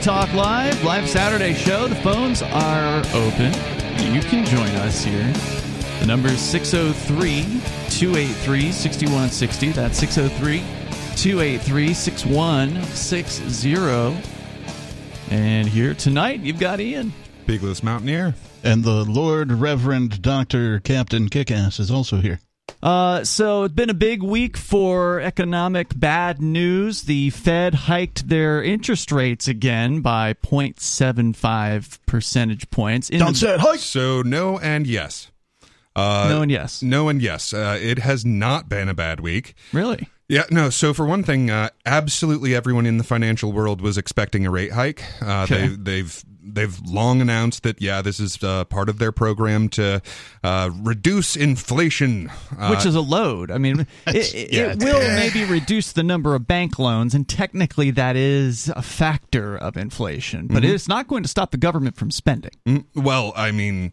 Free Talk Live, live Saturday show. The phones are open. You can join us here. The number is 603 283 6160. That's 603 283 6160. And here tonight, you've got Ian. Peakless Mountaineer. And the Lord Reverend Dr. Captain Kickass is also here. Uh, so it's been a big week for economic bad news. The Fed hiked their interest rates again by 0.75 percentage points. Don't say it, hike! So, no and yes. Uh, no and yes. No and yes. Uh, it has not been a bad week. Really? Yeah, no. So for one thing, uh, absolutely everyone in the financial world was expecting a rate hike. Uh, Okay. they, they've they've long announced that yeah, this is uh, part of their program to uh, reduce inflation. Uh, Which is a load. I mean, it, it, yeah, it will maybe reduce the number of bank loans, and technically that is a factor of inflation, but Mm-hmm. it's not going to stop the government from spending. Mm, Well, I mean,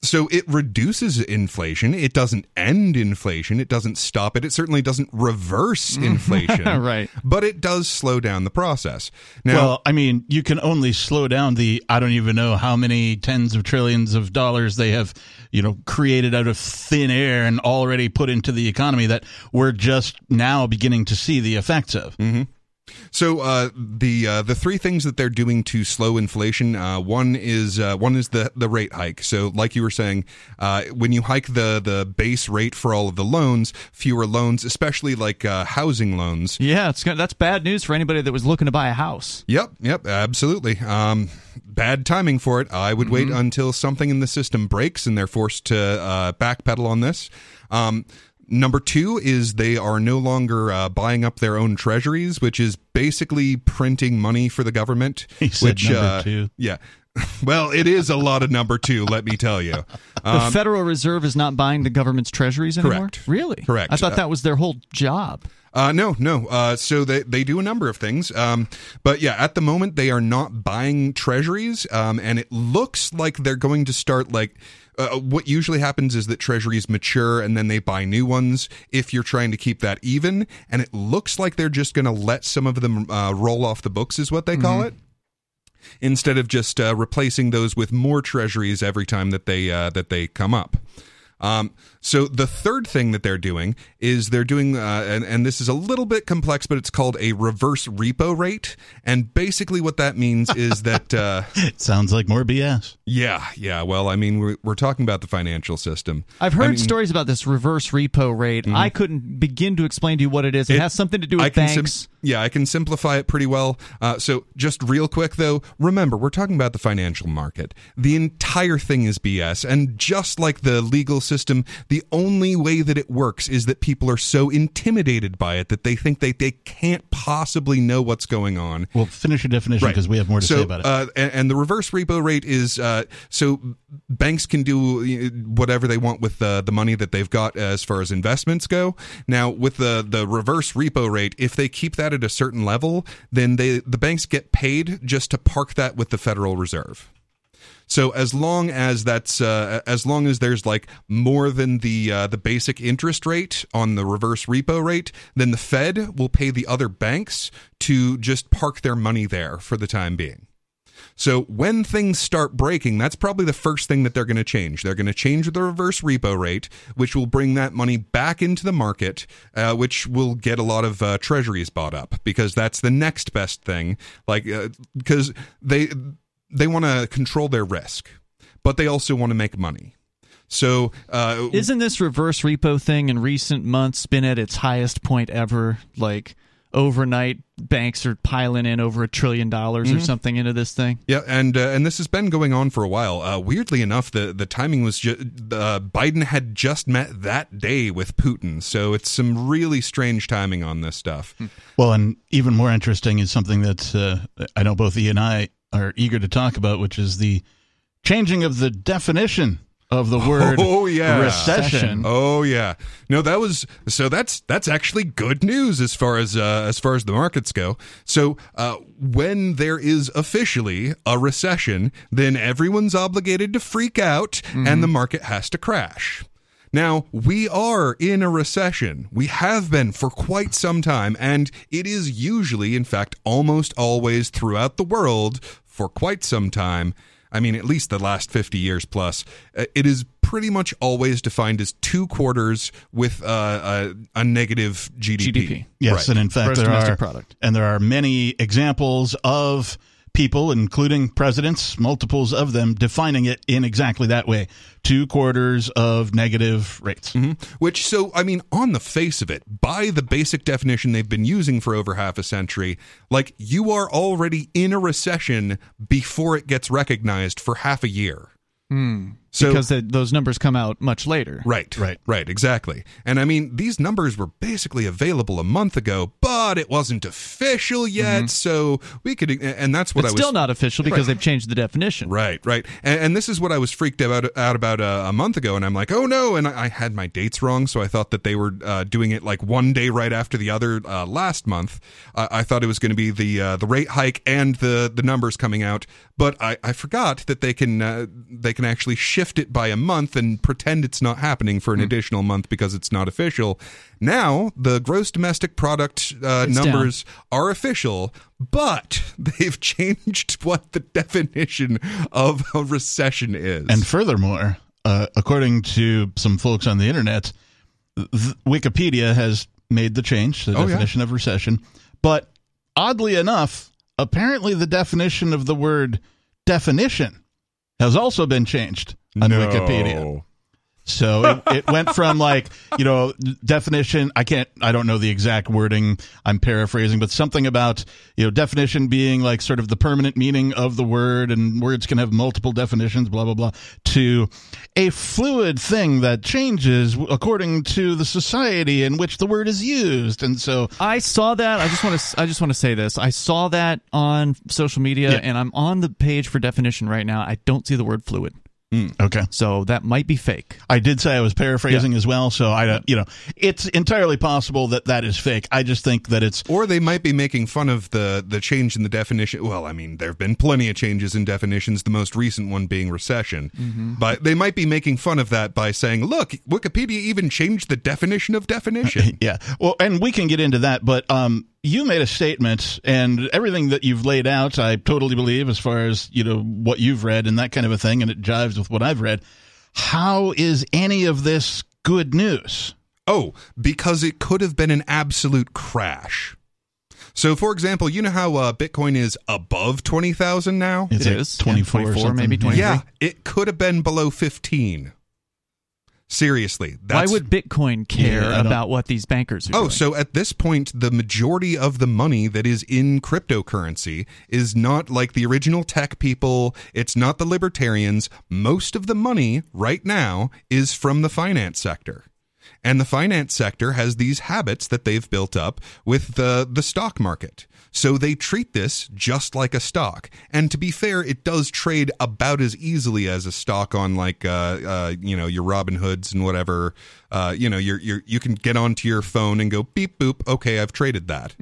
so it reduces inflation. It doesn't end inflation. It doesn't stop it. It certainly doesn't reverse mm-hmm. inflation. Right. But it does slow down the process. Now, well, I mean, you can only slow down the I don't even know how many tens of trillions of dollars they have, you know, created out of thin air and already put into the economy that we're just now beginning to see the effects of. Mm-hmm. So uh, the uh, the three things that they're doing to slow inflation, uh, one is uh, one is the the rate hike. So like you were saying, uh, when you hike the the base rate for all of the loans, fewer loans, especially like uh, housing loans. Yeah, it's gonna, that's bad news for anybody that was looking to buy a house. Yep, yep, absolutely. Um, bad timing for it. I would wait until something in the system breaks and they're forced to uh, backpedal on this. Um, number two is they are no longer uh, buying up their own treasuries, which is basically printing money for the government. He said which, number uh, two. Yeah. Well, it is a lot of number two, let me tell you. The Federal Reserve is not buying the government's treasuries anymore. Um, Correct. Really? Correct. I thought Uh, that was their whole job. Uh, no, no. Uh, so they, they do a number of things. Um, but yeah, at the moment, they are not buying treasuries. Um, and it looks like they're going to start like. Uh, what usually happens is that treasuries mature and then they buy new ones if you're trying to keep that even. And it looks like they're just going to let some of them uh, roll off the books, is what they call it instead of just uh, replacing those with more treasuries every time that they uh, that they come up. Um, so the third thing that they're doing is they're doing, uh, and, and this is a little bit complex, but it's called a reverse repo rate. And basically, what that means is that, uh, It sounds like more BS. yeah, yeah. Well, I mean, we're, we're talking about the financial system. I've heard I mean, Mm-hmm. stories about this reverse repo rate. I couldn't begin to explain to you what it is. It, It- has something to do with I can sim- banks. yeah, I can simplify it pretty well. Uh, so, just real quick though, remember we're talking about the financial market. The entire thing is BS, and just like the legal system, the only way that it works is that people are so intimidated by it that they think they they can't possibly know what's going on. Well, finish your definition Right. because we have more to so, say about it. Uh, and, and the reverse repo rate is uh, so banks can do whatever they want with the the money that they've got as far as investments go. Now, with the the reverse repo rate, if they keep that at a certain level, then they the banks get paid just to park that with the Federal Reserve. So as long as that's uh, as long as there's like more than the uh, the basic interest rate on the reverse repo rate, then the Fed will pay the other banks to just park their money there for the time being. So when things start breaking, that's probably the first thing that they're going to change. They're going to change the reverse repo rate, which will bring that money back into the market, uh, which will get a lot of uh, treasuries bought up because that's the next best thing. Like uh, because they they want to control their risk, but they also want to make money. So uh, Isn't this reverse repo thing in recent months been at its highest point ever? Like overnight, banks are piling in over a trillion dollars Mm-hmm. or something into this thing. Yeah, and uh, and this has been going on for a while. Uh, weirdly enough, the the timing was just uh, Biden had just met that day with Putin, so it's some really strange timing on this stuff. Well, and even more interesting is something that uh, I know both E and I are eager to talk about, which is the changing of the definition of the word Oh, yeah. recession. Oh yeah, no, that was so. That's that's actually good news as far as uh, as far as the markets go. So uh, when there is officially a recession, then everyone's obligated to freak out, and the market has to crash. Now, we are in a recession. We have been for quite some time, and it is usually, in fact, almost always throughout the world for quite some time. I mean, at least the last 50 years plus, uh, it is pretty much always defined as two quarters with uh, a, a negative GDP. GDP. Yes, Right. and in fact, Gross there are product. and there are many examples of people, including presidents, multiples of them, defining it in exactly that way: two quarters of negative rates. Mm-hmm. Which, so, I mean, on the face of it, by the basic definition they've been using for over half a century, like, you are already in a recession before it gets recognized for half a year. Hmm. So, because the, those numbers come out much later. Right, Right. right, exactly. And I mean, these numbers were basically available a month ago, but it wasn't official yet, so we could, and that's what It's I was still not official because they've changed the definition. Right, right, and, and this is what I was freaked out out about uh, a month ago, and I'm like, oh no, and I, I had my dates wrong, so I thought that they were uh, doing it like one day right after the other uh, last month. I thought it was going to be the uh, the rate hike and the the numbers coming out, but I, I forgot that they can uh, they can actually shift it by a month and pretend it's not happening for an additional month because it's not official. Now the gross domestic product uh, It's numbers are official, but they've changed what the definition of a recession is. And furthermore, uh, according to some folks on the internet, th- Wikipedia has made the change, the Oh, yeah. definition of recession. But oddly enough, apparently the definition of the word definition has also been changed on Wikipedia. So it, it went from like, you know, definition. I can't, I don't know the exact wording. I'm paraphrasing, but something about, you know, definition being like sort of the permanent meaning of the word and words can have multiple definitions, blah, blah, blah, to a fluid thing that changes according to the society in which the word is used. And so, I saw that. I just want to. I just want to say this. I saw that on social media, Yeah. and I'm on the page for definition right now. I don't see the word fluid, okay. so that might be fake. I did say I was paraphrasing as well. So I, don't- you know, it's entirely possible that that is fake. I just think that it's or they might be making fun of the the change in the definition. Well, I mean, there have been plenty of changes in definitions. The most recent one being recession, Mm-hmm. but they might be making fun of that by saying, "Look, Wikipedia even changed the definition of definition." Yeah. Well, and we can get into that, but um, you made a statement, and everything that you've laid out, I totally believe, as far as you know what you've read and that kind of a thing, and it jives with what I've read. How is any of this good news? Oh, because it could have been an absolute crash. So, for example, you know how uh, Bitcoin is above twenty thousand now? It's It like is. 24, 24, maybe 23. Yeah, it could have been below fifteen. Seriously, that's Why would Bitcoin care Yeah, about what these bankers are Oh, doing? so at this point, the majority of the money that is in cryptocurrency is not like the original tech people. It's not the libertarians. Most of the money right now is from the finance sector. And the finance sector has these habits that they've built up with the, the stock market. So they treat this just like a stock. And to be fair, it does trade about as easily as a stock on like, uh, uh, you know, your Robin Hoods and whatever. Uh, you know, you're, you're, you can get onto your phone and go beep boop. Okay, I've traded that.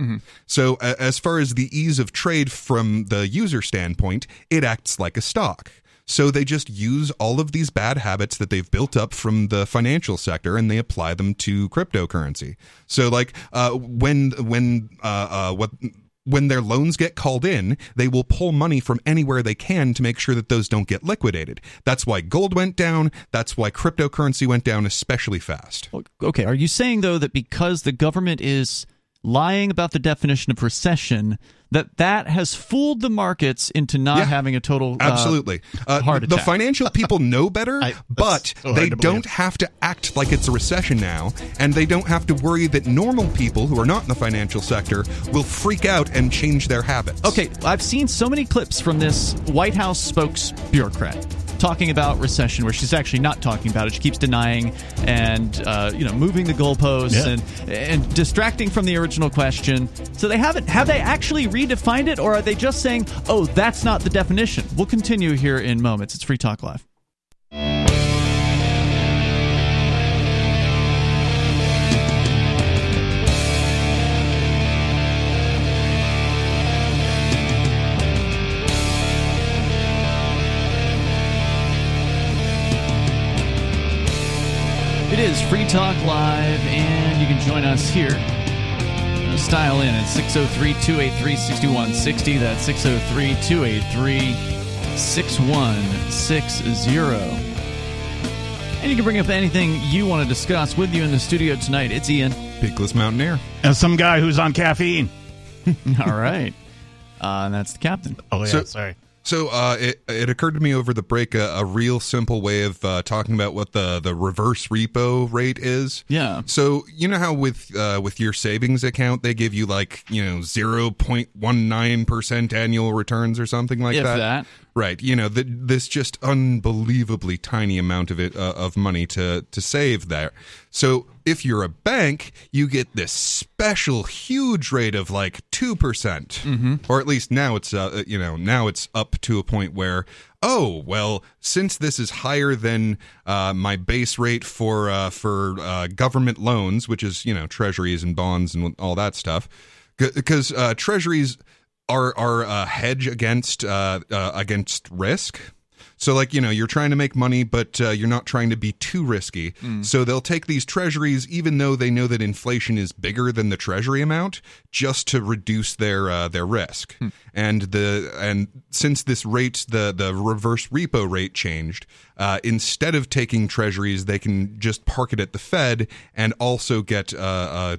So a- as far as the ease of trade from the user standpoint, it acts like a stock. So they just use all of these bad habits that they've built up from the financial sector and they apply them to cryptocurrency. So like uh, when when uh, uh, what when their loans get called in, they will pull money from anywhere they can to make sure that those don't get liquidated. That's why gold went down. That's why cryptocurrency went down especially fast. Okay, are you saying though that because the government is lying about the definition of recession, that that has fooled the markets into not Yeah, having a total uh, Absolutely. Uh, heart the financial people know better, I- but so they don't have to act like it's a recession now, and they don't have to worry that normal people who are not in the financial sector will freak out and change their habits. Okay, I've seen so many clips from this White House spokes bureaucrat talking about recession, where she's actually not talking about it. She keeps denying and uh, you know moving the goalposts Yeah. and and distracting from the original question. So they haven't have they actually redefined it, or are they just saying, "Oh, that's not the definition"? We'll continue here in moments. It's Free Talk Live. Is Free Talk Live, and you can join us here. Style in at 603 283 6160. That's 603 283 6160. And you can bring up anything you want to discuss with you in the studio tonight. It's Ian. Peakless Mountaineer. And some guy who's on caffeine. All right. Uh, and that's the captain. Oh, yeah, So- sorry. So uh, it it occurred to me over the break a, a real simple way of uh, talking about what the the reverse repo rate is. Yeah. So you know how with uh, with your savings account they give you like you know zero point one nine percent annual returns or something like If that. that. Right. You know th- this just unbelievably tiny amount of it uh, of money to to save there. So if you're a bank, you get this special huge rate of like two percent, or at least now it's uh, you know now it's up to a point where oh well since this is higher than uh, my base rate for uh, for uh, government loans, which is you know treasuries and bonds and all that stuff, because uh, treasuries are are a hedge against uh, uh, against risk. So, like, you know, you're trying to make money, but uh, you're not trying to be too risky. So they'll take these treasuries, even though they know that inflation is bigger than the treasury amount, just to reduce their uh, their risk. And the and since this rate, the the reverse repo rate changed, uh, instead of taking treasuries, they can just park it at the Fed and also get uh, a,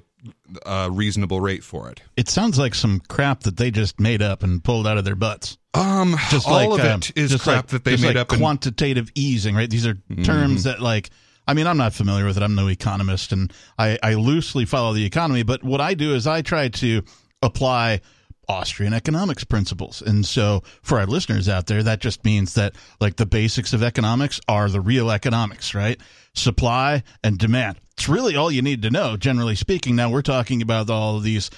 a reasonable rate for it. It sounds like some crap that they just made up and pulled out of their butts. Um, Just all like of uh, it is crap like- that they made like up. and- quantitative easing, right? These are terms that, like, I mean, I'm not familiar with it. I'm no economist, and I, I loosely follow the economy. But what I do is I try to apply Austrian economics principles. And so for our listeners out there, that just means that like the basics of economics are the real economics, right? Supply and demand. It's really all you need to know, generally speaking. Now we're talking about all of these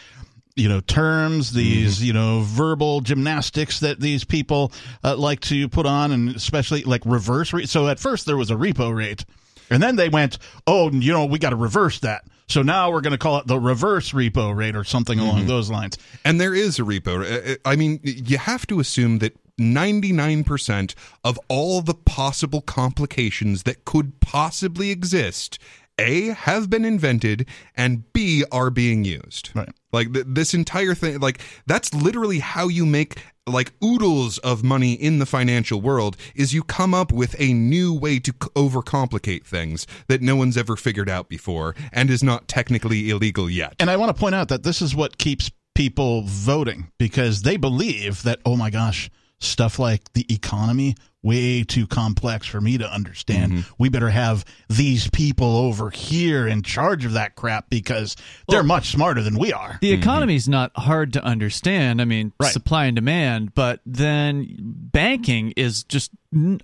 you know terms these you know verbal gymnastics that these people uh, like to put on and especially like reverse re- so at first there was a repo rate and then they went oh you know we got to reverse that so now we're going to call it the reverse repo rate or something along those lines And there is a repo. Uh, I mean, you have to assume that 99% of all the possible complications that could possibly exist, A, have been invented, and B, are being used. Right. Like th- this entire thing, like that's literally how you make like oodles of money in the financial world is you come up with a new way to c- overcomplicate things that no one's ever figured out before and is not technically illegal yet. And I want to point out that this is what keeps people voting because they believe that, oh my gosh, stuff like the economy, way too complex for me to understand. Mm-hmm. We better have these people over here in charge of that crap because they're much smarter than we are. The mm-hmm. economy's not hard to understand. I mean, Right. supply and demand, but then banking is just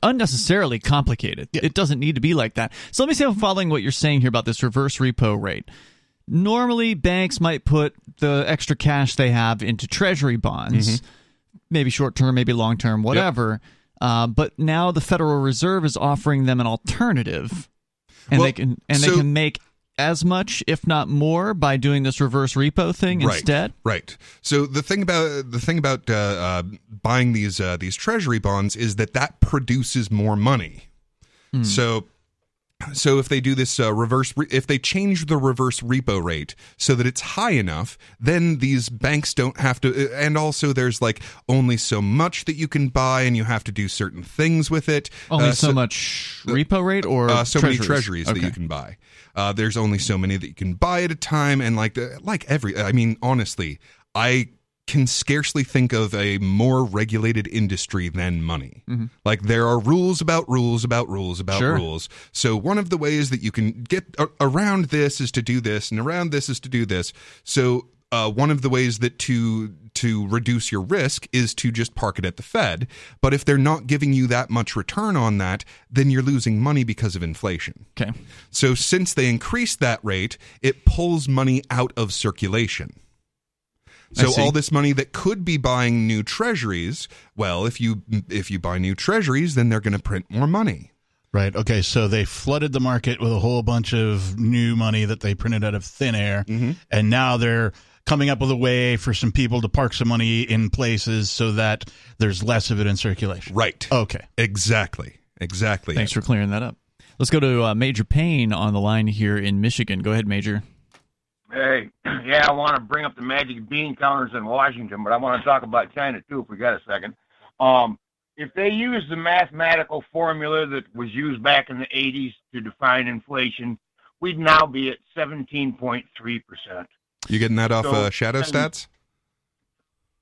unnecessarily complicated. It doesn't need to be like that. So let me see if I'm following what you're saying here about this reverse repo rate. Normally, banks might put the extra cash they have into treasury bonds, mm-hmm. Maybe short term, maybe long term, whatever. Uh, but now the Federal Reserve is offering them an alternative, and Well, they can and so- they can make as much, if not more, by doing this reverse repo thing instead. Right. So the thing about the thing about uh, uh, buying these uh, these treasury bonds is that that produces more money. So. So if they do this uh, reverse, re- if they change the reverse repo rate so that it's high enough, then these banks don't have to. And also, there's like only so much that you can buy, and you have to do certain things with it. Only Uh, so, much repo rate or uh, so treasuries? many treasuries that you can buy. Uh, there's only so many that you can buy at a time, and like the, like every, I mean, honestly, I can scarcely think of a more regulated industry than money. Like there are rules about rules about rules about Sure. rules. So one of the ways that you can get a- around this is to do this, and around this is to do this. So uh, one of the ways that to to reduce your risk is to just park it at the Fed. But if they're not giving you that much return on that, then you're losing money because of inflation. Okay. So since they increased that rate, it pulls money out of circulation. So all this money that could be buying new treasuries, well, if you if you buy new treasuries, then they're going to print more money. Right. Okay. So they flooded the market with a whole bunch of new money that they printed out of thin air, Mm-hmm. and now they're coming up with a way for some people to park some money in places so that there's less of it in circulation. Right. Okay. Exactly. Exactly. Thanks for clearing that up. Let's go to uh, Major Payne on the line here in Michigan. Go ahead, Major. Hey, yeah, I want to bring up the magic bean counters in Washington, but I want to talk about China too, if we got a second. Um, if they use the mathematical formula that was used back in the 80s to define inflation, we'd now be at 17.3%. You getting that off So- uh, Shadow Stats?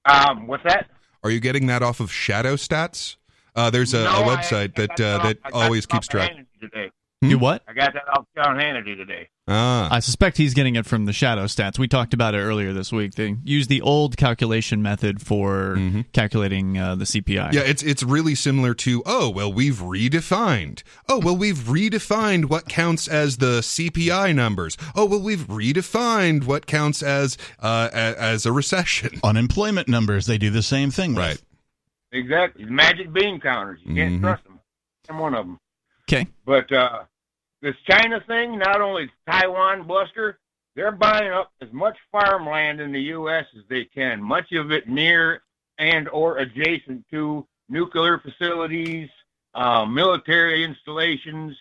Um, what's that? Are you getting that off of Shadow Stats? Uh, there's a, No, a I- website I that got uh, off- that always keeps track. Hannity Today. Hmm? You what? I got that off John Hannity today. Ah, I suspect he's getting it from the shadow stats. We talked about it earlier this week. They use the old calculation method for calculating uh, the CPI. yeah, it's it's really similar to oh well we've redefined oh well we've redefined what counts as the CPI numbers oh well we've redefined what counts as uh, a- as a recession Unemployment numbers, they do the same thing. with. right Exactly. Magic bean counters. You can't Mhm. trust them. I'm one of them. Okay. But uh, this China thing, not only Taiwan bluster, they're buying up as much farmland in the U.S. as they can, much of it near and or adjacent to nuclear facilities, uh, military installations.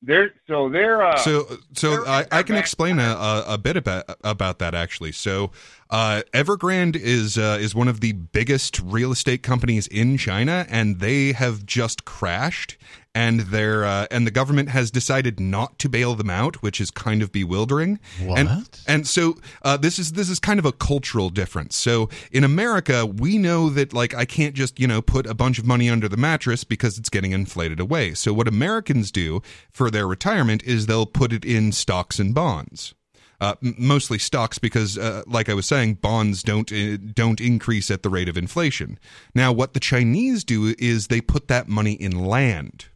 They're so they're uh, So, so they're- I, I can explain a, a, a bit about about that actually. So, uh, Evergrande is uh, is one of the biggest real estate companies in China, and they have just crashed. And they're uh, and the government has decided not to bail them out, which is kind of bewildering. And What? and so uh, this is this is kind of a cultural difference. So in America, we know that like I can't just you know put a bunch of money under the mattress because it's getting inflated away. So what Americans do for their retirement is they'll put it in stocks and bonds. Uh, mostly stocks because, uh, like I was saying, bonds don't uh, don't increase at the rate of inflation. Now, what the Chinese do is they put that money in land.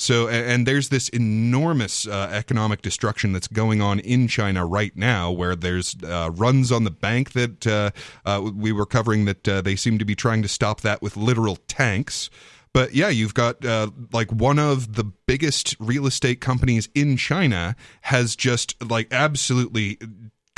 So, and there's this enormous uh, economic destruction that's going on in China right now, where there's uh, runs on the bank that uh, uh, we were covering that uh, they seem to be trying to stop that with literal tanks. But yeah, you've got uh, like one of the biggest real estate companies in China has just like absolutely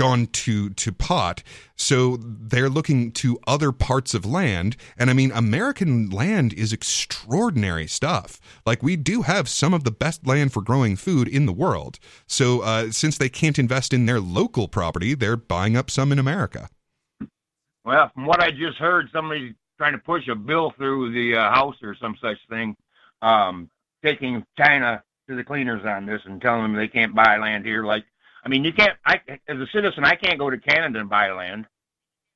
gone to to pot. So they're looking to other parts of land. And i mean american land is extraordinary stuff. Like we do have some of the best land for growing food in the world. So uh, since they can't invest in their local property they're buying up some in america. Well, from what I just heard, somebody's trying to push a bill through the uh, House or some such thing, um, taking China to the cleaners on this and telling them they can't buy land here. Like, I mean, you can't. I, as a citizen, I can't go to Canada and buy land.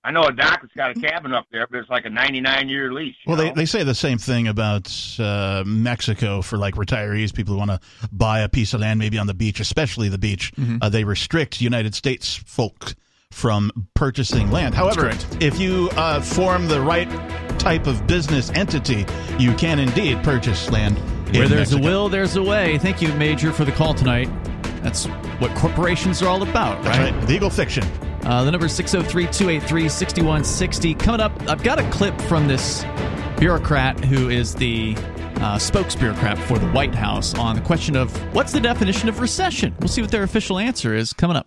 I know a doc that's got a cabin up there, but it's like a 99 year lease. Well, they, know? they say the same thing about uh, Mexico for like retirees, people who want to buy a piece of land, maybe on the beach, especially the beach. Uh, they restrict United States folk from purchasing land. However, if you uh, form the right type of business entity, you can indeed purchase land. Where there's Mexico. a will, there's a way. Thank you, Major, for the call tonight. That's what corporations are all about, That's right? right. Legal fiction. Uh, the number is 603 283 6160. Coming up, I've got a clip from this bureaucrat who is the uh, spokesbureaucrat for the White House on the question of what's the definition of recession. We'll see what their official answer is coming up.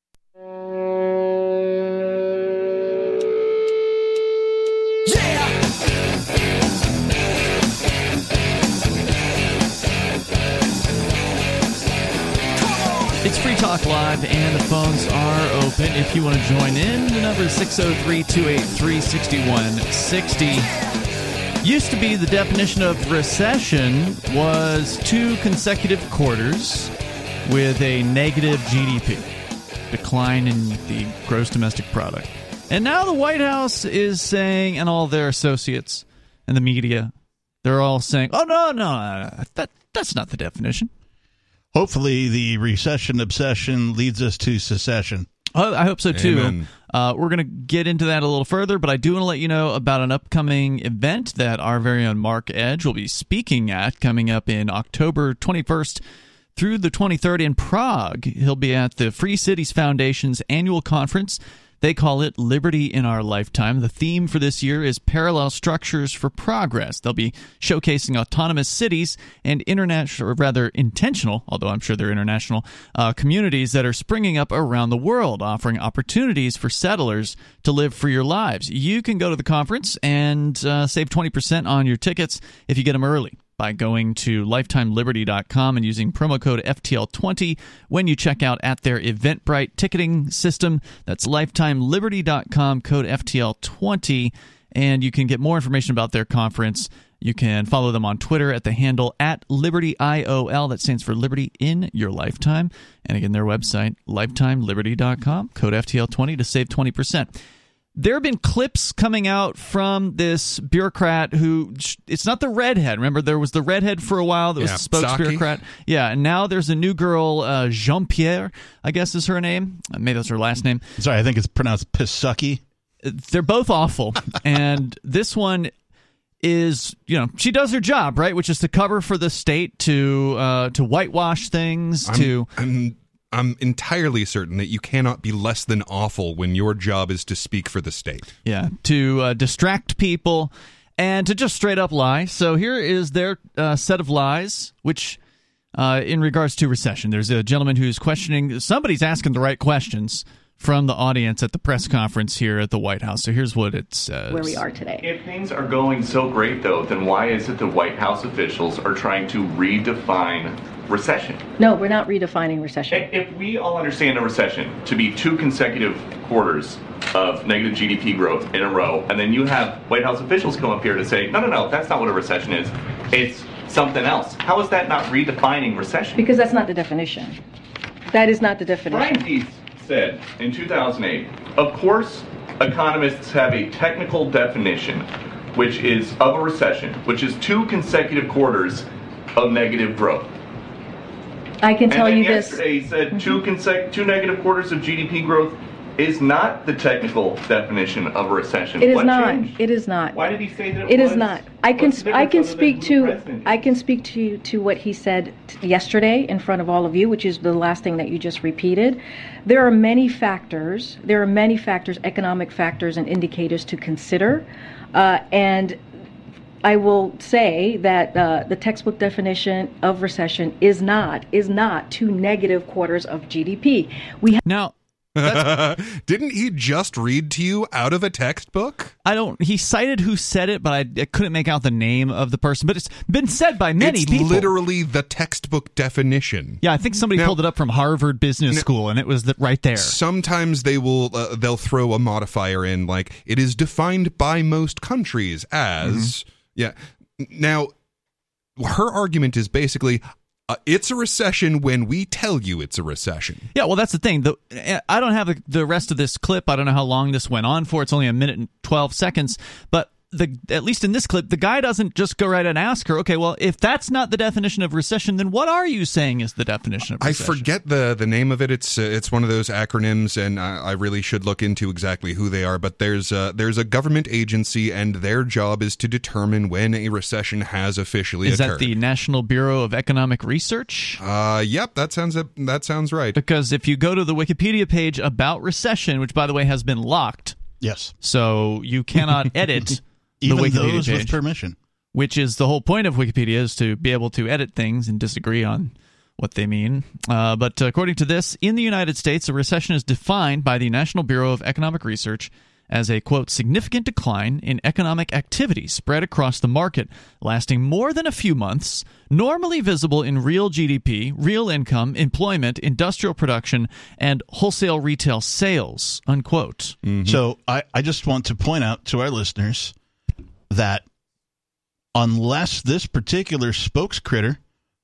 It's Free Talk Live, and the phones are open. If you want to join in, the number is 603 283 6160. Used to be the definition of recession was two consecutive quarters with a negative GDP, decline in the gross domestic product. And now the White House is saying, and all their associates and the media, they're all saying, oh, no, no, no, that, that's not the definition. Hopefully, the recession obsession leads us to secession. Oh, I hope so too. Uh, we're going to get into that a little further, but I do want to let you know about an upcoming event that our very own Mark Edge will be speaking at coming up in October 21st through the 23rd in Prague. He'll be at the Free Cities Foundation's annual conference. They call it Liberty in Our Lifetime. The theme for this year is Parallel Structures for Progress. They'll be showcasing autonomous cities and international, or rather intentional, although I'm sure they're international, uh, communities that are springing up around the world, offering opportunities for settlers to live freer lives. You can go to the conference and uh, save 20% on your tickets if you get them early by going to lifetimeliberty.com and using promo code FTL20 when you check out at their Eventbrite ticketing system. That's lifetimeliberty.com, code FTL20. And you can get more information about their conference. You can follow them on Twitter at the handle at LibertyIOL. That stands for Liberty in Your Lifetime. And again, their website, lifetimeliberty.com, code FTL20 to save 20% there have been clips coming out from this bureaucrat who it's not the redhead. Remember there was the redhead for a while that was Yeah, the spokes Psaki. bureaucrat yeah and now there's a new girl uh, jean pierre i guess is her name. Uh, maybe that's her last name. Sorry, I think it's pronounced Pisucky. they're both awful. And this one is you know she does her job right? Which is to cover for the state to uh, to whitewash things to I'm I'm entirely certain that you cannot be less than awful when your job is to speak for the state. Yeah, to uh, distract people and to just straight up lie. So here is their uh, set of lies, which, uh, in regards to recession, there's a gentleman who's questioning. Somebody's asking the right questions from the audience at the press conference here at the White House. So here's what it says. where we are today. If things are going so great, though, then why is it the White House officials are trying to redefine recession? No, we're not redefining recession. If we all understand a recession to be two consecutive quarters of negative GDP growth in a row, and then you have White House officials come up here to say, no, no, no, that's not what a recession is. It's something else. How is that not redefining recession? Because that's not the definition. That is not the definition. Brian. Deese said in 2008, of course, economists have a technical definition, which is of a recession, which is two consecutive quarters of negative growth. I can tell you this. Mm-hmm. yesterday he said two consec- two negative quarters of GDP growth is not the technical definition of a recession. It is What not. changed? It is not. Why did he say that it, It is was? not. I can What's the I can speak to president I is? can speak to you, to what he said t- yesterday in front of all of you, which is the last thing that you just repeated. There are many factors. There are many factors, economic factors and indicators to consider, uh, and I will say that uh, the textbook definition of recession is not is not two negative quarters of GDP. We Now, Didn't he just read to you out of a textbook? I don't. He cited who said it, but I, I couldn't make out the name of the person. But it's been said by many it's people. literally the textbook definition. yeah, I think somebody Now- pulled it up from Harvard Business School, and it was the, right there. Sometimes they will uh, they'll throw a modifier in like it is defined by most countries as yeah. Now her argument is basically uh, it's a recession when we tell you it's a recession. Yeah, well, that's the thing. The, I don't have the, the rest of this clip. I don't know how long this went on for. It's only a minute and 12 seconds. But the at least in this clip, the guy doesn't just go right and ask her, okay, well, if that's not the definition of recession, then what are you saying is the definition of recession? I forget the the name of it. It's uh, it's one of those acronyms, and I, I really should look into exactly who they are. But there's a, there's a government agency, and their job is to determine when a recession has officially Is occurred. that the National Bureau of Economic Research? Uh, yep, that sounds that sounds right. Because if you go to the Wikipedia page about recession, which by the way has been locked, Yes. so you cannot edit Even the Wikipedia those page. with permission. which is the whole point of Wikipedia is to be able to edit things and disagree on what they mean. Uh, but according to this, in the United States, a recession is defined by the National Bureau of Economic Research as a quote significant decline in economic activity spread across the market lasting more than a few months normally visible in real gdp real income employment industrial production and wholesale retail sales unquote So I, I just want to point out to our listeners that unless this particular spokescritter,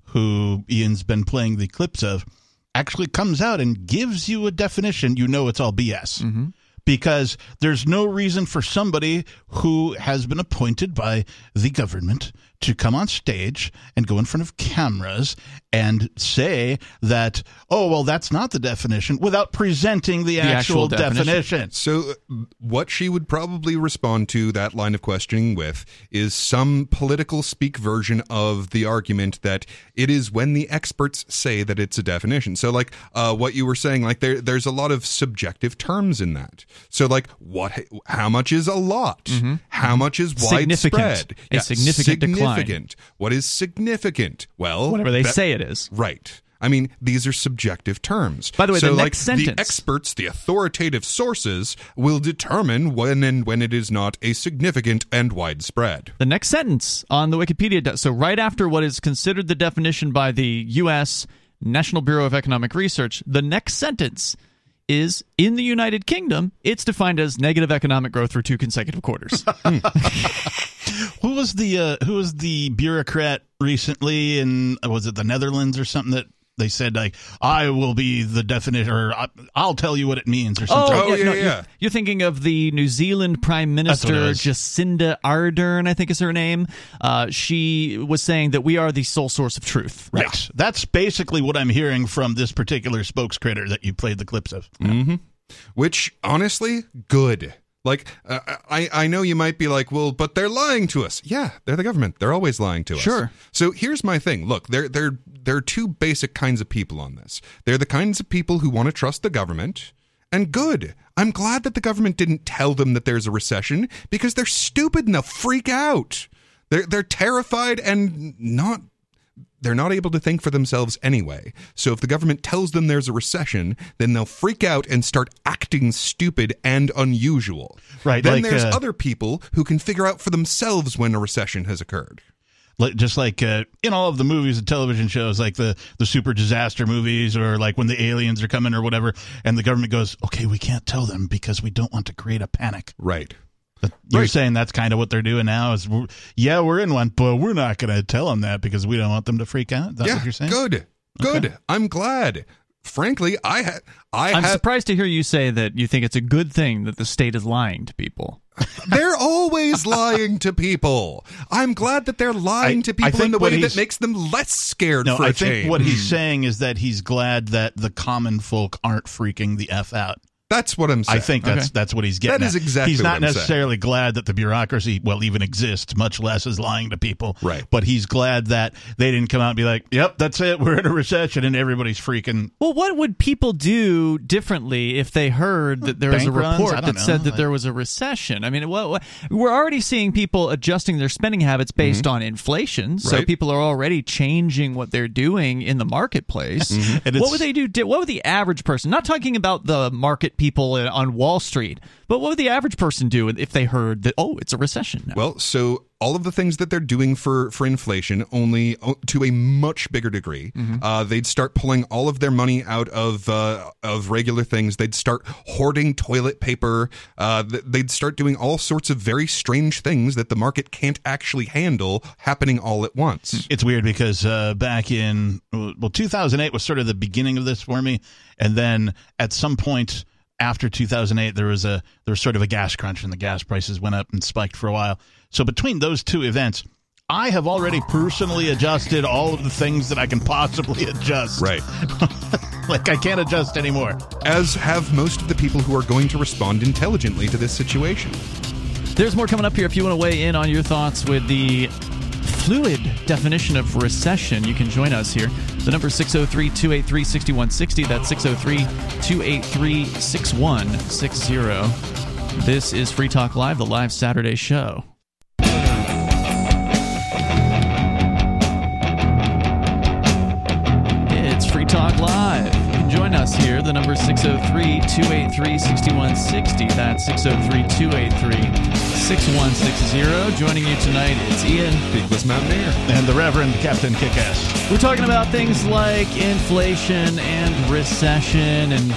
who Ian's been playing the clips of, actually comes out and gives you a definition, you know it's all BS. Mm-hmm. Because there's no reason for somebody who has been appointed by the government to come on stage and go in front of cameras and say that, oh, well, that's not the definition without presenting the, actual, actual definition. definition. So, what she would probably respond to that line of questioning with is some political speak version of the argument that it is when the experts say that it's a definition. So, like uh, what you were saying, like there, there's a lot of subjective terms in that. So, like what, how much is a lot? How much is Significant. widespread? A significant decline. What is significant? Well, Whatever they that- say it is. Right. I mean, these are subjective terms. By the way, so the like next sentence- the experts, the authoritative sources, will determine when and when it is not a significant and widespread. The next sentence on the Wikipedia. de- So, right after what is considered the definition by the U.S. National Bureau of Economic Research, the next sentence is in the United Kingdom, it's defined as negative economic growth for two consecutive quarters. Hmm. Who was the uh, who was the bureaucrat recently in was it the Netherlands or something that they said like I will be the definition or I- I'll tell you what it means or something. Oh, yeah, no, yeah. You're, you're thinking of the New Zealand Prime That's what it Minister. Jacinda Ardern, I think is her name. Uh, she was saying that we are the sole source of truth. Right. That's basically what I'm hearing from this particular spokescritter that you played the clips of. Which, honestly, good. Like, uh, I, I know you might be like, well, but they're lying to us. Yeah, they're the government. They're always lying to us. Sure. So here's my thing. Look, there, there, there are two basic kinds of people on this. They're the kinds of people who want to trust the government. And good. I'm glad that the government didn't tell them that there's a recession because they're stupid and they'll freak out. They're, they're terrified and not they're not able to think for themselves anyway. So if the government tells them there's a recession, then they'll freak out and start acting stupid and unusual. Right, Then like, there's uh, other people who can figure out for themselves when a recession has occurred. Like, just like uh, in all of the movies and television shows, like the the super disaster movies, or like when the aliens are coming or whatever, and the government goes, "Okay, we can't tell them because we don't want to create a panic." Right. You're Right. saying that's kind of what they're doing now. Is we're, yeah, we're in one, but we're not going to tell them that because we don't want them to freak out. That's yeah. what you're saying. Good. Good. I'm glad. Frankly, I had I I'm had surprised to hear you say that you think it's a good thing that the state is lying to people. they're always lying to people. I'm glad that they're lying I- to people in the way that makes them less scared No, for a I think change. what he's saying is that he's glad that the common folk aren't freaking the f out. That's what I'm saying. I think that's Okay. that's what he's getting. That is at. exactly He's what not I'm saying. necessarily glad that the bureaucracy, well, even exists, much less is lying to people. Right. But he's glad that they didn't come out and be like, "Yep, that's it. We're in a recession," and everybody's freaking. Well, what would people do differently if they heard that there was a Bank runs? Report that know. said that Like- there was a recession? I mean, what, what, we're already seeing people adjusting their spending habits based mm-hmm. on inflation. So Right. people are already changing what they're doing in the marketplace. Mm-hmm. And What would they do? What would the average person? Not talking about the market people on Wall Street, but what would the average person do if they heard that? Oh, it's a recession. Now? Well, so all of the things that they're doing for for inflation, only to a much bigger degree, uh, they'd start pulling all of their money out of uh, of regular things. They'd start hoarding toilet paper. Uh, they'd start doing all sorts of very strange things that the market can't actually handle happening all at once. It's weird because uh, back in well, 2008 was sort of the beginning of this for me, and then at some point after 2008, there was a there was sort of a gas crunch, and the gas prices went up and spiked for a while. So between those two events, I have already personally adjusted all of the things that I can possibly adjust. Right. like I can't adjust anymore. As have most of the people who are going to respond intelligently to this situation. There's more coming up here if you want to weigh in on your thoughts with the fluid definition of recession. You can join us here. The number is 603 283 6160. That's 603 283 6160. This is Free Talk Live, the live Saturday show. It's Free Talk Live. You can join us here. The number is 603 283 6160. That's 603 283 6160. Joining you tonight, it's Ian. Peakless Mountaineer. And the Reverend Captain Kickass. We're talking about things like inflation and recession. And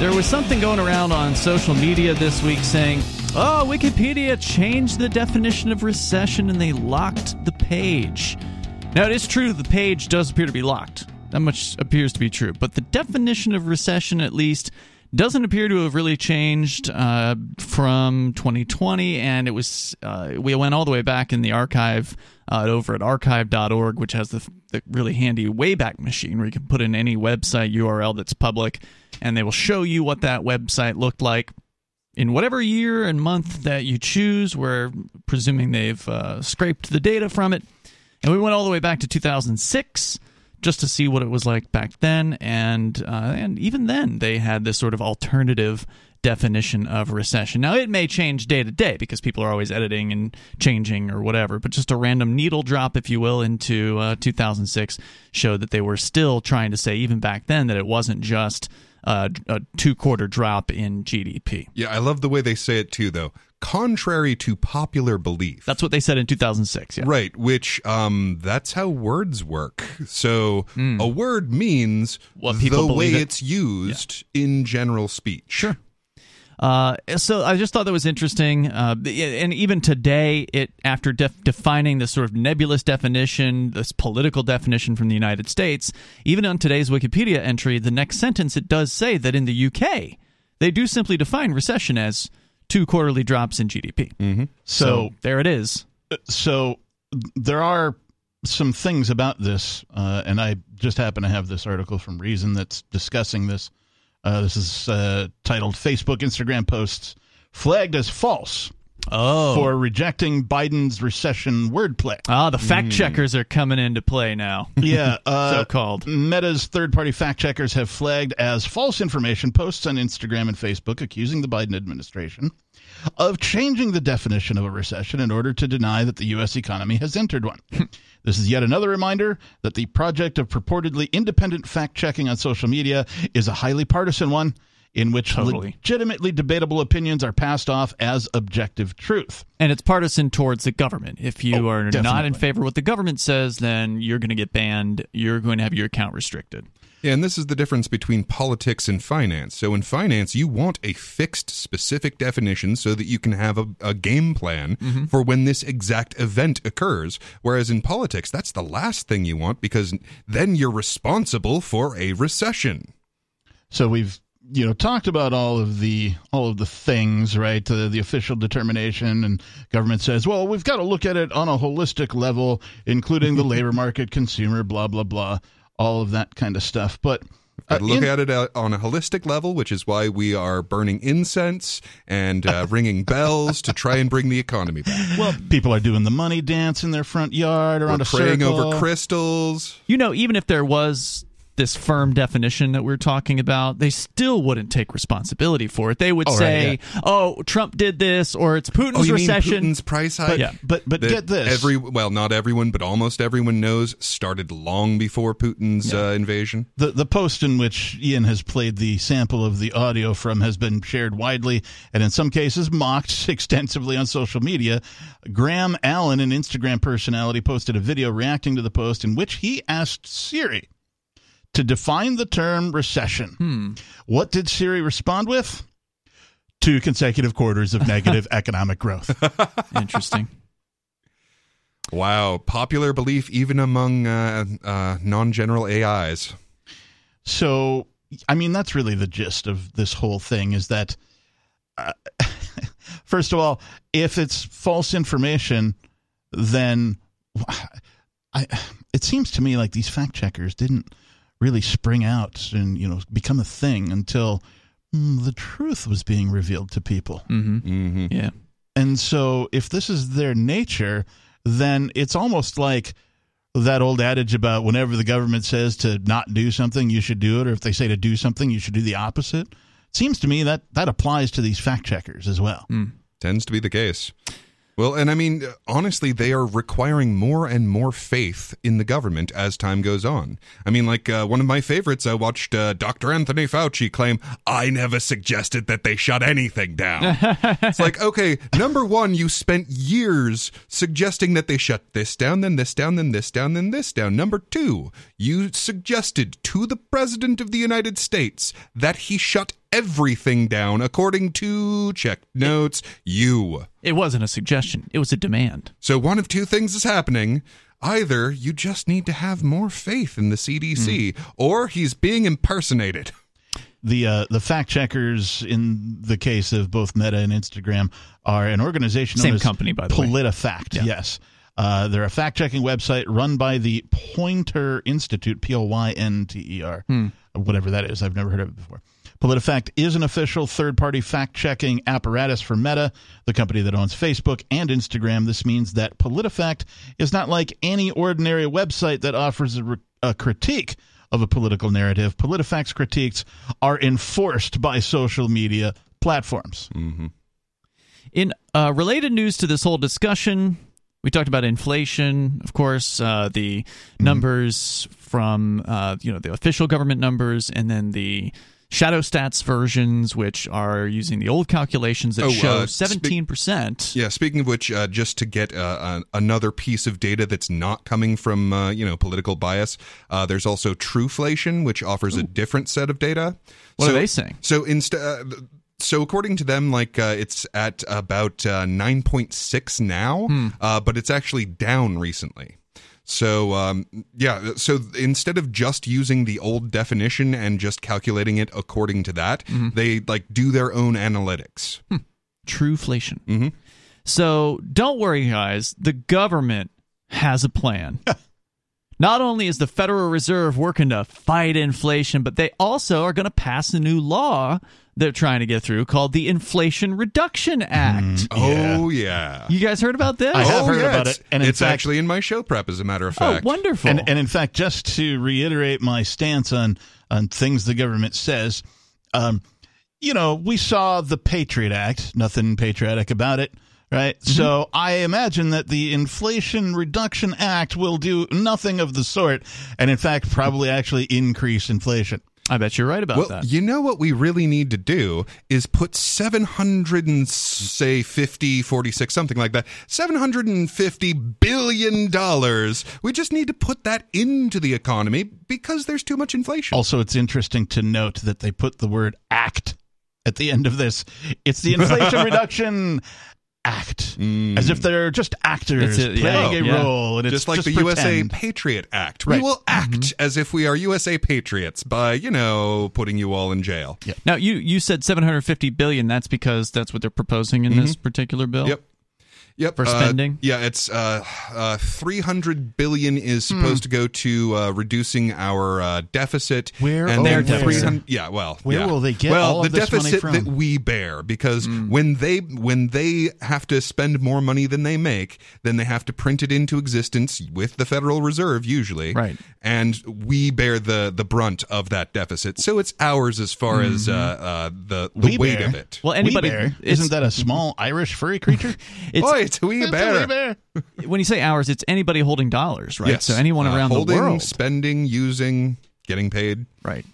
there was something going around on social media this week saying, oh, Wikipedia changed the definition of recession and they locked the page. Now, it is true the page does appear to be locked. That much appears to be true. But the definition of recession, at least, doesn't appear to have really changed uh, from 2020, and it was uh, we went all the way back in the archive uh, over at archive.org, which has the, the really handy Wayback Machine where you can put in any website URL that's public, and they will show you what that website looked like in whatever year and month that you choose. We're presuming they've uh, scraped the data from it, and we went all the way back to 2006 just to see what it was like back then, and uh, and even then they had this sort of alternative definition of recession. Now it may change day to day because people are always editing and changing or whatever, but just a random needle drop, if you will, into uh, 2006 showed that they were still trying to say even back then that it wasn't just uh, a two quarter drop in GDP. Yeah, I love the way they say it too, though. Contrary to popular belief. That's what they said in 2006. Yeah. Right, which um that's how words work. So a word means What people the way it. it's used in general speech. Sure. Uh, so I just thought that was interesting, uh, and even today, it after def- defining this sort of nebulous definition, this political definition from the United States, even on today's Wikipedia entry, the next sentence it does say that in the UK they do simply define recession as two quarterly drops in GDP. Mm-hmm. So- there it is. so there are some things about this, uh, and I just happen to have this article from Reason that's discussing this. Uh, this is uh, titled "Facebook Instagram posts flagged as false Oh, for rejecting Biden's recession wordplay." ah, the fact checkers are coming into play now. Yeah, uh, so called. Meta's third party fact checkers have flagged as false information posts on Instagram and Facebook accusing the Biden administration of changing the definition of a recession in order to deny that the U.S. economy has entered one. this is yet another reminder that the project of purportedly independent fact checking on social media is a highly partisan one in which Totally. legitimately debatable opinions are passed off as objective truth. And it's partisan towards the government. If you Oh, are not in favor of what the government says, then you're going to get banned. You're going to have your account restricted. Yeah, and this is the difference between politics and finance. So in finance, you want a fixed, specific definition so that you can have a, a game plan mm-hmm. for when this exact event occurs. Whereas in politics, that's the last thing you want because then you're responsible for a recession. So we've you know talked about all of the all of the things right the, the official determination and government says well we've got to look at it on a holistic level including the labor market consumer blah blah blah all of that kind of stuff but uh, look in- at it uh, on a holistic level, which is why we are burning incense and uh, ringing bells to try and bring the economy back. well people are doing the money dance in their front yard around We're a praying circle. over crystals. You know, even if there was this firm definition that we're talking about, they still wouldn't take responsibility for it. They would Oh, right, say, "Oh, Trump did this," or "It's Putin's Oh, you recession." mean Putin's price hike? yeah. but but get this Every well, not everyone, but almost everyone knows started long before Putin's uh, invasion. The the post in which Ian has played the sample of the audio from has been shared widely and in some cases mocked extensively on social media. Graham Allen, an Instagram personality, posted a video reacting to the post in which he asked Siri to define the term recession. What did Siri respond with? Two consecutive quarters of negative economic growth. Interesting. Wow, popular belief even among uh, uh, non-general AIs. So, I mean, that's really the gist of this whole thing is that, uh, first of all, if it's false information, then I, it seems to me like these fact checkers didn't really spring out and, you know, become a thing until mm, the truth was being revealed to people. Mm-hmm. Yeah. And so, if this is their nature, then it's almost like that old adage about whenever the government says to not do something, you should do it, or if they say to do something, you should do the opposite. It seems to me that that applies to these fact checkers as well. Tends to be the case. Well, and I mean, honestly, they are requiring more and more faith in the government as time goes on. I mean, like uh, one of my favorites, I watched uh, Dr. Anthony Fauci claim, I never suggested that they shut anything down. it's like, okay, number one, you spent years suggesting that they shut this down, then this down, then this down, then this down. Number two, you suggested to the President of the United States that he shut everything down according to check notes you. It wasn't a suggestion. It was a demand. So one of two things is happening. Either you just need to have more faith in the CDC, or he's being impersonated. the uh, the fact checkers in the case of both Meta and Instagram are an organization Same known as company, by the way. PolitiFact. Yeah. Yes, uh, they're a fact checking website run by the Poynter Institute, P O Y N T E R, Hmm. whatever that is. I've never heard of it before. PolitiFact is an official third party fact checking apparatus for Meta, the company that owns Facebook and Instagram. This means that PolitiFact is not like any ordinary website that offers a, re- a critique of a political narrative. PolitiFact's critiques are enforced by social media platforms. In uh, related news to this whole discussion, we talked about inflation, of course, uh, the numbers from uh, you know the official government numbers, and then the shadow stats versions, which are using the old calculations that Oh, show uh, seventeen percent. Yeah, speaking of which, uh, just to get uh, an another piece of data that's not coming from uh, you know political bias, uh, there's also Truflation, which offers a different set of data. What so, are they saying? So instead. Uh, so according to them, like uh, it's at about uh, 9.6 now, Hmm. uh, but it's actually down recently. So um, yeah, so instead of just using the old definition and just calculating it according to that, Mm-hmm. they like do their own analytics. Truflation. Mhm. So don't worry, guys. The government has a plan. Not only is the Federal Reserve working to fight inflation, but they also are going to pass a new law they're trying to get through called the Inflation Reduction Act. Oh yeah. You guys heard about this? I have oh, heard yeah, about it's, it, and it's fact- actually in my show prep, as a matter of fact. Oh, wonderful. And, and in fact, just to reiterate my stance on on things the government says, um, you know, we saw the Patriot Act, nothing patriotic about it, right? Mm-hmm. So I imagine that the Inflation Reduction Act will do nothing of the sort, and in fact, probably actually increase inflation. I bet you're right about well, that. you know what we really need to do is put 700 and say 50, 46, something like that, 750 billion dollars. We just need to put that into the economy because there's too much inflation. Also, it's interesting to note that they put the word act at the end of this. It's the Inflation Reduction Act, mm. as if they're just actors It's a- yeah. playing a Yeah. role, and it's just like the pretend. USA Patriot Act. Right. We will mm-hmm. act as if we are USA patriots by, you know, putting you all in jail. now you you said 750 billion. That's because that's what they're proposing in this mm-hmm. particular bill. Yep. Yep. For uh, spending? yeah, it's uh, uh, 300 billion is supposed to go to uh, reducing our uh, deficit. Where- and then where? 300 Yeah, well, Where yeah. will they get well, all the of this money deficit from? that we bear because when they when they have to spend more money than they make, then they have to print it into existence with the Federal Reserve usually. Right. And we bear the the brunt of that deficit. So it's ours as far as uh, uh, the the We weight bear. of it. Well, anybody Wee bear. Isn't that a small Irish furry creature? it's, Boy, it's a wee It's bear. wee bear. when you say ours, it's anybody holding dollars, right? Yes. So anyone Uh, around holding, the world, spending, using, getting paid. right?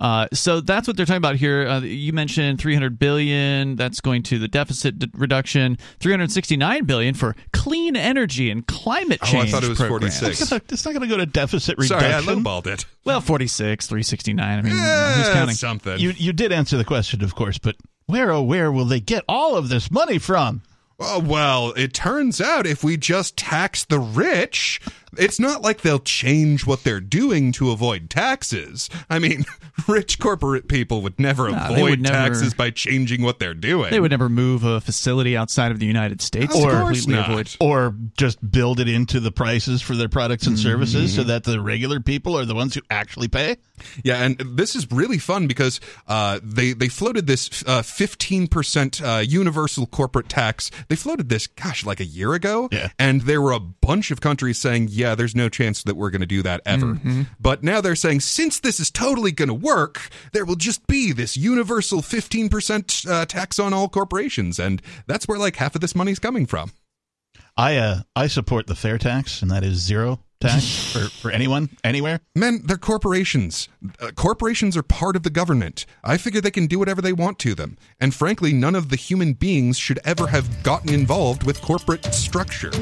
Uh, so that's what they're talking about here. Uh, you mentioned 300 billion. That's going to the deficit d- reduction. 369 billion for clean energy and climate change. Oh, I thought it was programs. 46. It's not- it's not going to go to deficit reduction. Sorry, I lowballed it. Well, 46, 369. I mean, who's Eh, counting? something. You you did answer the question, of course, but where oh where will they get all of this money from? Oh, well, it turns out if we just tax the rich, it's not like they'll change what they're doing to avoid taxes. I mean, rich corporate people would never Nah, avoid would never- taxes by changing what they're doing. They would never move a facility outside of the United States Of to course completely not. avoid. Or just build it into the prices for their products and services so that the regular people are the ones who actually pay? Yeah, and this is really fun because uh, they they floated this uh, fifteen percent uh, universal corporate tax. They floated this, gosh, like a year ago. Yeah. and there were a bunch of countries saying, "Yeah, there's no chance that we're going to do that ever." But now they're saying, since this is totally going to work, there will just be this universal fifteen percent uh, tax on all corporations, and that's where like half of this money's coming from. I uh I support the fair tax, and that is zero tax for, for anyone, anywhere. Men, they're corporations. Uh, corporations are part of the government. I figure they can do whatever they want to them. And frankly, none of the human beings should ever have gotten involved with corporate structure.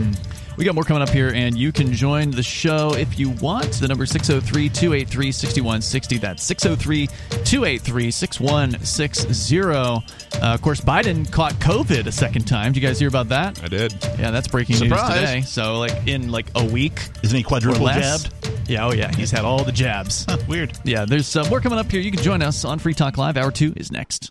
We got more coming up here, and you can join the show if you want. The number 603 283 6160. That's 603 283 6160. Uh, Of course, Biden caught COVID a second time. Did you guys hear about that? I did. Yeah, that's breaking Surprise. news today. So, like, in like a week, Isn't he quadruple jabbed? Yeah, oh yeah, he's had all the jabs. Weird. Yeah, there's uh, more coming up here. You can join us on Free Talk Live. Hour two is next.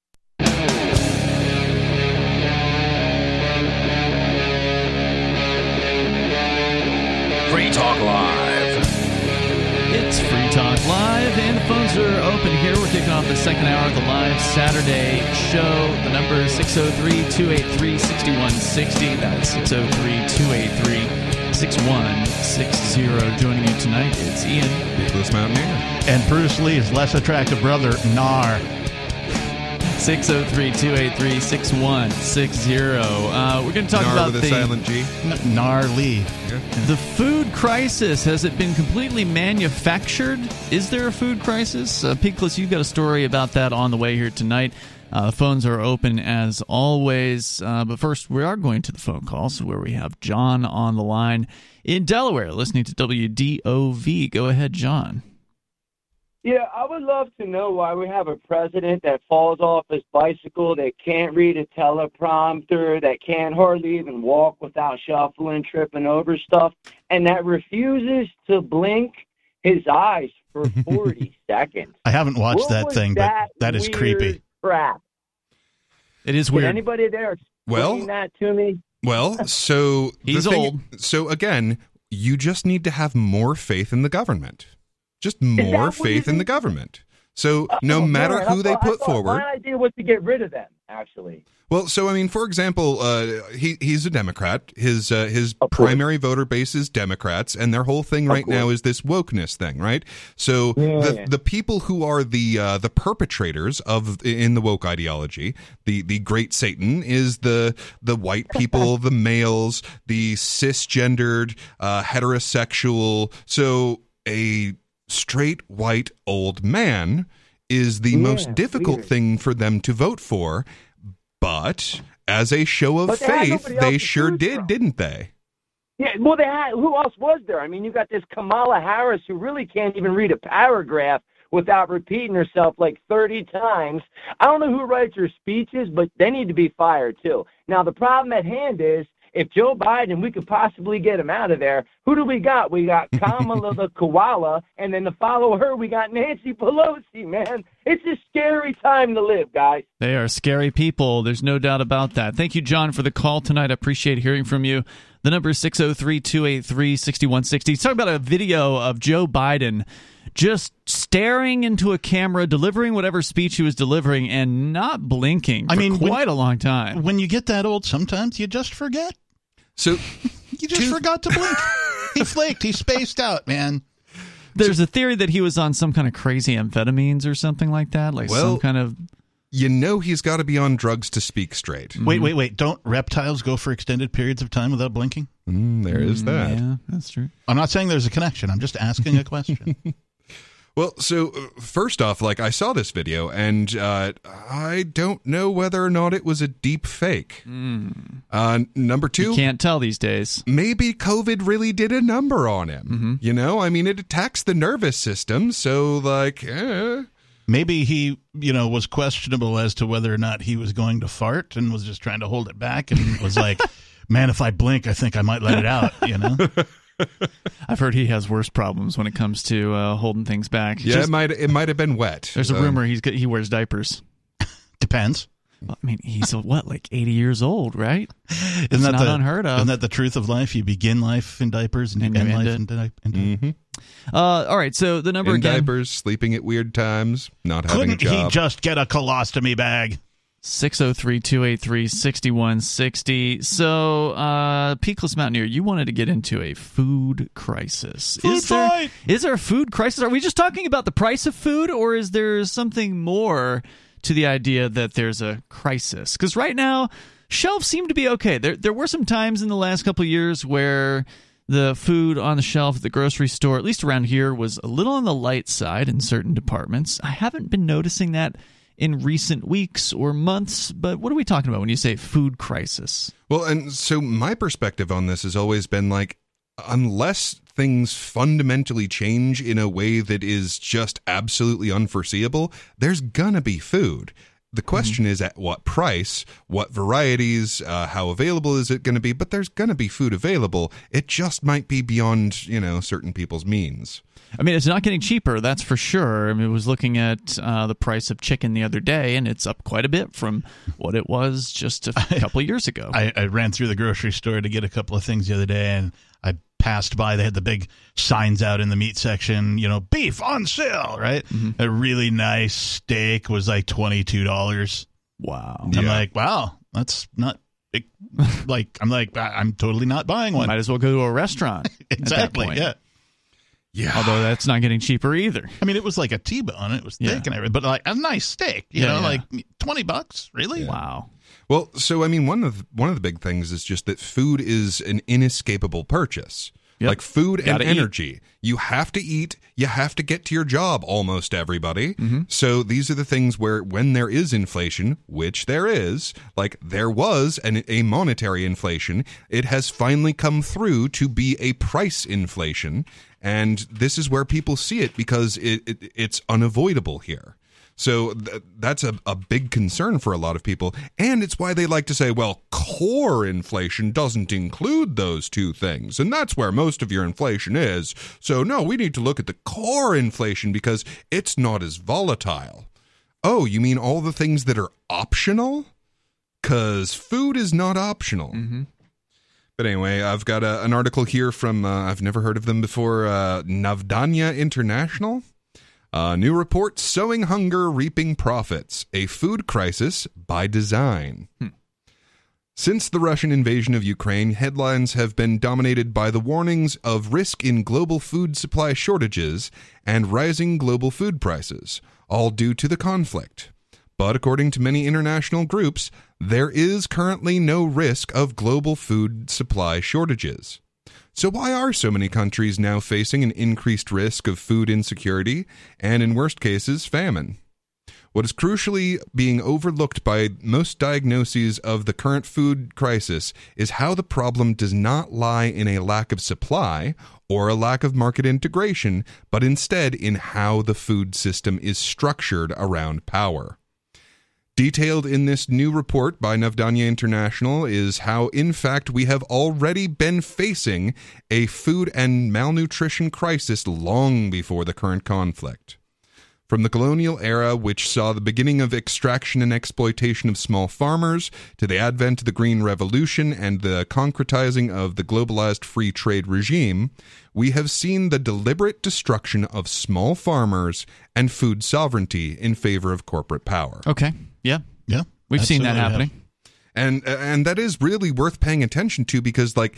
Free Talk Live. It's Free Talk Live, and the phones are open here. We're kicking off the second hour of the live Saturday show. The number is 603 283 6160. That's 603 283 6160. Joining you tonight, it's Ian. Nicholas Mountaineer. And Bruce Lee's less attractive brother, Nar. 603 283 6160. Uh, We're going to talk about the, silent G. N- gnarly. Lee. the food crisis. Has it been completely manufactured? Is there a food crisis? Uh, Peakless, you've got a story about that on the way here tonight. Uh, the phones are open as always. Uh, but first, we are going to the phone calls where we have John on the line in Delaware listening to WDOV. Go ahead, John. Yeah, I would love to know why we have a president that falls off his bicycle, that can't read a teleprompter, that can't hardly even walk without shuffling, tripping over stuff, and that refuses to blink his eyes for 40 seconds. I haven't watched What that thing, that but that is creepy. Crap. It is Can weird. anybody there explain Well- that to me? Well, so He's thing- old. So again, you just need to have more faith in the government. Just more faith in the government. So no Oh, matter who they put forward. My idea was to get rid of them, actually. Well, so I mean, for example, uh, he he's a Democrat. His uh, his primary voter base is Democrats, and their whole thing right now is this wokeness thing, right? So Yeah. the the people who are the uh, the perpetrators of in the woke ideology, the the great Satan is the the white people, the males, the cisgendered, uh, heterosexual. So a straight white old man is the Yeah, most difficult weird. thing for them to vote for, but as a show of they faith, they sure did, from. didn't they? Yeah, well, they had, who else was there? I mean, you got this Kamala Harris who really can't even read a paragraph without repeating herself like 30 times. I don't know who writes her speeches, but they need to be fired too. Now, the problem at hand is if Joe Biden, we could possibly get him out of there, who do we got? We got Kamala the koala, and then to follow her, we got Nancy Pelosi, man. It's a scary time to live, guys. They are scary people. There's no doubt about that. Thank you, John, for the call tonight. I appreciate hearing from you. The number is 603 283 6160. Talk about a video of Joe Biden just staring into a camera, delivering whatever speech he was delivering, and not blinking for I mean, when- quite a long time. When you get that old, sometimes you just forget. So You just Two- forgot to blink. he flaked. He spaced out, man. There's a theory that he was on some kind of crazy amphetamines or something like that, like Well- some kind of. you know he's got to be on drugs to speak straight. Wait, wait, wait. Don't reptiles go for extended periods of time without blinking? Mm, there is that. Yeah, that's true. I'm not saying there's a connection. I'm just asking a question. Well, so uh, first off, like I saw this video, and uh, I don't know whether or not it was a deep fake. Uh, number two, You can't tell these days. maybe COVID really did a number on him. Mm-hmm. You know, I mean, it attacks the nervous system, so like, eh. Maybe he, you know, was questionable as to whether or not he was going to fart and was just trying to hold it back and was like, man, if I blink, I think I might let it out, you know? I've heard he has worse problems when it comes to uh, holding things back. yeah, Just- it might it might have been wet. there's a Uh, rumor he's he wears diapers. Depends. I mean, he's what, like 80 years old, right? Isn't It's that not the, unheard of. Isn't that the truth of life? You begin life in diapers and you And you end life end in, di- in diapers. Mm-hmm. Uh, all right, so the number In again diapers, sleeping at weird times, not having a job. Couldn't he just get a colostomy bag? 603-283-6160. So, uh, Peakless Mountaineer, you wanted to get into a food crisis. Food is there is there a food crisis? Are we just talking about the price of food or is there something more to the idea that there's a crisis? Cuz right now shelves seem to be okay. There there were some times in the last couple of years where the food on the shelf at the grocery store, at least around here, was a little on the light side in certain departments. I haven't been noticing that in recent weeks or months, but what are we talking about when you say food crisis? Well, and so my perspective on this has always been like, unless things fundamentally change in a way that is just absolutely unforeseeable, there's gonna be food. The question is at what price, what varieties, uh, how available is it going to be? But there's going to be food available. It just might be beyond, you know, certain people's means. I mean, it's not getting cheaper, that's for sure. I mean, I was looking at uh, the price of chicken the other day, and it's up quite a bit from what it was just a couple years ago. I, I ran through the grocery store to get a couple of things the other day, and I passed by. They had the big signs out in the meat section, you know, beef on sale, right? Mm-hmm. A really nice steak was like twenty two dollars. wow. I'm Yeah. like, wow, that's not it, like I'm like I- I'm totally not buying one. Might as well go to a restaurant. exactly. Yeah. Yeah. Although that's not getting cheaper either. I mean, it was like a T-bone. It was thick Yeah. and everything, but like a nice steak. You Yeah, know, yeah. like twenty bucks, really? Wow. Well, so I mean, one of one of the big things is just that food is an inescapable purchase. Yep. Like food and Gotta eat. energy. You have to eat, you have to get to your job almost everybody. Mm-hmm. So these are the things where when there is inflation, which there is, like there was an, a monetary inflation, it has finally come through to be a price inflation. And this is where people see it because it, it it's unavoidable here. So th- that's a, a big concern for a lot of people. And it's why they like to say, well, core inflation doesn't include those two things. And that's where most of your inflation is. So, no, we need to look at the core inflation because it's not as volatile. Oh, you mean all the things that are optional? Because food is not optional. But anyway, I've got a, an article here from, uh, I've never heard of them before, uh, Navdanya International. A new report Sowing Hunger, Reaping Profits A Food Crisis by Design. Hmm. Since the Russian invasion of Ukraine, headlines have been dominated by the warnings of risk in global food supply shortages and rising global food prices, all due to the conflict. But according to many international groups, there is currently no risk of global food supply shortages. So, why are so many countries now facing an increased risk of food insecurity and, in worst cases, famine? What is crucially being overlooked by most diagnoses of the current food crisis is how the problem does not lie in a lack of supply or a lack of market integration, but instead in how the food system is structured around power. Detailed in this new report by Navdanya International is how, in fact, we have already been facing a food and malnutrition crisis long before the current conflict. From the colonial era, which saw the beginning of extraction and exploitation of small farmers, to the advent of the Green Revolution and the concretizing of the globalized free trade regime, we have seen the deliberate destruction of small farmers and food sovereignty in favor of corporate power. Okay. Yeah. Yeah. We've seen that absolutely, happening. and and that is really worth paying attention to because like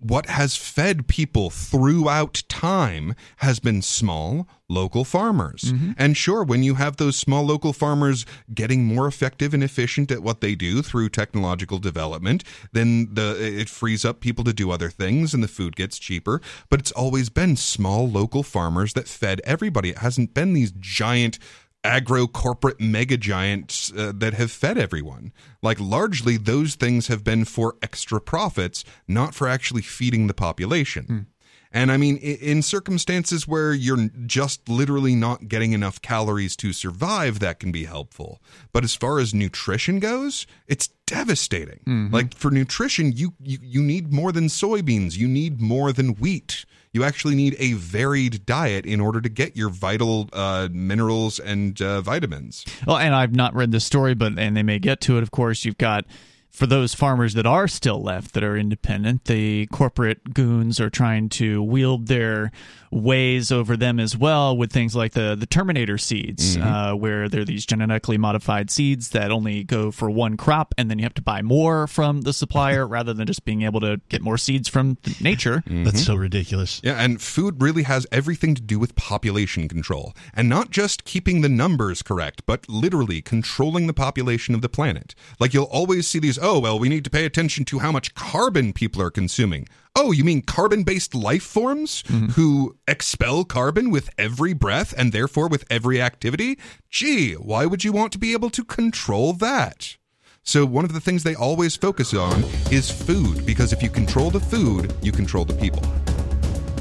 what has fed people throughout time has been small local farmers mm-hmm. and sure when you have those small local farmers getting more effective and efficient at what they do through technological development then the it frees up people to do other things and the food gets cheaper but it's always been small local farmers that fed everybody it hasn't been these giant agro corporate mega giants uh, that have fed everyone. Like largely those things have been for extra profits, not for actually feeding the population. And I mean, in circumstances where you're just literally not getting enough calories to survive, that can be helpful. But as far as nutrition goes, it's devastating. Like for nutrition, you, you you need more than soybeans. You need more than wheat. You actually need a varied diet in order to get your vital uh, minerals and uh, vitamins. Well, and I've not read this story, but and they may get to it. Of course, you've got for those farmers that are still left that are independent, the corporate goons are trying to wield their ways over them as well with things like the the Terminator seeds, uh, where they're these genetically modified seeds that only go for one crop, and then you have to buy more from the supplier rather than just being able to get more seeds from nature. That's so ridiculous. Yeah, and food really has everything to do with population control. And not just keeping the numbers correct, but literally controlling the population of the planet. Like you'll always see these, oh, well, we need to pay attention to how much carbon people are consuming. Oh, you mean carbon based life forms mm-hmm. who expel carbon with every breath and therefore with every activity? Gee, why would you want to be able to control that? So, one of the things they always focus on is food, because if you control the food, you control the people.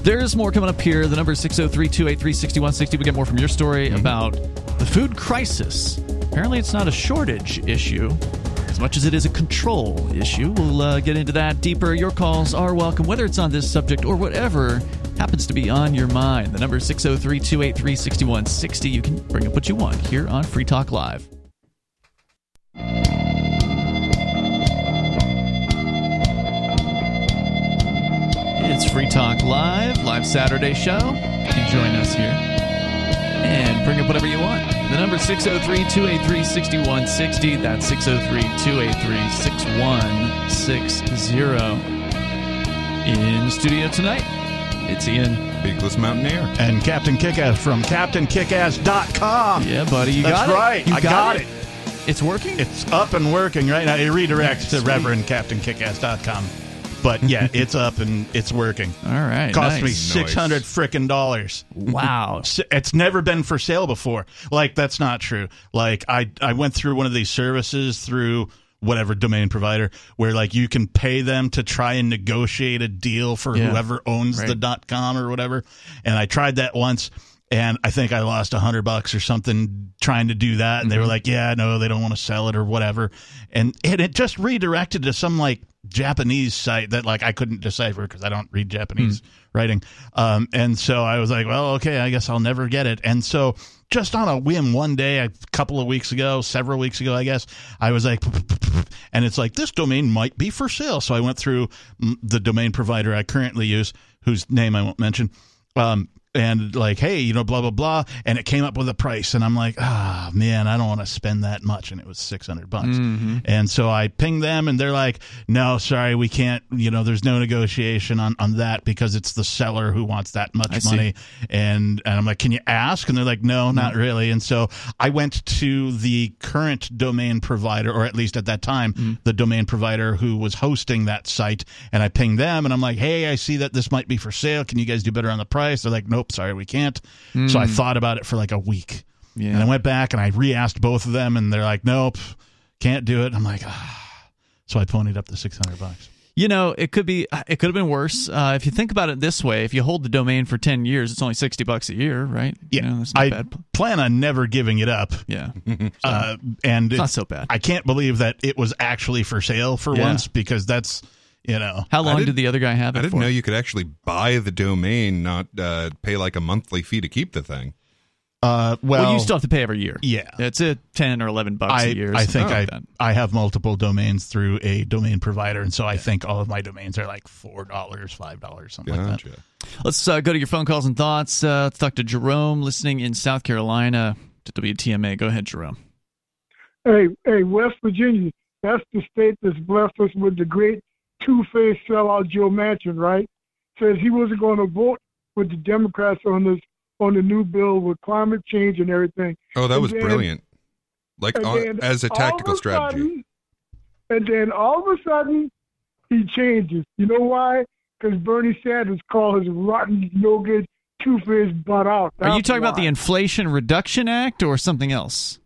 There's more coming up here. The number is 603 283 6160. We get more from your story mm-hmm. about the food crisis. Apparently, it's not a shortage issue as much as it is a control issue. We'll uh, get into that deeper. Your calls are welcome, whether it's on this subject or whatever happens to be on your mind. The number is 603 283 6160. You can bring up what you want here on Free Talk Live. It's Free Talk Live, live Saturday show. You can join us here and bring up whatever you want. The number 603 283 6160. That's 603 283 6160. In the studio tonight, it's Ian. Peakless Mountaineer. And Captain Kickass from CaptainKickass.com. Yeah, buddy, you That's got it. right. I got it. It's working? It's up and working right now. It redirects to Sweet. ReverendCaptainKickass.com. But yeah, it's up and it's working. All right. Cost me nice. six hundred frickin' dollars. Wow. It's never been for sale before. Like that's not true. Like I I went through one of these services through whatever domain provider where like you can pay them to try and negotiate a deal for Yeah. whoever owns the Right. dot com or whatever. And I tried that once and I think I lost a hundred bucks or something trying to do that. And they were like, yeah, no, they don't want to sell it or whatever. And, and it just redirected to some like Japanese site that like I couldn't decipher because I don't read Japanese writing. Um, and so I was like, well, okay, I guess I'll never get it. And so just on a whim one day, a couple of weeks ago, several weeks ago, I guess, I was like, and it's like, this domain might be for sale. So I went through mm, the domain provider I currently use, whose name I won't mention. Um, and like, hey, you know, blah blah blah, and it came up with a price, and I'm like, ah, man, I don't want to spend that much, and it was six hundred bucks, mm-hmm. and so I pinged them, and they're like, no, sorry, we can't, you know, there's no negotiation on on that because it's the seller who wants that I much see. money, and and I'm like, can you ask? And they're like, no, not mm-hmm. really, and so I went to the current domain provider, or at least at that time, mm-hmm. the domain provider who was hosting that site, and I pinged them, and I'm like, hey, I see that this might be for sale. Can you guys do better on the price? They're like, nope, sorry, we can't. So I thought about it for like a week, Yeah. and I went back and I re-asked both of them, and they're like, nope, can't do it. I'm like, ah. So I ponied up the six hundred bucks. You know, it could be. It could have been worse. Uh, if you think about it this way, if you hold the domain for ten years, it's only sixty bucks a year, right? You know, that's not I bad. plan on never giving it up. Yeah, Uh, and it's not so bad. I can't believe that it was actually for sale for Yeah. once because that's you know How long didn't- the other guy have it I didn't for? know you could actually buy the domain, not uh, pay like a monthly fee to keep the thing. uh well, well, you still have to pay every year. Yeah. it's a ten or eleven bucks I, a year. I something think I. I have multiple domains through a domain provider, and so I think all of my domains are like four dollars, five dollars, something like that. Let's uh, go to your phone calls and thoughts. Uh, let's talk to Jerome, listening in South Carolina to WTMA. Go ahead, Jerome. Hey, hey, West Virginia, that's the state that's blessed us with the great two-faced sellout Joe Manchin, right? Says he wasn't going to vote with the Democrats on this on the new bill with climate change and everything. Oh, that And was then- brilliant. Like on, uh, as a tactical of strategy. sudden- and then all of a sudden, he changes. You know why? Because Bernie Sanders called his rotten, no good, two-faced butt out. Are you That's talking about the Inflation Reduction Act or something else?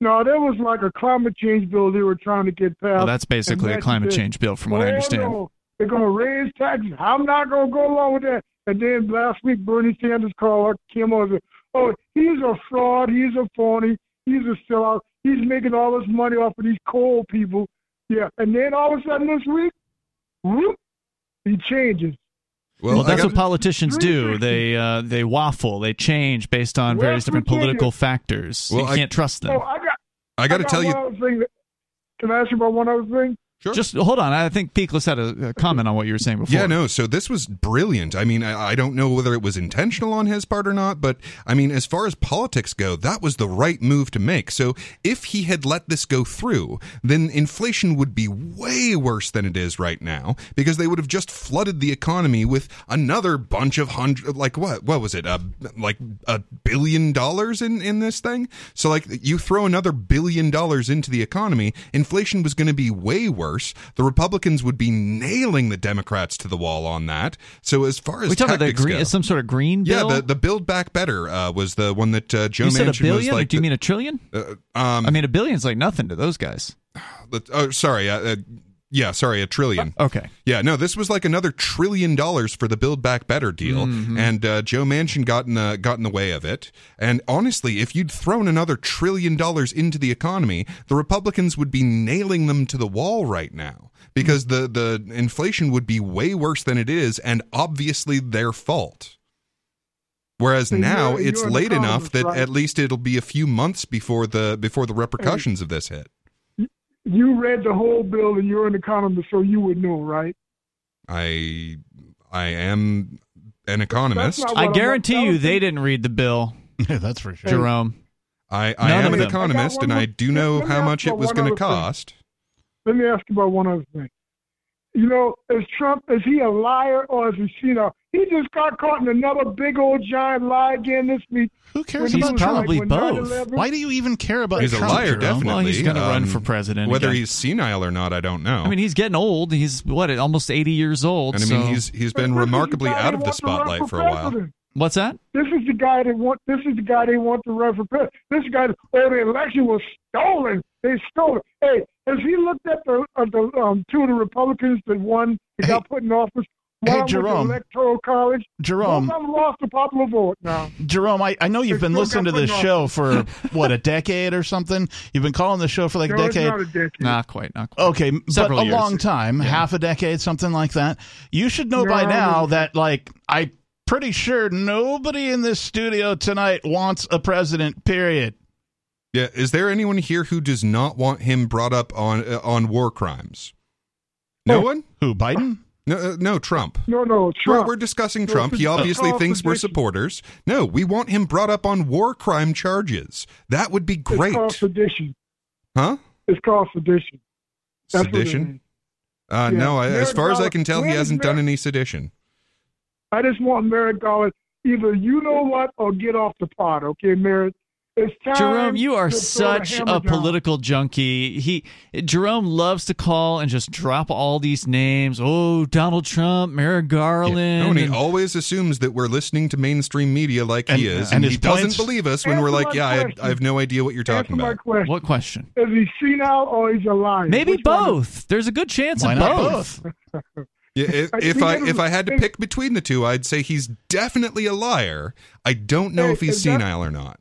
No, there was like a climate change bill they were trying to get passed. Well, that's basically a climate said, change bill, from what I understand. no, they're going to raise taxes. I'm not going to go along with that. And then last week, Bernie Sanders called came on and said, "Oh, he's a fraud. He's a phony. He's a sellout. He's making all this money off of these coal people." Yeah, and then all of a sudden this week, whoop, he changes. Well, Well, that's I what politicians do. They uh, they waffle. They change based on various West different Virginia. political factors. Well, you I- can't trust them. Oh, I got. I got to tell you, Can I ask you about one other thing? Just hold on. I think Peakless had a, a comment on what you were saying before. Yeah, no. So this was brilliant. I mean, I, I don't know whether it was intentional on his part or not, but I mean, as far as politics go, that was the right move to make. So if he had let this go through, then inflation would be way worse than it is right now because they would have just flooded the economy with another bunch of hundred, like what? What was it? Uh, like a billion dollars in in this thing. So like you throw another billion dollars into the economy, inflation was going to be way worse. The Republicans would be nailing the Democrats to the wall on that. So as far as we talking about the green, go- some sort of green yeah, the the Build Back Better uh, was the one that uh, Joe you said a Manchin billion? like. do you mean a trillion? uh, um, I mean, a billion's like nothing to those guys. oh, sorry. Yeah, sorry, a trillion. Okay. Yeah, no, this was like another trillion dollars for the Build Back Better deal, Mhm. and uh, Joe Manchin got in the got in the way of it. And honestly, if you'd thrown another trillion dollars into the economy, the Republicans would be nailing them to the wall right now because the the inflation would be way worse than it is, and obviously their fault. Whereas So now you're- it's you're late enough that right? at least it'll be a few months before the before the repercussions of this hit. You read the whole bill and you're an economist, so you would know, right? I I am an economist. I what I'm- guarantee you they didn't read the bill, Yeah, that's for sure. Jerome. I, I None am an economist, I and one I do know how much it was going to other thing. cost. Let me ask you about one other thing. You know, is Trump is he a liar or is he you know he just got caught in another big old giant lie again this week? Who cares When about he probably when both. 9/11 Why do you even care about He's a liar, Jerome? definitely. Well, he's gonna run Um, for president Whether again. he's senile or not, I don't know. I mean, he's getting old. He's what, almost eighty years old. and I mean, so- he's he's But been this is the remarkably guy out of the want to spotlight for a while. What's that? This is the guy they want. This is the guy they want to run for president. This guy. Oh, the election was stolen. They stole it. Hey, has he looked at the uh, the um, two of the Republicans that won? That got put in office. Hey, One went to Jerome. electoral college. Jerome, Both of lost the popular vote now. Jerome, I, I know you've They been listening to this put show for what a decade or something. You've been calling the show for like a no, it's decade. not a decade. Not quite. Not quite. Okay, Several but a long time, half a decade, something like that. You should know by now that, like, I pretty sure nobody in this studio tonight wants a president. Period. Yeah, is there anyone here who does not want him brought up on uh, on war crimes? No Oh. one. Who? Biden? No, uh, no, Trump. No, no, We're, Trump. we're discussing Trump. it's He a obviously thinks we're supporters. No, we want him brought up on war crime charges. That would be It's called great. sedition. Huh? It's called sedition. That's Sedition? is. Uh, Yeah. no, I, as far as I can tell, he hasn't done any sedition. I just want Merrick Garland. Either you know what or get off the pot, okay, Merrick? It's time. Jerome, you are to throw the such hammer a political junkie. He Jerome loves to call and just drop all these names. Oh, Donald Trump, Merrick Garland. No, and he and- always assumes that we're listening to mainstream media like he is, and and, his he doesn't believe us when we're like, "Yeah, I. I have no idea what you're talking about." question. what question? Is he senile or he's a liar? Maybe Which both. There's a good chance Why of not both. both? Yeah, if, I if I if I had to pick between the two, I'd say he's definitely a liar. I don't know if he's that- senile or not.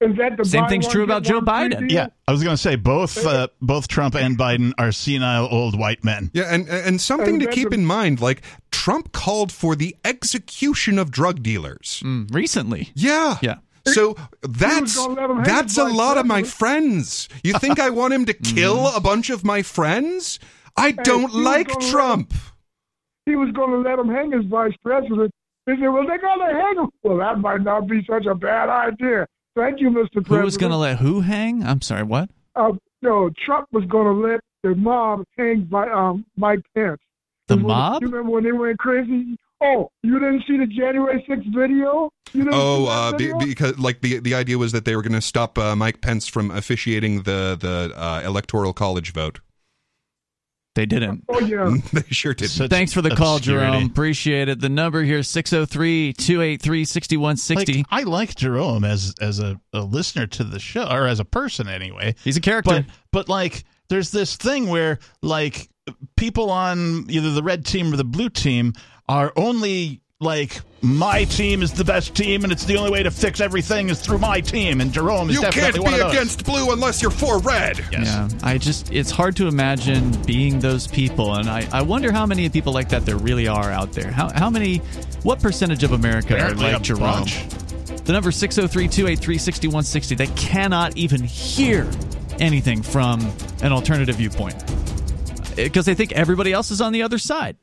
Is that the Same thing's true about Joe one Biden. Yeah, I was going to say both. Uh, both Trump and Biden are senile old white men. Yeah, and and something And to keep the- in mind, like Trump called for the execution of drug dealers. Mm, recently. Yeah. Yeah. So that's gonna let him hang that's a lot of my friends. You think I want him to kill a bunch of my friends? I don't like gonna Trump. He was going to let him hang his vice president. They said, well, they're going to hang him. Well, that might not be such a bad idea. Thank you, Mr. President. Who was going to let who hang? I'm sorry, what? Uh, no, Trump was going to let the mob hang by um, Mike Pence. The You remember- mob? You remember when they went crazy? Oh, you didn't see the January 6th video? You didn't Oh, see that uh, be, because like the the idea was that they were going to stop uh, Mike Pence from officiating the the uh, electoral college vote. They didn't. oh, yeah. they sure did. Such Thanks for the call. Jerome. Appreciate it. The number here is 603 283 6160. Like, I like Jerome as as a, a listener to the show, or as a person anyway. He's a character. But but like, there's this thing where like people on either the red team or the blue team are only like my team is the best team and it's the only way to fix everything is through my team. And Jerome is You can't definitely one be of those. against blue unless you're for red. Yeah, I just, it's hard to imagine being those people. And I, I wonder how many people like that there really are out there. How, how many, what percentage of America Apparently are a like Jerome? bunch. The number 603 283 6160. They cannot even hear anything from an alternative viewpoint uh, because they think everybody else is on the other side.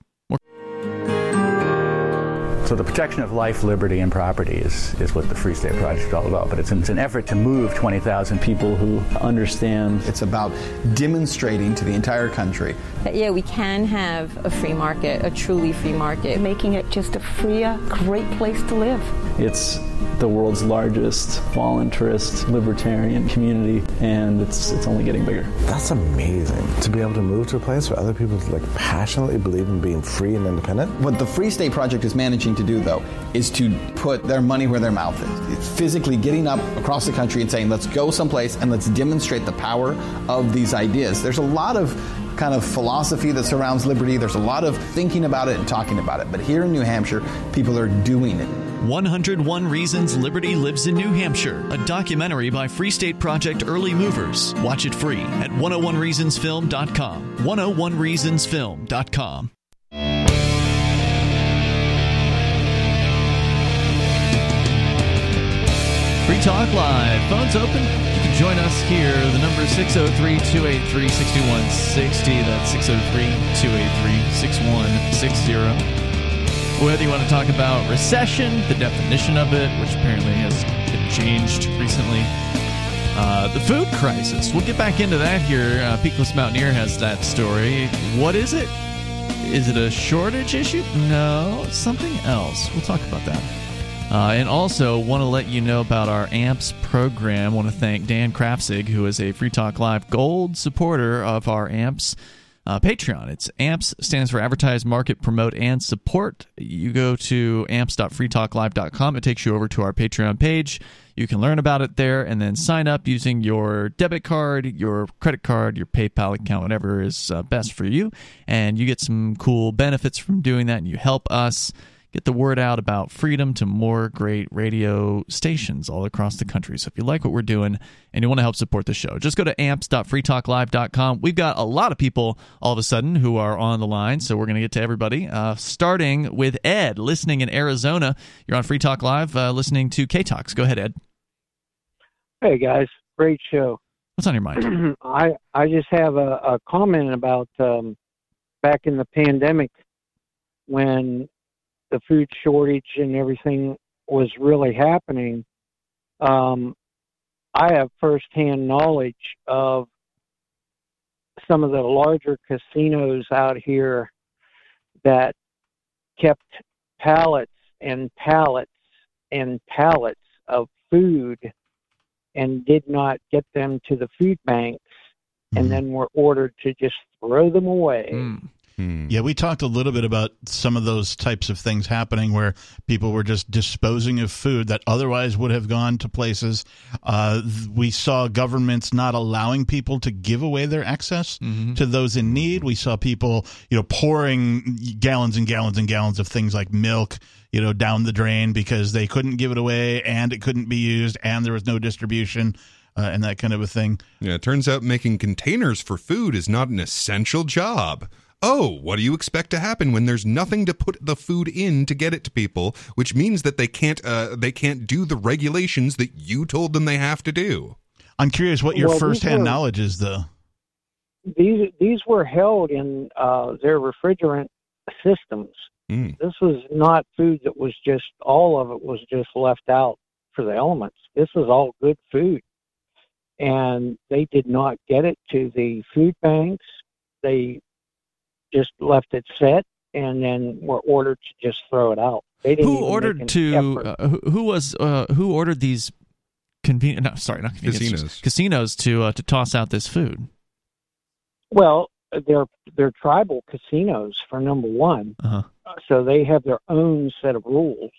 So the protection of life, liberty, and property is, is what the Free State Project is all about. But it's an, it's an effort to move 20,000 people who understand. It's about demonstrating to the entire country that, yeah, we can have a free market, a truly free market. Making it just a freer, great place to live. It's the world's largest voluntarist libertarian community, and it's it's only getting bigger. That's amazing to be able to move to a place where other people like passionately believe in being free and independent. What the Free State Project is managing to do, though, is to put their money where their mouth is. It's physically getting up across the country and saying, let's go someplace and let's demonstrate the power of these ideas. There's a lot of kind of philosophy that surrounds liberty. There's a lot of thinking about it and talking about it. But here in New Hampshire, people are doing it. 101 Reasons Liberty Lives in New Hampshire, a documentary by Free State Project Early Movers. Watch it free at 101reasonsfilm.com. 101reasonsfilm.com. Free Talk Live. Phones open. You can join us here. The number is 603 283 6160. That's 603 283 6160. Whether you want to talk about recession, the definition of it, which apparently has been changed recently, uh, the food crisis. We'll get back into that here. Uh, Peakless Mountaineer has that story. What is it? Is it a shortage issue? No, something else. We'll talk about that. Uh, and also want to let you know about our AMPS program. want to thank Dan Krafzig, who is a Free Talk Live Gold supporter of our AMPS uh, Patreon. It's AMPS stands for Advertise, Market, Promote, and Support. You go to amps.freetalklive.com. It takes you over to our Patreon page. You can learn about it there and then sign up using your debit card, your credit card, your PayPal account, whatever is uh, best for you. And you get some cool benefits from doing that, and you help us get the word out about freedom to more great radio stations all across the country. So if you like what we're doing and you want to help support the show, just go to amps.freetalklive.com. We've got a lot of people all of a sudden who are on the line, so we're going to get to everybody. Uh, starting with Ed, listening in Arizona. You're on Free Talk Live, uh, listening to K Talks. Go ahead, Ed. Hey guys, great show. What's on your mind? I I just have a, a comment about um, back in the pandemic when the food shortage and everything was really happening. Um, I have firsthand knowledge of some of the larger casinos out here that kept pallets and pallets and pallets of food and did not get them to the food banks and then were ordered to just throw them away. Yeah, we talked a little bit about some of those types of things happening where people were just disposing of food that otherwise would have gone to places. Uh, we saw governments not allowing people to give away their excess to those in need. We saw people, you know, pouring gallons and gallons and gallons of things like milk, you know, down the drain because they couldn't give it away and it couldn't be used and there was no distribution. Uh, and that kind of a thing. Yeah, it turns out making containers for food is not an essential job. Oh, what do you expect to happen when there's nothing to put the food in to get it to people, which means that they can't uh, they can't do the regulations that you told them they have to do. I'm curious what your Well, these firsthand were- knowledge is, though. These these were held in uh, their refrigerant systems. Mm. This was not food that was just all of it was just left out for the elements. This was all good food, and they did not get it to the food banks. They just left it set, and then were ordered to just throw it out. They didn't Who ordered to? Uh, who, who was? Uh, who ordered these? Conven- no, sorry, not convenience Casinos. Casinos to uh, to toss out this food. Well, they're they're tribal casinos for number one, Uh-huh. so they have their own set of rules.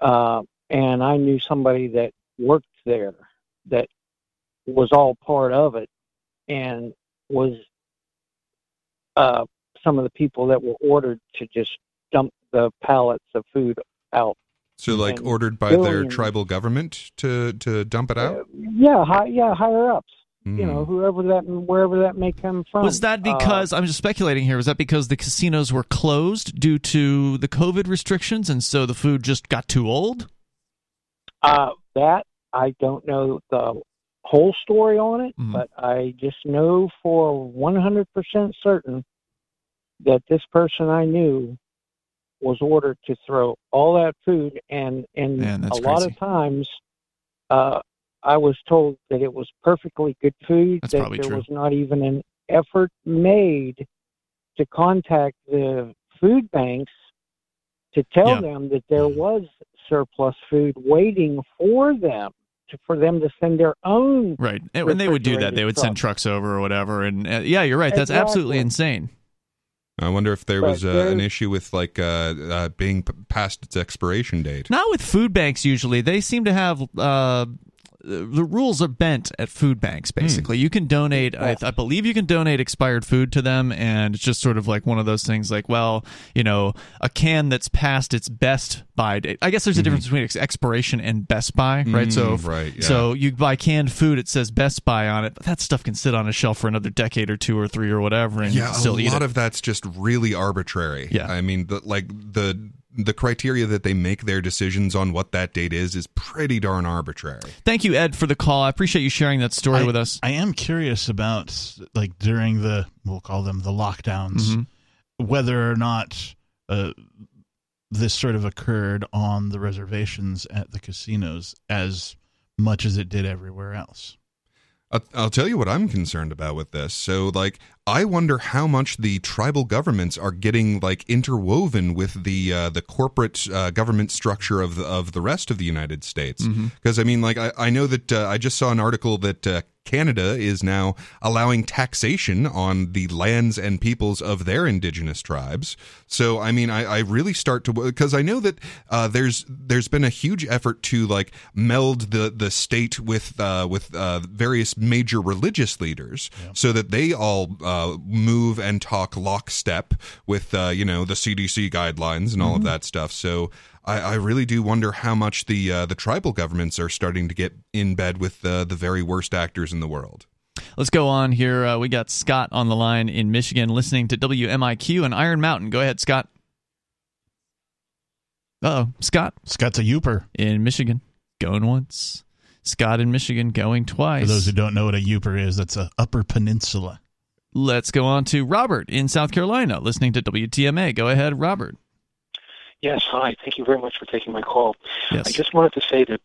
Uh, and I knew somebody that worked there that was all part of it, and was uh, some of the people that were ordered to just dump the pallets of food out. So, like, And ordered by their tribal government to to dump it out. Yeah, high, yeah, higher ups. You know, Hmm. whoever that, wherever that may come from. Was that Uh, because I'm just speculating here? Was that because the casinos were closed due to the COVID restrictions, and so the food just got too old? Uh, that I don't know the whole story on it, Mhm. but I just know for 100% certain that this person I knew was ordered to throw all that food, and and Man, a lot crazy. of times, uh, I was told that it was perfectly good food. That's that there true. was not even an effort made to contact the food banks to tell Yeah. them that there was surplus food waiting for them to, for them to send their own Right. And when they would do that, they would send trucks. trucks over or whatever. And uh, yeah, you're right. That's absolutely insane. I wonder if there But was uh, an issue with like uh, uh, being p- past its expiration date. Not with food banks. Usually, they seem to have uh, the rules are bent at food banks. Basically, you can donate. I, I believe you can donate expired food to them, and it's just sort of like one of those things. Like, well, you know, a can that's past its best by date. I guess there's a difference between ex- expiration and best by, right? so, Mm, right, yeah. so you buy canned food, it says best by on it, but that stuff can sit on a shelf for another decade or two or three or whatever, and yeah, can still a eat lot it. of that's just really arbitrary. Yeah. I mean, the, like the the criteria that they make their decisions on what that date is is pretty darn arbitrary. Thank you, Ed, for the call. I appreciate you sharing that story I, with us. I am curious about like during the we'll call them the lockdowns, Mhm. whether or not uh, this sort of occurred on the reservations at the casinos as much as it did everywhere else. I'll, I'll tell you what I'm concerned about with this. So, like, I wonder how much the tribal governments are getting like interwoven with the uh, the corporate uh, government structure of the of the rest of the United States. Because I mean, like, I, I know that uh, I just saw an article that. Canada is now allowing taxation on the lands and peoples of their indigenous tribes. So, I mean, I, I really start to because I know that uh, there's there's been a huge effort to like meld the the state with uh, with uh, various major religious leaders, so that they all uh, move and talk lockstep with uh, you know the CDC guidelines and all of that stuff. So. I, I really do wonder how much the uh, the tribal governments are starting to get in bed with uh, the very worst actors in the world. Let's go on here. Uh, we got Scott on the line in Michigan listening to WMIQ and Iron Mountain. Go ahead, Scott. Oh, Scott. Scott's a Yooper. In Michigan. Going once. Scott in Michigan going twice. For those who don't know what a Yooper is, that's a Upper Peninsula. Let's go on to Robert in South Carolina listening to WTMA. Go ahead, Robert. Yes, hi. Thank you very much for taking my call. Yes. I just wanted to say that,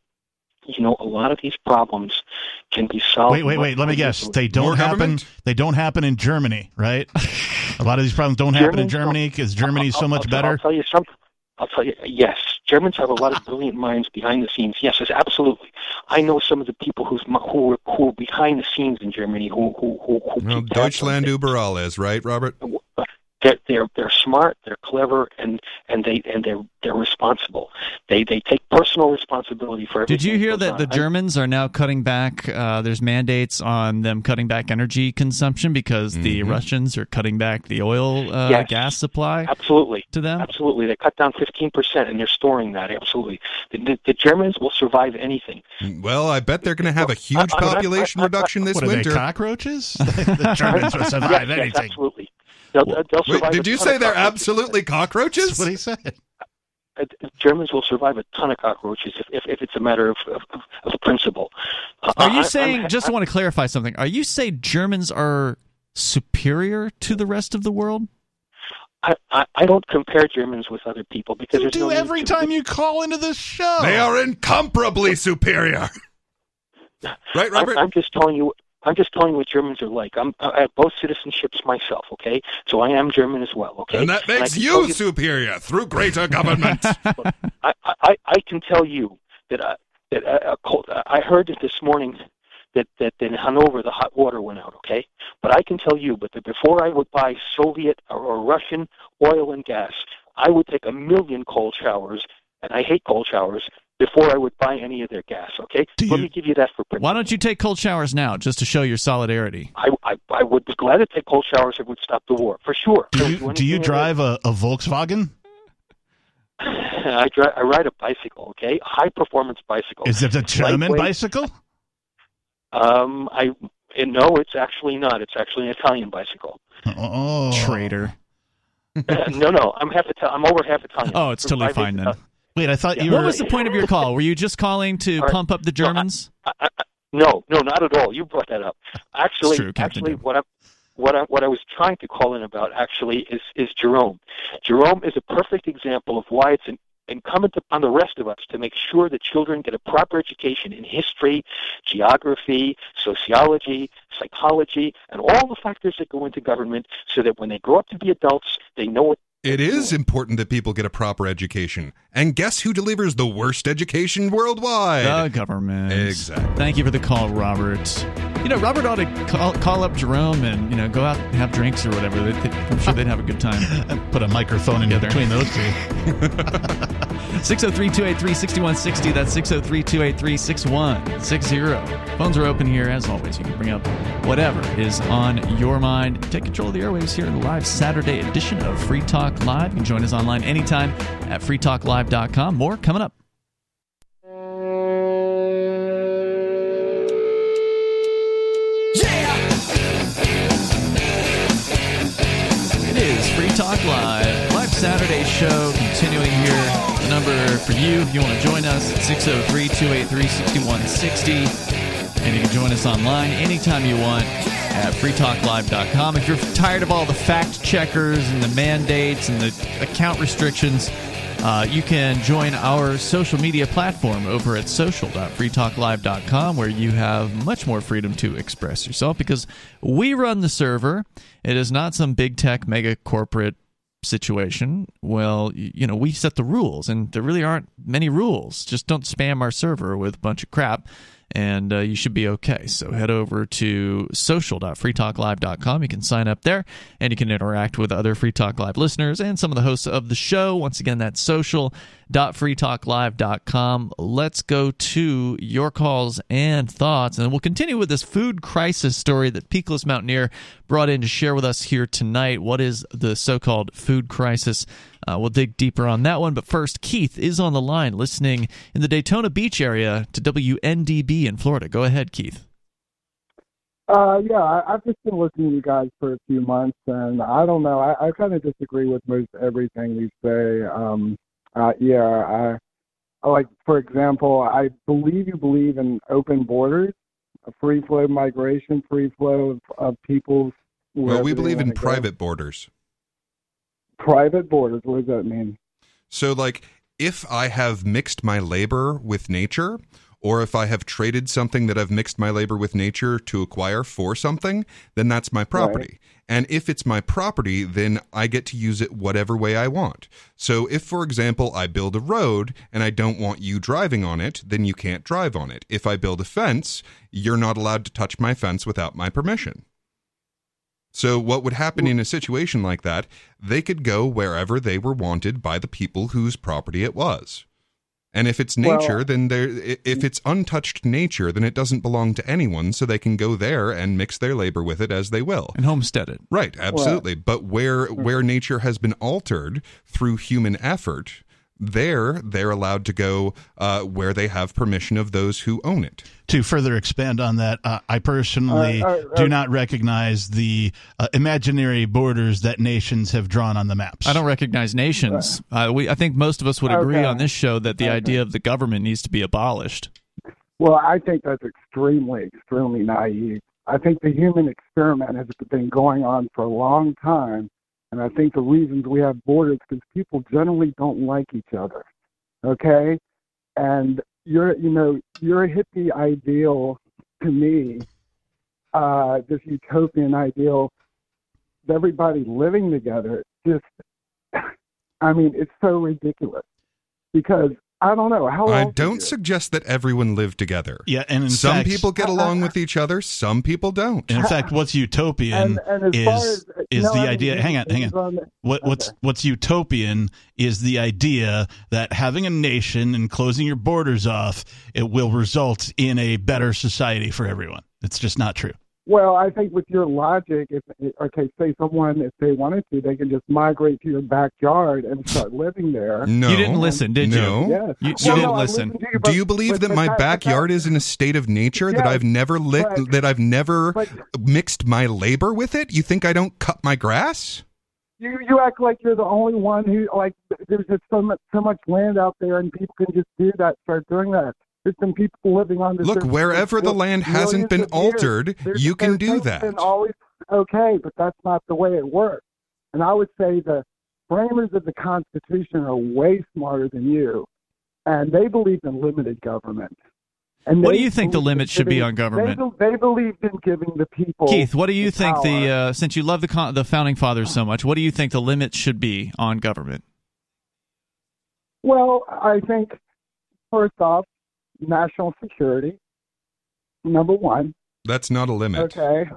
you know, a lot of these problems can be solved. Wait, wait, wait. Let me guess. They don't happen. They don't happen in Germany, right? a lot of these problems don't happen in Germany because Germany is so much I'll, better. I'll tell you something. I'll tell you. Yes, Germans have a lot of brilliant minds behind the scenes. Yes, yes, absolutely. I know some of the people who's who are, who are behind the scenes in Germany who who who, who Well, keep tabs on Deutschland über alles, right, Robert? They're they're they're smart, they're clever, and and they and they're they're responsible. They they take personal responsibility for everything. Did you hear that on. the I- Germans are now cutting back? Uh, there's mandates on them cutting back energy consumption because the Russians are cutting back the oil uh, Yes. gas supply. Absolutely. To them? Absolutely. They cut down 15% and they're storing that. Absolutely. The, the, the Germans will survive anything. Well, I bet they're going to have a huge population I- I- reduction this What are they, winter. cockroaches? the Germans will survive yes, yes, anything. absolutely. They'll, they'll Wait, did you say they're cockroaches. absolutely cockroaches? That's what he said. Uh, Germans will survive a ton of cockroaches if, if, if it's a matter of, of, of principle. Uh, Are I- you I'm- saying? just want to clarify something. Are you saying Germans are superior to the rest of the world? I, I, I don't compare Germans with other people because You there's no do need every to. time you call into this show. They are incomparably superior. Right, Robert? I'm, I'm just telling you. I'm just telling you what Germans are like. I'm, I have both citizenships myself. Okay, so I am German as well. Okay, And that makes can you, tell superior through greater government. I, I, I can tell you that uh, that uh, a cold, I heard it this morning that, that in Hanover the hot water went out. Okay, but I can tell you, but that before I would buy Soviet or, or Russian oil and gas, I would take a million cold showers, and I hate cold showers before I would buy any of their gas. Okay, let me give you that for principle. Why don't you take cold showers now, just to show your solidarity? I, I, I would be glad to take cold showers if it would stop the war for sure. Do you do anything you drive a, a Volkswagen? I drive. I ride a bicycle. Okay, high performance bicycle. Is it a German bicycle? Um, I and no, it's actually not. It's actually an Italian bicycle. Oh, traitor. no, no, I'm half Italian. I'm over half Italian. Oh, it's totally fine eighths then. Wait, I thought you What was the point of your call? Were you just calling to right. pump up the Germans? No, no, not at all. You brought that up. Actually, true, actually, what I'm what I what I was trying to call in about actually is is Jerome. Jerome is a perfect example of why it's an incumbent upon the rest of us to make sure that children get a proper education in history, geography, sociology, psychology, and all the factors that go into government, so that when they grow up to be adults, they know what It is important that people get a proper education. And guess who delivers the worst education worldwide? The government. Exactly. Thank you for the call, Robert. You know, Robert ought to call, call up Jerome and you know go out and have drinks or whatever. They, they, I'm sure they'd have a good time. Put a microphone in between those two. 603 283 6160. That's 603 283 6160. Phones are open here as always. You can bring up whatever is on your mind. Take control of the airwaves here in the live Saturday edition of Free Talk Live. You can join us online anytime at freetalklive.com. More coming up. It is Free Talk Live, live Saturday show continuing here. The number for you if you want to join us at 603 283 6160. And you can join us online anytime you want at freetalklive.com. If you're tired of all the fact checkers and the mandates and the account restrictions, uh, you can join our social media platform over at social.freetalklive.com where you have much more freedom to express yourself because we run the server. It is not some big tech mega corporate situation. Well, you know, we set the rules and there really aren't many rules. Just don't spam our server with a bunch of crap and uh, you should be okay. So head over to social.freetalklive.com. You can sign up there and you can interact with other Free Talk Live listeners and some of the hosts of the show. Once again, that's social.freetalklive.com. Let's go to your calls and thoughts, and we'll continue with this food crisis story that Peakless Mountaineer brought in to share with us here tonight. What is the so called food crisis? Uh, we'll dig deeper on that one. But first, Keith is on the line listening in the Daytona Beach area to WNDB in Florida. Go ahead, Keith. Uh, yeah, I, I've just been listening to you guys for a few months, and I don't know. I, I kind of disagree with most everything you say. Um, uh, yeah, I, I like, for example, I believe you believe in open borders, a free flow migration, free flow of, of people. Well, we believe in wanna go. private borders. private borders. What does that mean? So, like, if I have mixed my labor with nature, or if I have traded something that I've mixed my labor with nature to acquire for something, then that's my property. And if it's my property, then I get to use it whatever way I want. So, if, for example, I build a road and I don't want you driving on it, then you can't drive on it. If I build a fence, you're not allowed to touch my fence without my permission. So, what would happen in a situation like that? They could go wherever they were wanted by the people whose property it was. And if it's Well- nature, then there. If it's untouched nature, then it doesn't belong to anyone. So they can go there and mix their labor with it as they will and homestead it. Right, absolutely. but where where nature has been altered through human effort, there they're allowed to go uh, where they have permission of those who own it. To further expand on that, uh, I personally Uh, uh, uh, do not recognize the uh, imaginary borders that nations have drawn on the maps. I don't recognize nations. Uh, we, I think most of us would agree Okay. on this show that the idea of the government needs to be abolished. Well, I think that's extremely, extremely naive. I think the human experiment has been going on for a long time, and I think the reasons we have borders is because people generally don't like each other. Okay, and you're, you know, your hippie ideal to me, uh, this utopian ideal, everybody living together, just, I mean, it's so ridiculous because I don't know how. I don't it? suggest that everyone live together. Yeah, and in some fact- people get along with each other, some people don't. And in fact, what's utopian And- and is as- is no, the I mean, idea. hang on, hang on. on the- What what's what's utopian is the idea that having a nation and closing your borders off it will result in a better society for everyone. It's just not true. Well, I think with your logic, if okay, say someone if they wanted to, they can just migrate to your backyard and start living there. No, You didn't listen, did you? no. Yes. You, you Well, didn't no, listen. listened to you, Do you believe but- that but my that- backyard is in a state of nature that I've never lit, but- that I've never but- mixed my labor with it? You think I don't cut my grass? You you act like you're the only one who like. There's just so much so much land out there, and people can just do that. Start doing that. There's people living on this. Look, wherever the land hasn't been altered, you can do that. Always okay, but that's not the way it works. And I would say the framers of the Constitution are way smarter than you, and they believed in limited government. And What do you think the believed in limit should be on government? They, they believed in giving the people. Keith, what do you think power. the uh, since you love the con- the founding fathers so much, what do you think the limit should be on government? Well, I think first off, national security, number one. That's not a limit. Okay.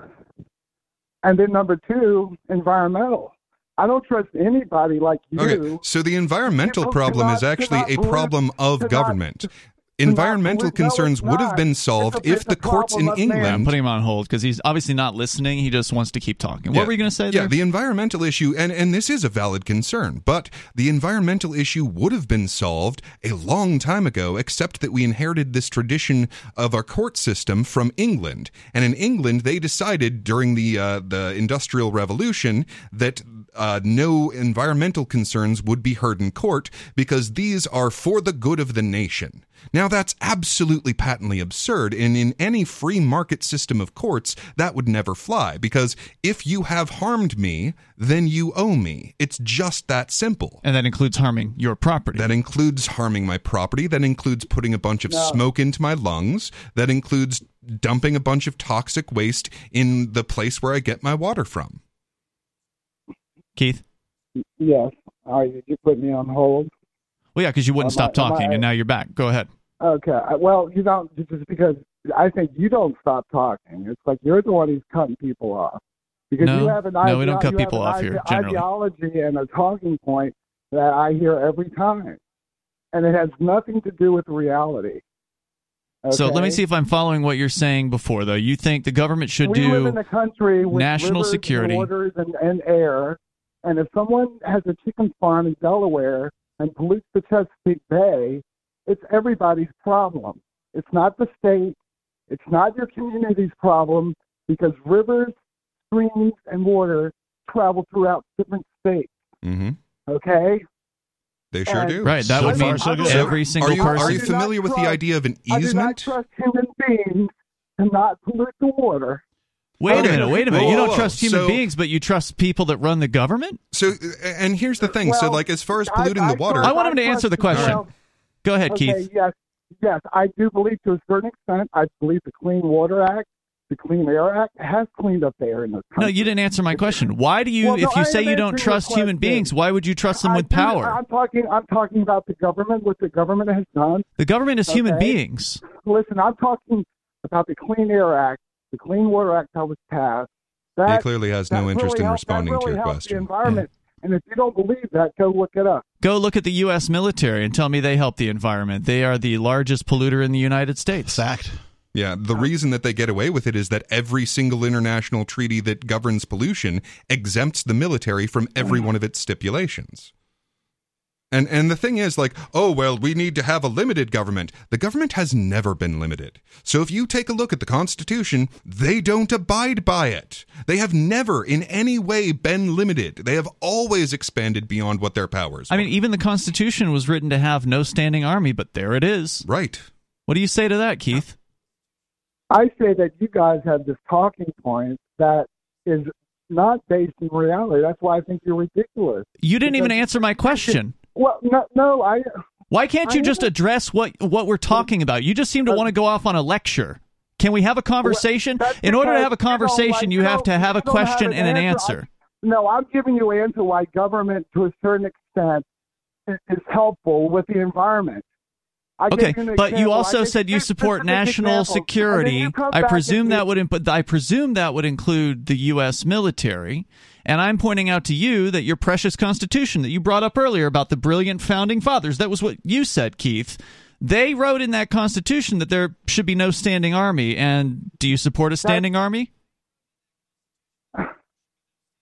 And then number two, environmental. I don't trust anybody like you. Okay, so the environmental problem not- is actually a problem of government. not Environmental no, concerns would have not. been It's solved a- if the courts in problem of man. I'm England putting him on hold because he's obviously not listening. He just wants to keep talking. What Yeah. were you going to say Yeah, the environmental issue, and, and this is a valid concern, but the environmental issue would have been solved a long time ago, except that we inherited this tradition of our court system from England. And in England, they decided during the uh, the Industrial Revolution that uh, no environmental concerns would be heard in court because these are for the good of the nation. Now, that's absolutely patently absurd, and in any free market system of courts, that would never fly, because if you have harmed me, then you owe me. It's just that simple. and that includes harming your property. That includes harming my property, that includes putting a bunch of No. smoke into my lungs, that includes dumping a bunch of toxic waste in the place where I get my water from. Keith? Yes. All right, you put me on hold. Well, yeah, because you wouldn't Am stop I- talking, I- and now you're back. Go ahead. Okay. Well, you don't just because I think you don't stop talking. It's like you're the one who's cutting people off because No. you have an No, we don't cut people off an here, generally. Ideology and a talking point that I hear every time, and it has nothing to do with reality. So let me see if I'm following what you're saying before, though. You think the government should we live do in a country with national security. and and, and air, and if someone has a chicken farm in Delaware and pollutes the Chesapeake Bay, it's everybody's problem. It's not the state. It's not your community's problem because rivers, streams, and water travel throughout different states. Mm-hmm. Okay. They sure And- do. Right, that So would mean so every single are you, person. Are you I do not familiar with the idea of an easement? I do not easement? trust human beings to not pollute the water. Wait Okay. a um, minute, wait a minute. Whoa, you don't whoa, trust human so- beings, but you trust people that run the government? So, and here's the thing. so, like, as far as polluting I the water, I want him to answer the question. Well, Go ahead, okay, Keith. Yes, yes, I do believe to a certain extent. I believe the Clean Water Act, the Clean Air Act has cleaned up the air in this No, you didn't answer my question. Why do you, Well, no, if you I say you don't trust human beings, why would you trust them I with do- power? I'm talking. I'm talking about the government. What the government has done. The government is human beings. Listen, I'm talking about the Clean Air Act, the Clean Water Act that was passed. That, he clearly has no interest really in helped- responding to your helped The question. environment. And if you don't believe that, go look it up. Go look at the U.S. military and tell me they help the environment. They are the largest polluter in the United States. Fact. Yeah, the reason that they get away with it is that every single international treaty that governs pollution exempts the military from every mm. one of its stipulations. And and the thing is like, oh well, we need to have a limited government. The government has never been limited. So if you take a look at the Constitution, they don't abide by it. They have never in any way been limited. They have always expanded beyond what their powers. I mean, even the Constitution was written to have no standing army, but there it is. Right. What do you say to that, Keith? I say that you guys have this talking point that is not based in reality. That's why I think you're ridiculous. You didn't even answer my question. Well, no, no, I. Why can't you I just address what what we're talking about? You just seem to uh, want to go off on a lecture. Can we have a conversation? That's In order to have a you conversation, like- you have to have a you don't question and an answer. answer. I- no, I'm giving you an answer why government, to a certain extent, is, helpful with the environment. I Okay, you but you example. I also said you support national examples. Security. I presume that would imp- I presume that would include the U.S. military. And I'm pointing out to you that your precious Constitution that you brought up earlier about the brilliant founding fathers. That was what you said, Keith. They wrote in that Constitution that there should be no standing army. And do you support a standing army?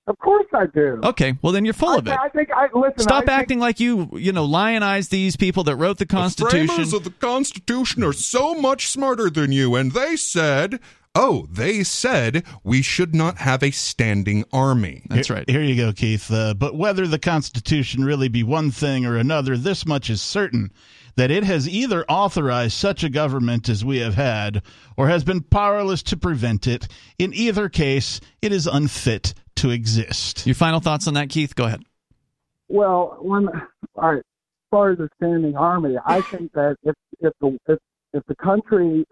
Of course I do. Okay, well then you're full I, of it. I think I listen. Stop I think- acting like you, you know, lionize these people that wrote the Constitution. The Constitution. framers of the Constitution are so much smarter than you, and they said, oh, they said we should not have a standing army. That's right. Here- Here you go, Keith. Uh, but whether the Constitution really be one thing or another, this much is certain that it has either authorized such a government as we have had or has been powerless to prevent it. In either case, it is unfit to exist. Your final thoughts on that, Keith? Go ahead. Well, when all right, as far as the standing army, I think that if if the if, if the country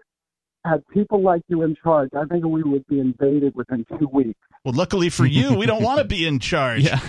had people like you in charge, I think we would be invaded within two weeks. Well, luckily for you, we don't want to be in charge. Yeah,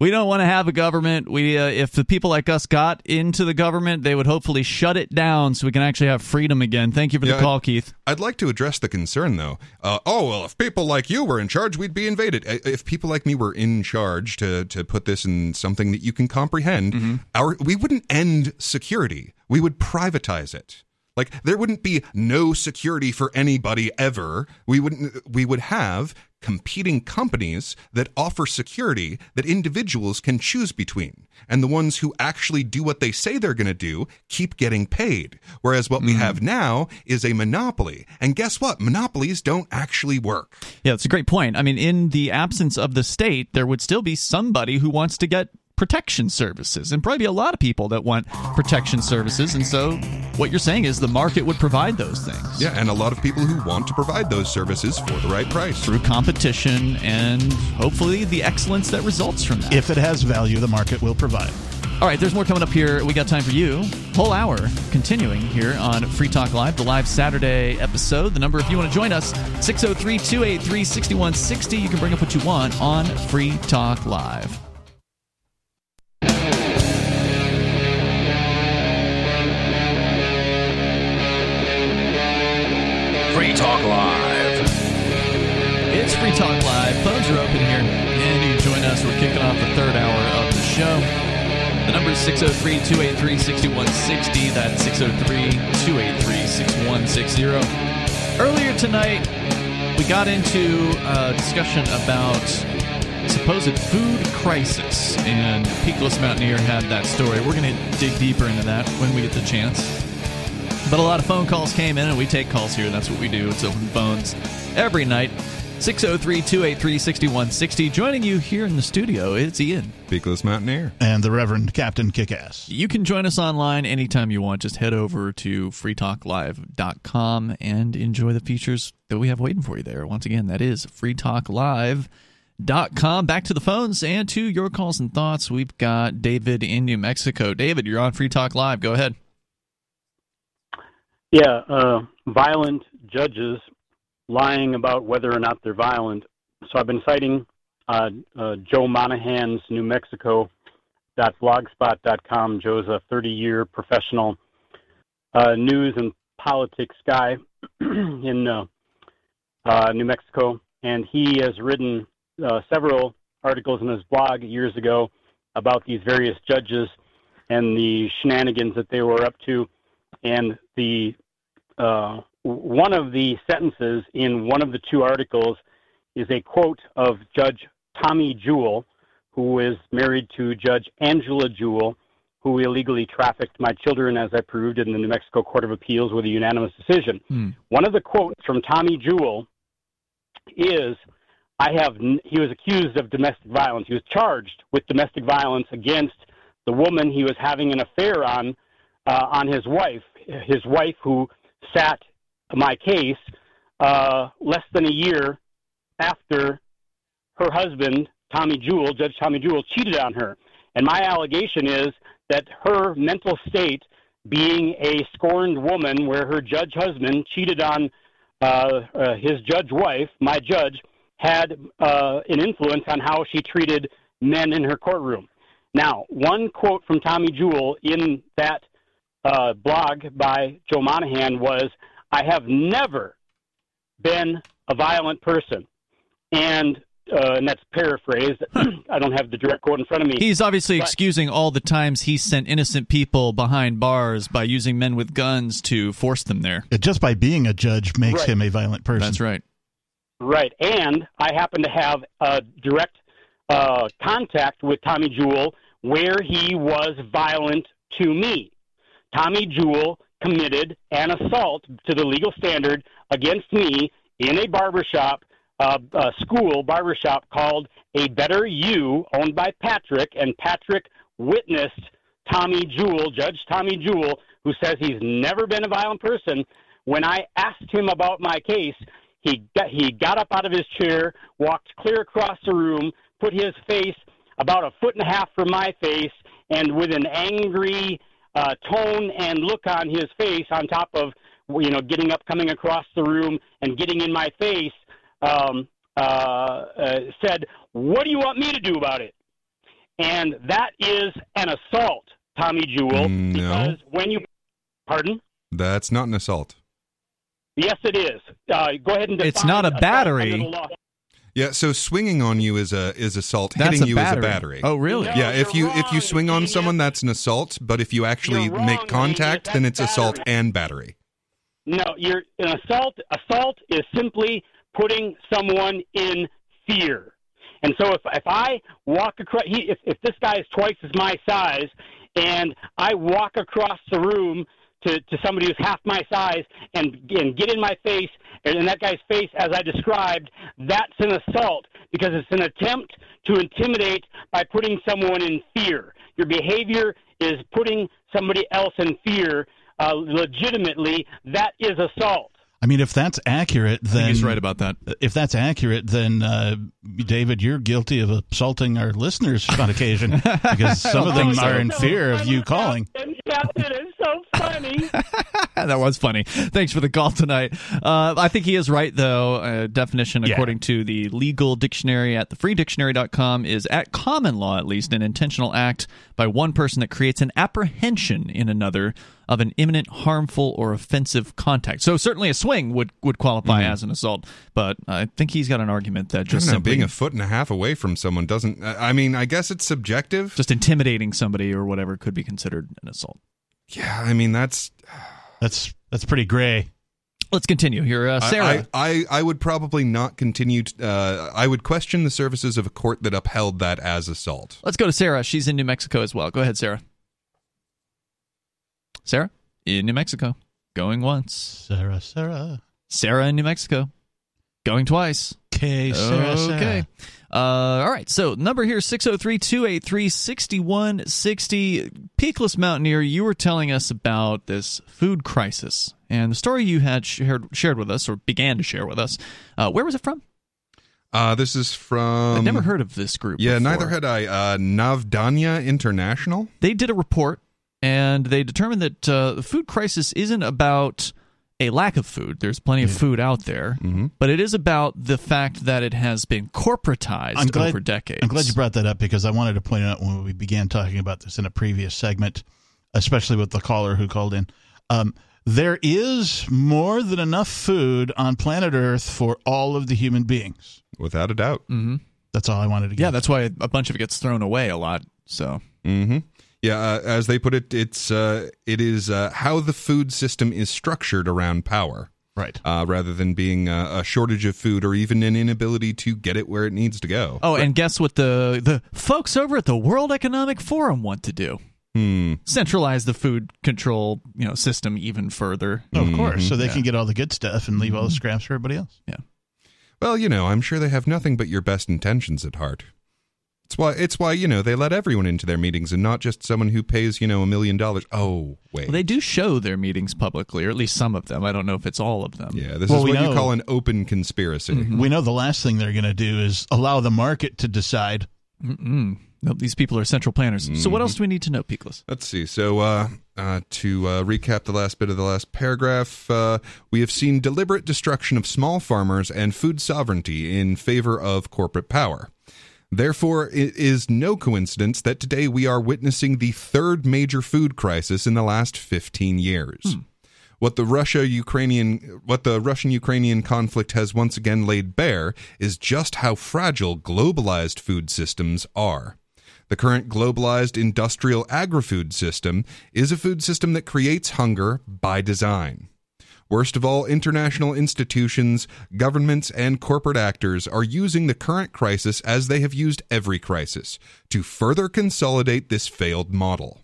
we don't want to have a government. We, uh, if the people like us got into the government, they would hopefully shut it down so we can actually have freedom again. Thank you for the Yeah, call, Keith. I'd like to address the concern, though. Uh, oh, well, if people like you were in charge, we'd be invaded. If people like me were in charge, to, to put this in something that you can comprehend, Mm-hmm. our we wouldn't end security. We would privatize it. Like there wouldn't be no security for anybody ever. We wouldn't. We would have competing companies that offer security that individuals can choose between, and the ones who actually do what they say they're going to do keep getting paid. Whereas what we mm-hmm. have now is a monopoly, and guess what? Monopolies don't actually work. Yeah, that's a great point. I mean, in the absence of the state, there would still be somebody who wants to get protection services, and probably be a lot of people that want protection services. And so, what you're saying is the market would provide those things. Yeah, and a lot of people who want to provide those services for the right price through competition and hopefully the excellence that results from that. If it has value, the market will provide. All right, there's more coming up here. We got time for you. Whole hour continuing here on Free Talk Live, the live Saturday episode. The number, if you want to join us, 603 283 6160. You can bring up what you want on Free Talk Live. Talk Live. It's Free Talk Live. Phones are open here, and you join us. We're kicking off the third hour of the show. The number is 603 283 6160. That's 603 283 6160. Earlier tonight, we got into a discussion about supposed food crisis, and Peakless Mountaineer had that story. We're going to dig deeper into that when we get the chance. But a lot of phone calls came in, and we take calls here. And that's what we do. It's open phones every night. 603 283 6160. Joining you here in the studio, it's Ian. Peakless Mountaineer. And the Reverend Captain Kickass. You can join us online anytime you want. Just head over to freetalklive.com and enjoy the features that we have waiting for you there. Once again, that is freetalklive.com. Back to the phones and to your calls and thoughts. We've got David in New Mexico. David, you're on Free Talk Live. Go ahead. Yeah, uh, violent judges lying about whether or not they're violent. So I've been citing uh, uh, Joe Monahan's New Mexico blogspot.com. Joe's a 30-year professional uh, news and politics guy in uh, uh, New Mexico, and he has written several articles in his blog years ago about these various judges and the shenanigans that they were up to, and the uh, one of the sentences in one of the two articles is a quote of Judge Tommy Jewell, who is married to Judge Angela Jewell, who illegally trafficked my children, as I proved in the New Mexico Court of Appeals with a unanimous decision. Hmm. One of the quotes from Tommy Jewell is I have he was accused of domestic violence. He was charged with domestic violence against the woman he was having an affair on uh, on his wife, his wife who sat my case uh, less than a year after her husband, Tommy Jewell, Judge Tommy Jewell, cheated on her. And my allegation is that her mental state, being a scorned woman, where her judge husband cheated on uh, uh, his judge wife, my judge, had uh, an influence on how she treated men in her courtroom. Now, one quote from Tommy Jewell in that uh, blog by Joe Monahan was, I have never been a violent person. And, uh, and that's paraphrased. I don't have the direct quote in front of me. He's obviously But- excusing all the times he sent innocent people behind bars by using men with guns to force them there. Just by being a judge makes Right. him a violent person. That's right. Right. And I happen to have a direct uh, contact with Tommy Jewell where he was violent to me. Tommy Jewell committed an assault to the legal standard against me in a barbershop, uh, school barbershop called A Better You, owned by Patrick, and Patrick witnessed Tommy Jewell, Judge Tommy Jewell, who says he's never been a violent person. When I asked him about my case, he got, he got up out of his chair, walked clear across the room, put his face about a foot and a half from my face, and with an angry uh, tone and look on his face, on top of you know getting up, coming across the room, and getting in my face, um, uh, uh, said, "What do you want me to do about it?" And that is an assault, Tommy Jewell, No. because when you pardon. That's not an assault. Yes, it is. Uh, go ahead and define It's not a assault battery. Under the law. Yeah, so swinging on you is a is assault. That's Hitting a you battery. is a battery. Oh, really? No, yeah, if you if you swing on someone, that's an assault. But if you actually make contact, then it's assault and battery. No, you're an assault. Assault is simply putting someone in fear. And so if if I walk across, he, if if this guy is twice as my size, and I walk across the room to, to somebody who's half my size and and get in my face and in that guy's face as I described, that's an assault because it's an attempt to intimidate by putting someone in fear. Your behavior is putting somebody else in fear uh, legitimately. That is assault. I mean, if that's accurate, then he's right about that. If that's accurate, then uh, David, you're guilty of assaulting our listeners on occasion because some of them are in fear of you calling. Captain, it's so funny. that was funny. Thanks for the call tonight. Uh, I think he is right, though. Uh, definition, Yeah. according to the legal dictionary at thefreedictionary.com, is at common law, at least, an intentional act by one person that creates an apprehension in another of an imminent, harmful, or offensive contact. So certainly a swing would, would qualify as an assault, but I think he's got an argument that just don't know, simply being a foot and a half away from someone doesn't. I I mean, I guess it's subjective. just intimidating somebody or whatever could be considered an assault. Yeah, I mean that's that's that's pretty gray. Let's continue here, uh, Sarah. I, I, I would probably not continue. To, uh, I would question the services of a court that upheld that as assault. Let's go to Sarah. She's in New Mexico as well. Go ahead, Sarah. Sarah in New Mexico. Going once. Sarah, Sarah. Sarah in New Mexico. Going twice. Okay, Sarah, Sarah. Okay. Uh, all right. So number here 603-283-6160. Peakless Mountaineer, you were telling us about this food crisis and the story you had shared shared with us or began to share with us. Uh, where was it from? Uh, this is from. I've never heard of this group. Yeah, before. neither had I. Uh, Navdanya International. they did a report and they determined that uh, the food crisis isn't about a lack of food. There's plenty of food out there, Mm-hmm. but it is about the fact that it has been corporatized I'm glad, over decades. I'm glad you brought that up because I wanted to point out when we began talking about this in a previous segment, especially with the caller who called in. Um, there is more than enough food on planet Earth for all of the human beings. Without a doubt. Mm-hmm. That's all I wanted to get. Yeah, that's why a bunch of it gets thrown away a lot. So Mm-hmm. Yeah, uh, as they put it, it's uh, it is uh, how the food system is structured around power, right? Uh, rather than being uh, a shortage of food or even an inability to get it where it needs to go. Oh, and guess what the the folks over at the World Economic Forum want to do? Hmm. Centralize the food control, you know, system even further. Of course, so they Yeah. can get all the good stuff and leave all the scraps for everybody else. Yeah. Well, you know, I'm sure they have nothing but your best intentions at heart. It's why it's why you know they let everyone into their meetings and not just someone who pays you know a million dollars. Oh wait, Well, they do show their meetings publicly, or at least some of them. I don't know if it's all of them. yeah, this Well, is what know- you call an open conspiracy. We know the last thing they're going to do is allow the market to decide. Mm-mm. Nope, these people are central planners. So what else do we need to know, Peakless? Let's see. So, uh, uh, to uh, recap the last bit of the last paragraph, uh, we have seen deliberate destruction of small farmers and food sovereignty in favor of corporate power. Therefore, it is no coincidence that today we are witnessing the third major food crisis in the last 15 years. Hmm. What the Russia Ukrainian what the Russian Ukrainian conflict has once again laid bare is just how fragile globalized food systems are. The current globalized industrial agri-food system is a food system that creates hunger by design. Worst of all, international institutions, governments, and corporate actors are using the current crisis as they have used every crisis to further consolidate this failed model.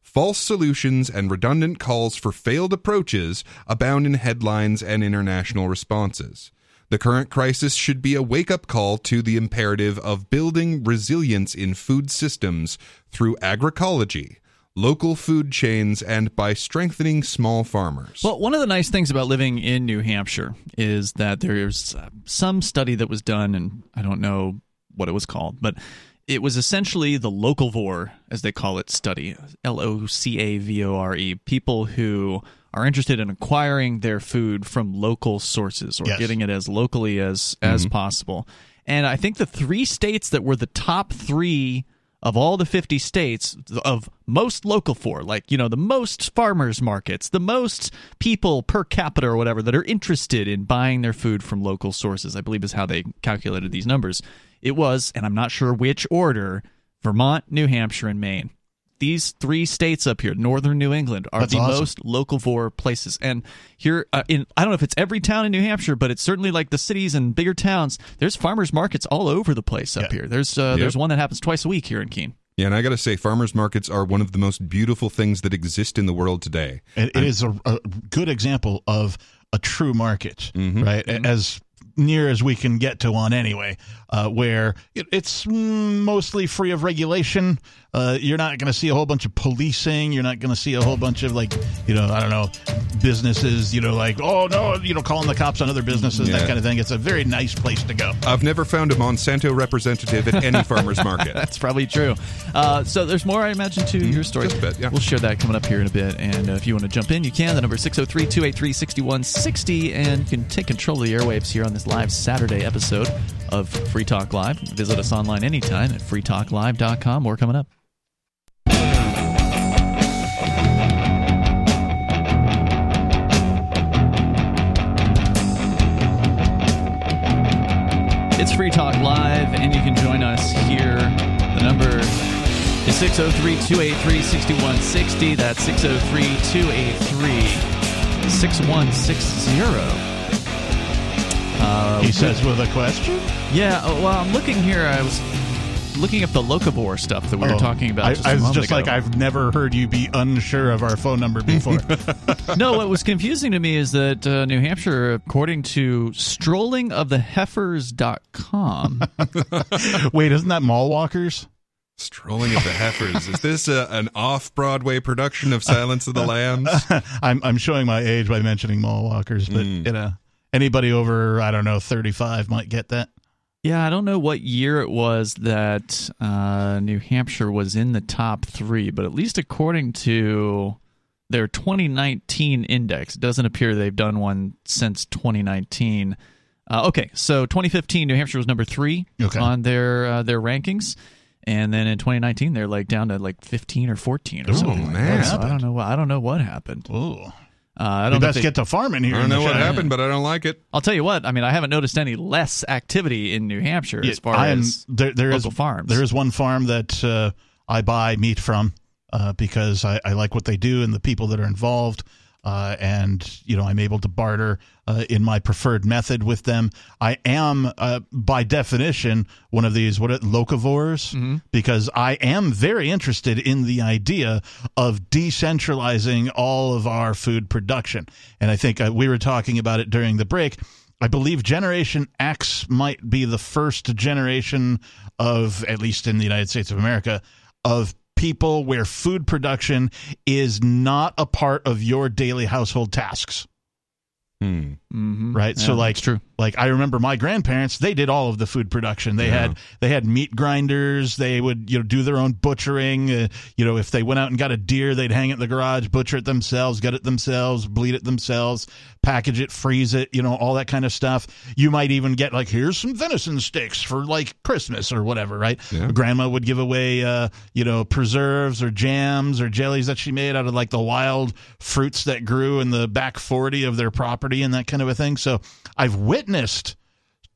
False solutions and redundant calls for failed approaches abound in headlines and international responses. The current crisis should be a wake up call to the imperative of building resilience in food systems through agroecology, local food chains, and by strengthening small farmers. Well, one of the nice things about living in New Hampshire is that there's uh, some study that was done, and I don't know what it was called, but it was essentially the locavore, as they call it, study L O C A V O R E. People who are interested in acquiring their food from local sources or Yes. getting it as locally as as Mhm. possible. And I think the three states that were the top three of all the 50 states of most local for, like, you know, the most farmers markets, the most people per capita or whatever that are interested in buying their food from local sources, I believe is how they calculated these numbers. It was, and I'm not sure which order, Vermont, New Hampshire, and Maine. These three states up here, northern New England, are That's the awesome. most local for places. And here uh, in I don't know if it's every town in New Hampshire, but it's certainly like the cities and bigger towns. There's farmers markets all over the place up here. There's uh, Yep. there's one that happens twice a week here in Keene. Yeah, and I got to say, farmers markets are one of the most beautiful things that exist in the world today. It, it is a, a good example of a true market, Mm-hmm. right? As near as we can get to one anyway, uh, where it, it's mm, mostly free of regulation. Uh, you're not going to see a whole bunch of policing. You're not going to see a whole bunch of like, you know, I don't know, businesses, you know, like, oh no, you know, calling the cops on other businesses, Yeah. that kind of thing. It's a very nice place to go. I've never found a Monsanto representative at any farmer's market. That's probably true. Uh, so there's more, I imagine, to your story. bit, yeah. We'll share that coming up here in a bit. And uh, if you want to jump in, you can. The number is 603 283 6160. And you can take control of the airwaves here on this live Saturday episode of Free Talk Live. Visit us online anytime at freetalklive.com. More coming up. It's Free Talk Live, and you can join us here. The number is 603 283 6160. That's 603 283 6160. Uh, He says with a question. Yeah, uh, well, I'm looking here. I was looking up the locavore stuff that we were Oh, talking about. I, just I a was moment just ago. like, I've never heard you be unsure of our phone number before. no, what was confusing to me is that uh, New Hampshire, according to strollingoftheheifers.com, Wait, isn't that Mall Walkers? Strolling of the Heifers. Is this a, an off Broadway production of Silence of the Lambs? I'm I'm showing my age by mentioning Mall Walkers, but Hmm. you know, anybody over I don't know 35 might get that. Yeah, I don't know what year it was that uh, New Hampshire was in the top three, but at least according to their 2019 index, it doesn't appear they've done one since 2019. Uh, okay, so 2015, New Hampshire was number three Okay. on their uh, their rankings, and then in 2019, they're like down to like 15 or 14 or Oh, something. man. So I don't know. I don't know what happened. Ooh. Uh, I don't know. best if they- get to farming here. I don't know what show. happened, but I don't like it. I'll tell you what. I mean, I haven't noticed any less activity in New Hampshire Yeah, as far I am- as there, there is local farms. There is one farm that uh, I buy meat from uh, because I, I like what they do and the people that are involved. Uh, and you know I'm able to barter uh, in my preferred method with them. I am, uh, by definition, one of these what are, locavores Mm-hmm. because I am very interested in the idea of decentralizing all of our food production. And I think uh, we were talking about it during the break. I believe Generation X might be the first generation of, at least in the United States of America, of people where food production is not a part of your daily household tasks. Hmm. Mm-hmm. Right. so like true. like I remember my grandparents, they did all of the food production. They had they had meat grinders, they would, you know, do their own butchering, uh, you know, if they went out and got a deer, they'd hang it in the garage, butcher it themselves, gut it themselves, bleed it themselves, package it, freeze it, you know, all that kind of stuff. You might even get like here's some venison steaks for like Christmas or whatever, right? Grandma would give away uh, you know, preserves or jams or jellies that she made out of like the wild fruits that grew in the back 40 of their property and that kind of a thing. So I've witnessed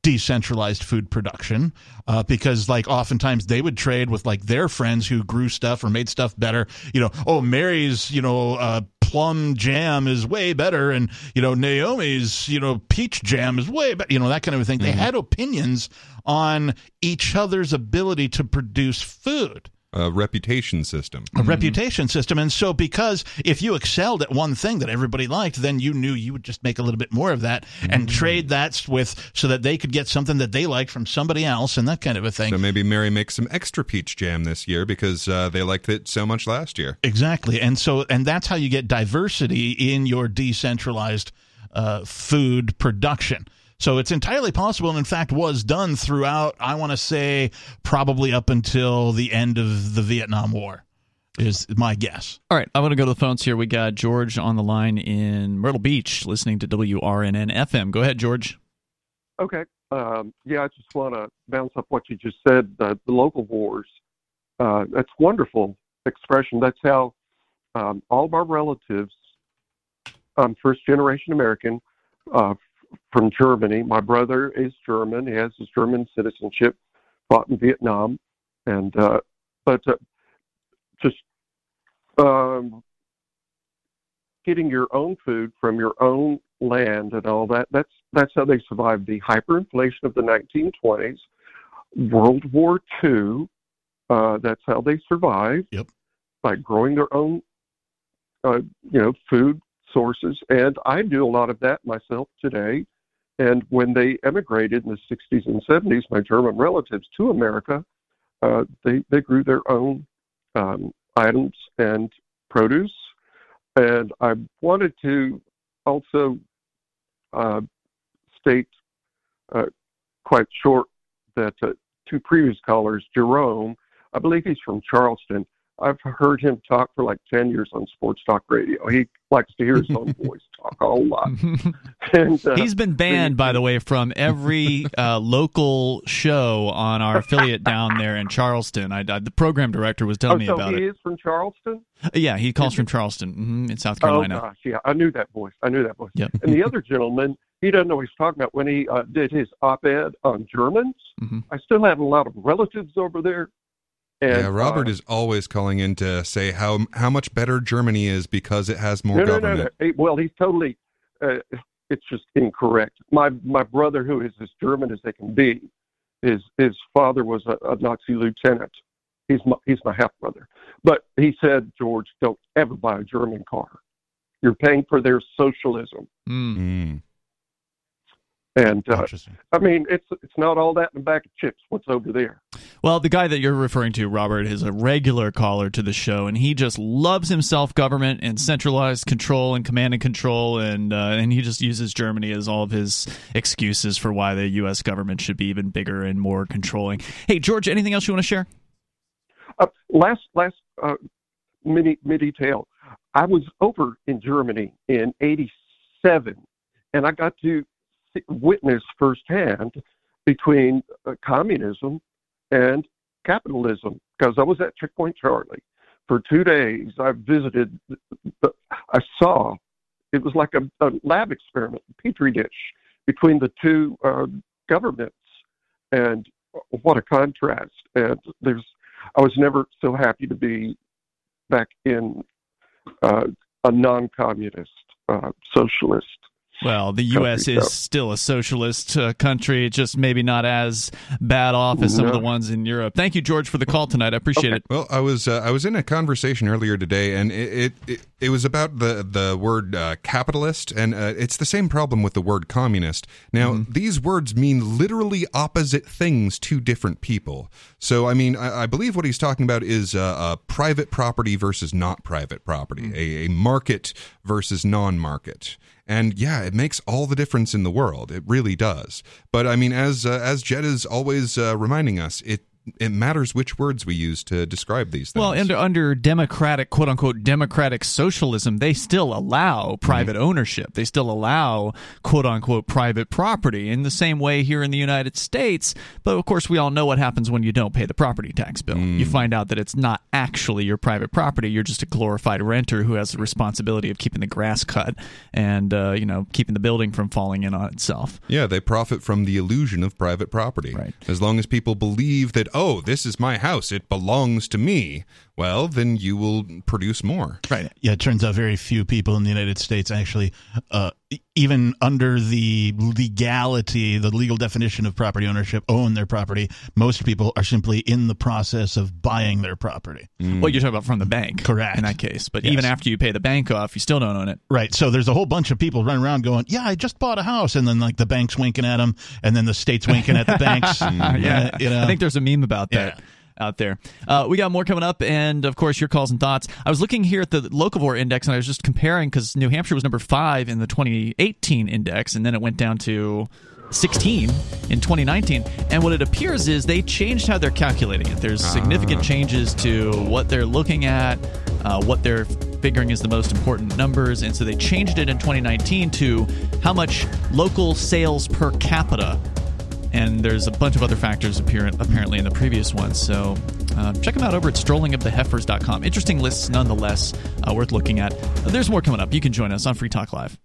decentralized food production uh, because like oftentimes they would trade with like their friends who grew stuff or made stuff better you know oh mary's you know uh, plum jam is way better, and you know Naomi's you know peach jam is way better. You know that kind of thing. They had opinions on each other's ability to produce food A reputation system. a reputation system. And so, because if you excelled at one thing that everybody liked, then you knew you would just make a little bit more of that and trade that with so that they could get something that they liked from somebody else and that kind of a thing. So maybe Mary makes some extra peach jam this year because uh, they liked it so much last year. Exactly. And so, and that's how you get diversity in your decentralized uh, food production. So it's entirely possible, and in fact, was done throughout, I want to say, probably up until the end of the Vietnam War, is my guess. All right, I want to go to the phones here. We got George on the line in Myrtle Beach listening to WRNN FM. Go ahead, George. Okay. Um, yeah, I just want to bounce up what you just said. The, the locavores. Uh, that's wonderful expression. That's how um, all of our relatives, um, first generation American, uh, f- from Germany. My brother is German. He has his German citizenship. Fought in Vietnam, and uh, but uh, just um, getting your own food from your own land and all that. That's that's how they survived the hyperinflation of the 1920s, World War II. Uh, that's how they survived. Yep. By growing their own, uh, you know, food sources, and I do a lot of that myself today. And when they emigrated in the 60s and 70s, my German relatives to America, uh, they they grew their own um, items and produce. And I wanted to also uh, state uh, quite short that uh, two previous callers, Jerome, I believe he's from Charleston. I've heard him talk for like 10 years on sports talk radio. He likes to hear his own voice talk a whole lot. And, uh, He's been banned, by the way, from every uh, local show on our affiliate down there in Charleston. I, I- the program director was telling oh, me so about he is from Charleston? Yeah, he calls from Charleston hmm in South Carolina. Oh gosh, yeah, I knew that voice. I knew that voice. Yep. And the other gentleman, he doesn't know what he's talking about when he uh, did his op-ed on Germans. Mm-hmm. I still have a lot of relatives over there. And, yeah, Robert uh, is always calling in to say how how much better Germany is because it has more no, no, government. no, no. Hey, Well, he's totally. Uh, it's just incorrect. My my brother, who is as German as they can be, his his father was a, a Nazi lieutenant. He's my he's my half brother. But he said, George, don't ever buy a German car. You're paying for their socialism. Mm. And uh, I mean, it's it's not all that in a bag of chips. What's over there? Well, the guy that you're referring to, Robert, is a regular caller to the show, and he just loves himself government and centralized control and command and control, and uh, and he just uses Germany as all of his excuses for why the U.S. government should be even bigger and more controlling. Hey, George, anything else you want to share? Uh, last last uh, mini mini tale. I was over in Germany in '87, and I got to see, witness firsthand between uh, communism and capitalism because I was at Checkpoint Charlie for two days. I visited. I saw it was like a, a lab experiment, a petri dish between the two uh, governments, and what a contrast! And there's I was never so happy to be back in uh, a non-communist uh, socialist. Well, the U.S. Country, is so. still a socialist uh, country, just maybe not as bad off as some of the ones in Europe. Thank you, George, for the call tonight. I appreciate it. Well, I was uh, I was in a conversation earlier today, and it it, it, it was about the the word uh, capitalist, and uh, it's the same problem with the word communist. Now, Mm-hmm. these words mean literally opposite things to different people. So, I mean, I, I believe what he's talking about is uh, uh, private property versus not private property, Mm-hmm. a, a market versus non-market. And yeah, it makes all the difference in the world. It really does. But I mean, as uh, as Jed is always uh, reminding us, it it matters which words we use to describe these things. Well, under under democratic, quote unquote, democratic socialism, they still allow private ownership. They still allow, quote unquote, private property in the same way here in the United States. But of course, we all know what happens when you don't pay the property tax bill. You find out that it's not actually your private property. You're just a glorified renter who has the responsibility of keeping the grass cut and uh, you know keeping the building from falling in on itself. Yeah, they profit from the illusion of private property. Right. As long as people believe that, oh, this is my house, it belongs to me, well, then you will produce more. Right. Yeah, it turns out very few people in the United States actually, uh, even under the legality, the legal definition of property ownership, own their property. Most people are simply in the process of buying their property. Well, you're talking about from the bank, correct? In that case, but Yes. even after you pay the bank off, you still don't own it. Right. So there's a whole bunch of people running around going, "Yeah, I just bought a house," and then like the bank's winking at them, and then the state's winking at the banks. yeah, Uh, you know. I think there's a meme about that. Out there, uh, we got more coming up, and of course your calls and thoughts. I was looking here at the Locavore index, and I was just comparing because New Hampshire was number five in the 2018 index, and then it went down to 16 in 2019. And what it appears is they changed how they're calculating it. There's significant changes to what they're looking at, uh, what they're figuring is the most important numbers, and so they changed it in 2019 to how much local sales per capita and there's a bunch of other factors apparent, apparently in the previous one. So uh, check them out over at strollingoftheheifers.com. Interesting lists nonetheless, uh, worth looking at. Uh, there's more coming up. You can join us on Free Talk Live.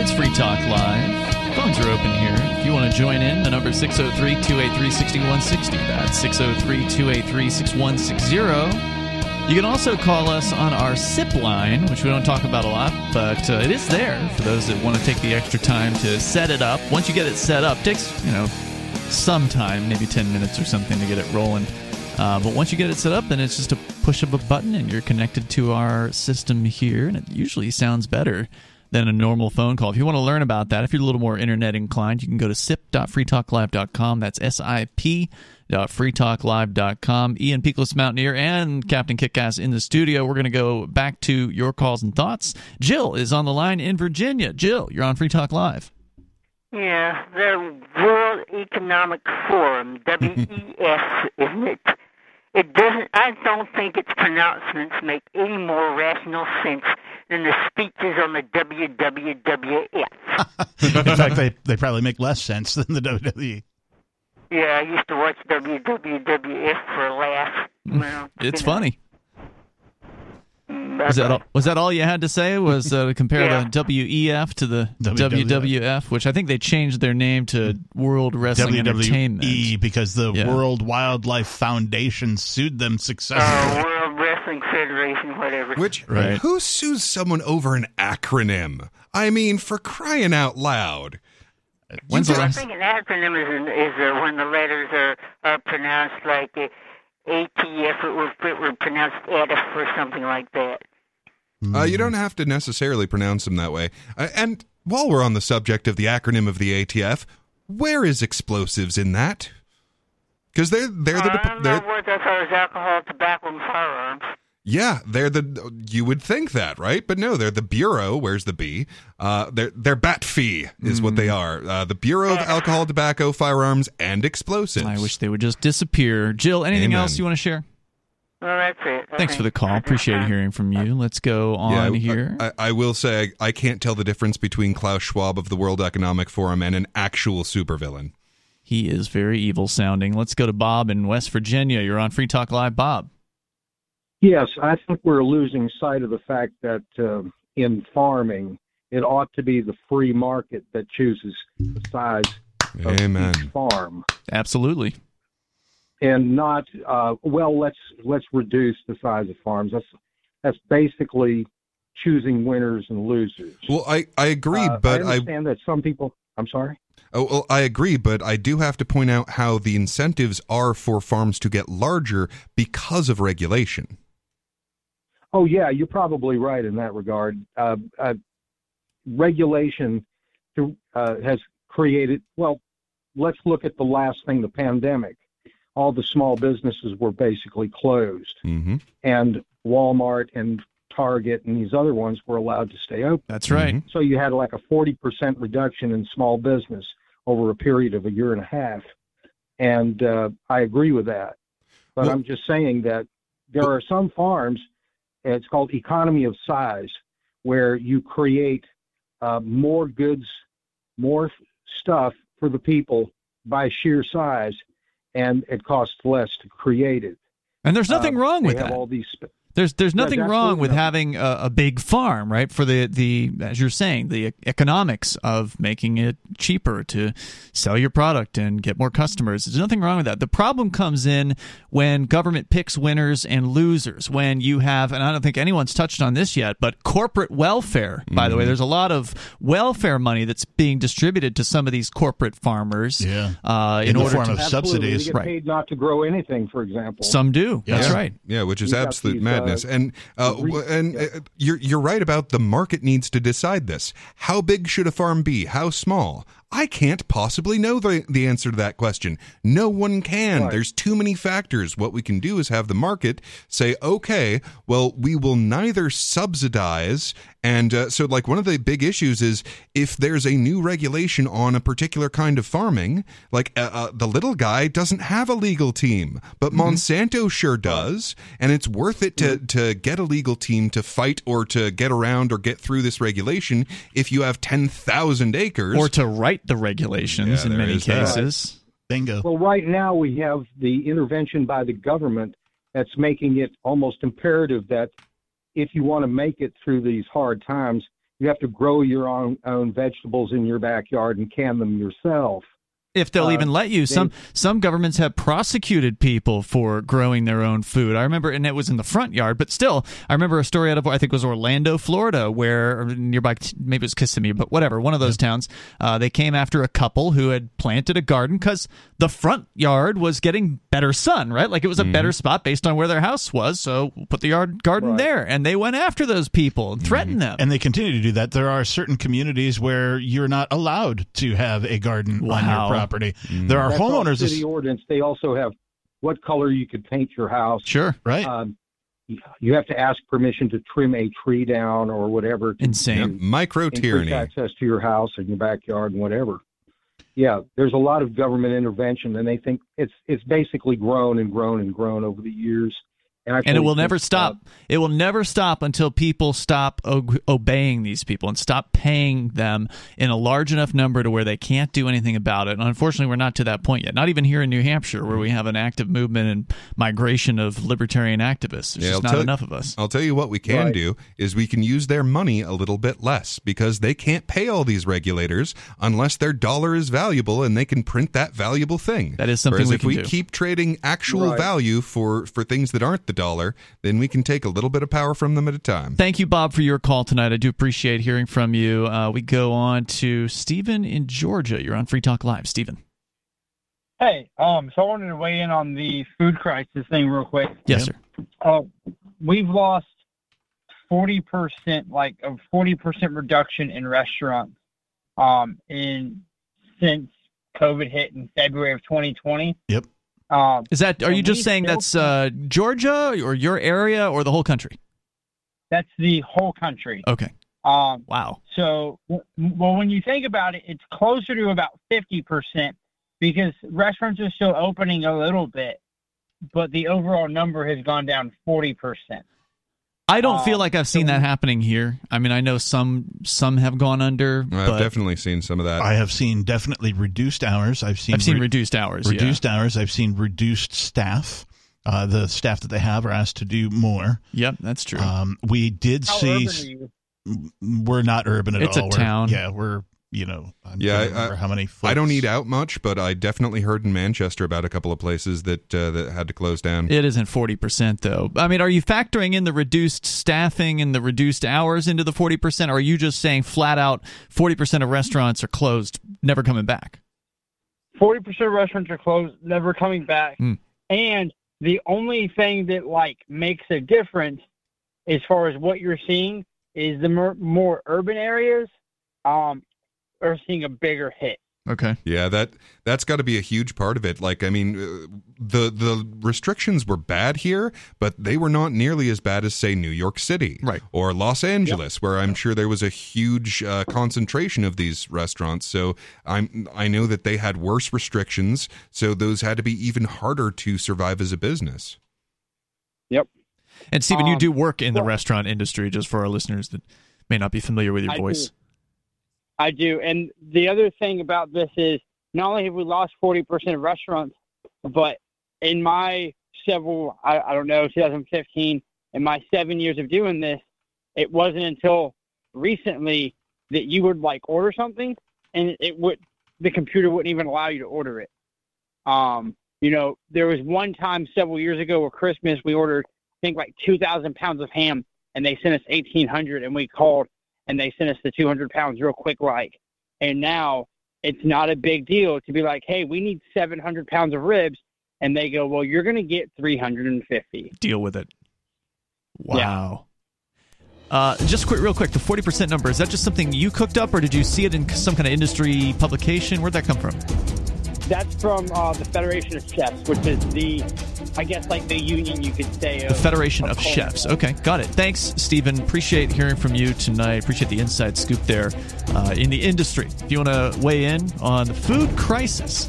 It's Free Talk Live. Phones are open here. If you want to join in, the number is 603 283 6160. That's 603 283 6160. You can also call us on our SIP line, which we don't talk about a lot, but uh, it is there for those that want to take the extra time to set it up. Once you get it set up, takes, you know, some time, maybe 10 minutes or something to get it rolling. Uh, but once you get it set up, then it's just a push of a button and you're connected to our system here, and it usually sounds better than a normal phone call. If you want to learn about that, if you're a little more internet inclined, you can go to sip.freetalklive.com. That's sip.freetalklive.com. Ian Peakless Mountaineer and Captain Kickass in the studio. We're going to go back to your calls and thoughts. Jill is on the line in Virginia. Jill, you're on Free Talk Live. Yeah, the World Economic Forum, WEF, isn't it? It doesn't. I don't think its pronouncements make any more rational sense than the speeches on the WWWF. In fact, they, they probably make less sense than the. WWE. yeah, I used to watch WWWF for a laugh. Hmm. Well, It's you know. funny. Was that all, was that all you had to say? Was uh, to compare Yeah. the WEF to the WWF. WWF, which I think they changed their name to World Wrestling Entertainment. WWE because the Yeah. World Wildlife Foundation sued them Uh, successfully. World Wrestling Federation, whatever. Which Right. who sues someone over an acronym? I mean, for crying out loud. When's the I think an acronym is, an, is uh, when the letters are, are pronounced like uh, ATF, it would, it would pronounced ATF or something like that. Uh, you don't have to necessarily pronounce them that way. Uh, and while we're on the subject of the acronym of the ATF, where is explosives in that? Because they're they're the I dep- don't know they're what that's all alcohol, tobacco, and firearms. yeah they're the you would think that right, but no, they're the bureau. Where's the B? Uh, they're they're bat fee is what they are. Uh, the Bureau of Alcohol, Tobacco, Firearms, and Explosives. I wish they would just disappear. Jill, anything Amen. else you want to share? Well, that's it. I Thanks for the call. Appreciate hearing from you. Let's go on Yeah, I- here. I, I will say I, I can't tell the difference between Klaus Schwab of the World Economic Forum and an actual supervillain. he is very evil sounding. Let's go to Bob in West Virginia. You're on Free Talk Live, Bob. Yes, I think we're losing sight of the fact that uh, in farming, it ought to be the free market that chooses the size of Amen. each farm, Absolutely. And not uh, well. Let's let's reduce the size of farms. That's that's basically choosing winners and losers. Well, I, I agree, Uh, but I I, understand that some people. I'm sorry. oh, well, I agree, but I do have to point out how the incentives are for farms to get larger because of regulation. Oh yeah, you're probably right in that regard. Uh, uh, regulation to, uh, has created. Well, let's look at the last thing, the pandemic. All the small businesses were basically closed, Mm-hmm. and Walmart and Target and these other ones were allowed to stay open. That's right. So you had like a 40% reduction in small business over a period of a year and a half. And uh, I agree with that. But Well- I'm just saying that there are some farms, it's called economy of size, where you create uh, more goods, more f- stuff for the people by sheer size, and it costs less to create it. And there's nothing Uh, wrong with that. all these sp- There's there's There's nothing wrong with nothing. having a, a big farm, right? For the the as you're saying, the economics of making it cheaper to sell your product and get more customers. There's nothing wrong with that. The problem comes in when government picks winners and losers. When you have, and I don't think anyone's touched on this yet, but corporate welfare. By the way, Mhm. there's a lot of welfare money that's being distributed to some of these corporate farmers. Yeah. uh, in, In the order form to of Absolutely. They get Right. paid not to grow anything, for example. Some do. That's yeah. right. Yeah, which is You've absolute these, madness. and uh, w- and uh, you're you're right about the market needs to decide this. How big should a farm be? How small? I can't possibly know the the answer to that question. No one can. Right. There's too many factors. What we can do is have the market say, okay, well, we will neither subsidize and uh, so, like, one of the big issues is if there's a new regulation on a particular kind of farming, like uh, uh, the little guy doesn't have a legal team, but Monsanto sure does, and it's worth it to to get a legal team to fight or to get around or get through this regulation if you have ten thousand acres or to write the regulations Yeah, in many is that. cases. Bingo. Well, right now we have the intervention by the government that's making it almost imperative that if you want to make it through these hard times, you have to grow your own, own vegetables in your backyard and can them yourself. If they'll Uh, even let you. they- Some some governments have prosecuted people for growing their own food. I remember, and it was in the front yard, but still, I remember a story out of I think it was Orlando, Florida, where or nearby maybe it was Kissimmee, but whatever, one of those towns. Uh, they came after a couple who had planted a garden because the front yard was getting better sun, right? Like it was a better spot based on where their house was. So put the yard garden there, and they went after those people and threatened them. And they continue to do that. There are certain communities where you're not allowed to have a garden on Wow. your property. There are That's on homeowners. city ordinance. They also have what color you could paint your house. Sure, right. Um, you have to ask permission to trim a tree down or whatever. To, Insane. to micro tyranny. access to your house and your backyard and whatever. Yeah, there's a lot of government intervention, and they think it's it's basically grown and grown and grown over the years. And, and it will never think, stop. it will never stop until people stop o- obeying these people and stop paying them in a large enough number to where they can't do anything about it. And unfortunately, we're not to that point yet. Not even here in New Hampshire, where we have an active movement and migration of libertarian activists. There's Yeah, just I'll not tell- enough of us. I'll tell you what we can Right. do is we can use their money a little bit less because they can't pay all these regulators unless their dollar is valuable and they can print that valuable thing. That is something Whereas we if can we do. keep trading actual Right. value for for things that aren't the dollar, then we can take a little bit of power from them at a time. Thank you, Bob, for your call tonight. I do appreciate hearing from you. Uh, we go on to Stephen in Georgia. You're on Free Talk Live, Stephen. Hey, um, so I wanted to weigh in on the food crisis thing real quick. Yes, sir. Uh, we've lost forty percent, like a forty percent reduction in restaurants, um, in since COVID hit in February of 2020. Yep. Um, Is that? Are you just saying that's uh, Georgia or your area or the whole country? That's the whole country. Okay. Um, wow. So, well, when you think about it, it's closer to about 50% because restaurants are still opening a little bit, but the overall number has gone down 40%. I don't Um, feel like I've seen that happening here. I mean, I know some some have gone under, I've but definitely seen some of that. I have seen definitely reduced hours. I've seen I've seen reduced hours, yeah. Reduced hours. I've seen reduced staff. Uh, the staff that they have are asked to do more. Yep, that's true. Um, we did How see. urban are you? We're not urban at It's a. We're- town. Yeah, we're you know. I'm yeah, I, I- how many. I don't eat out much, but I definitely heard in Manchester about a couple of places that uh, that had to close down. it isn't forty percent though. I mean, are you factoring in the reduced staffing and the reduced hours into the forty percent, or are you just saying flat out forty percent of restaurants are closed, never coming back? 40% of restaurants are closed, never coming back. Hmm. And the only thing that like makes a difference as far as what you're seeing is the more, more urban areas um, are seeing a bigger hit. Okay. Yeah, that that's got to be a huge part of it. Like, I mean, uh, the the restrictions were bad here, but they were not nearly as bad as say New York City, right, or Los Angeles, where I'm sure there was a huge uh, concentration of these restaurants. So I'm I know that they had worse restrictions, so those had to be even harder to survive as a business. Yep. And Stephen, you Um, do work in the well- restaurant industry, just for our listeners that may not be familiar with your I voice. do. I do. And the other thing about this is not only have we lost 40% of restaurants, but in my several, I, I don't know, 2015, in my seven years of doing this, it wasn't until recently that you would like order something and it would the computer wouldn't even allow you to order it. Um, you know, there was one time several years ago where Christmas we ordered I think like two thousand pounds of ham and they sent us eighteen hundred and we called and they sent us the two hundred pounds real quick like. And now it's not a big deal to be like, hey, we need seven hundred pounds of ribs and they go, Well, you're gonna get three hundred and fifty. Deal with it. Wow. Uh, just quick, real quick, the forty percent number is that just something you cooked up, or did you see it in some kind of industry publication? Where'd that come from? That's from uh, the Federation of Chefs, which is the, I guess, like the union you could say. The Federation of Chefs. Okay, got it. Thanks, Stephen. Appreciate hearing from you tonight. Appreciate the inside scoop there uh, in the industry. If you want to weigh in on the food crisis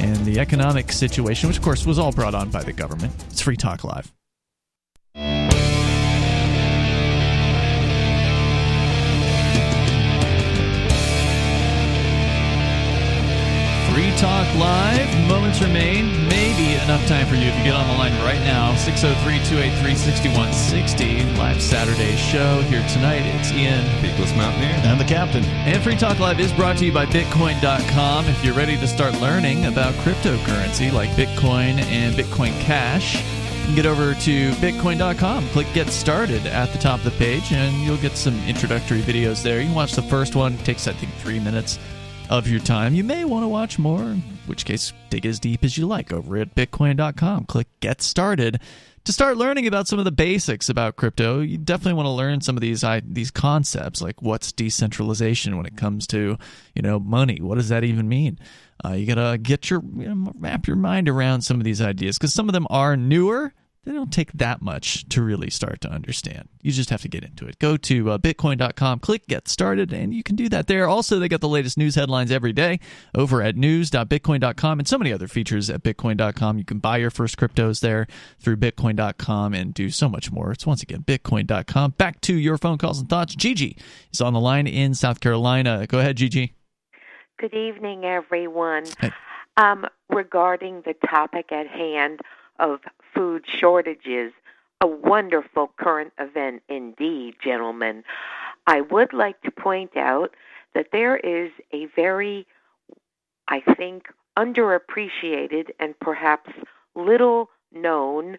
and the economic situation, which of course was all brought on by the government, it's Free Talk Live. Talk Live. Moments remain. Maybe enough time for you if you get on the line right now. 603 283 6160. Live Saturday show here tonight. It's Ian. Peakless Mountaineer. And the captain. And Free Talk Live is brought to you by Bitcoin.com. If you're ready to start learning about cryptocurrency like Bitcoin and Bitcoin Cash, you can get over to Bitcoin.com. Click Get Started at the top of the page, and you'll get some introductory videos there. You can watch the first one, it takes, I think, three minutes of your time. You may want to watch more, in which case, dig as deep as you like over at Bitcoin.com. Click Get Started. To start learning about some of the basics about crypto, you definitely want to learn some of these these concepts, like what's decentralization when it comes to you know money. What does that even mean? Uh, you gotta get your you know, your mind around some of these ideas because some of them are newer they don't take that much to really start to understand. You just have to get into it. Go to uh, bitcoin.com, click get started, and you can do that there. Also, they got the latest news headlines every day over at news.bitcoin.com and so many other features at bitcoin.com. You can buy your first cryptos there through bitcoin.com and do so much more. It's once again bitcoin.com. Back to your phone calls and thoughts. Gigi is on the line in South Carolina. Go ahead, Gigi. Good evening, everyone. Hey. Um, regarding the topic at hand of food shortages, a wonderful current event indeed, gentlemen. I would like to point out that there is a very, I think, underappreciated and perhaps little known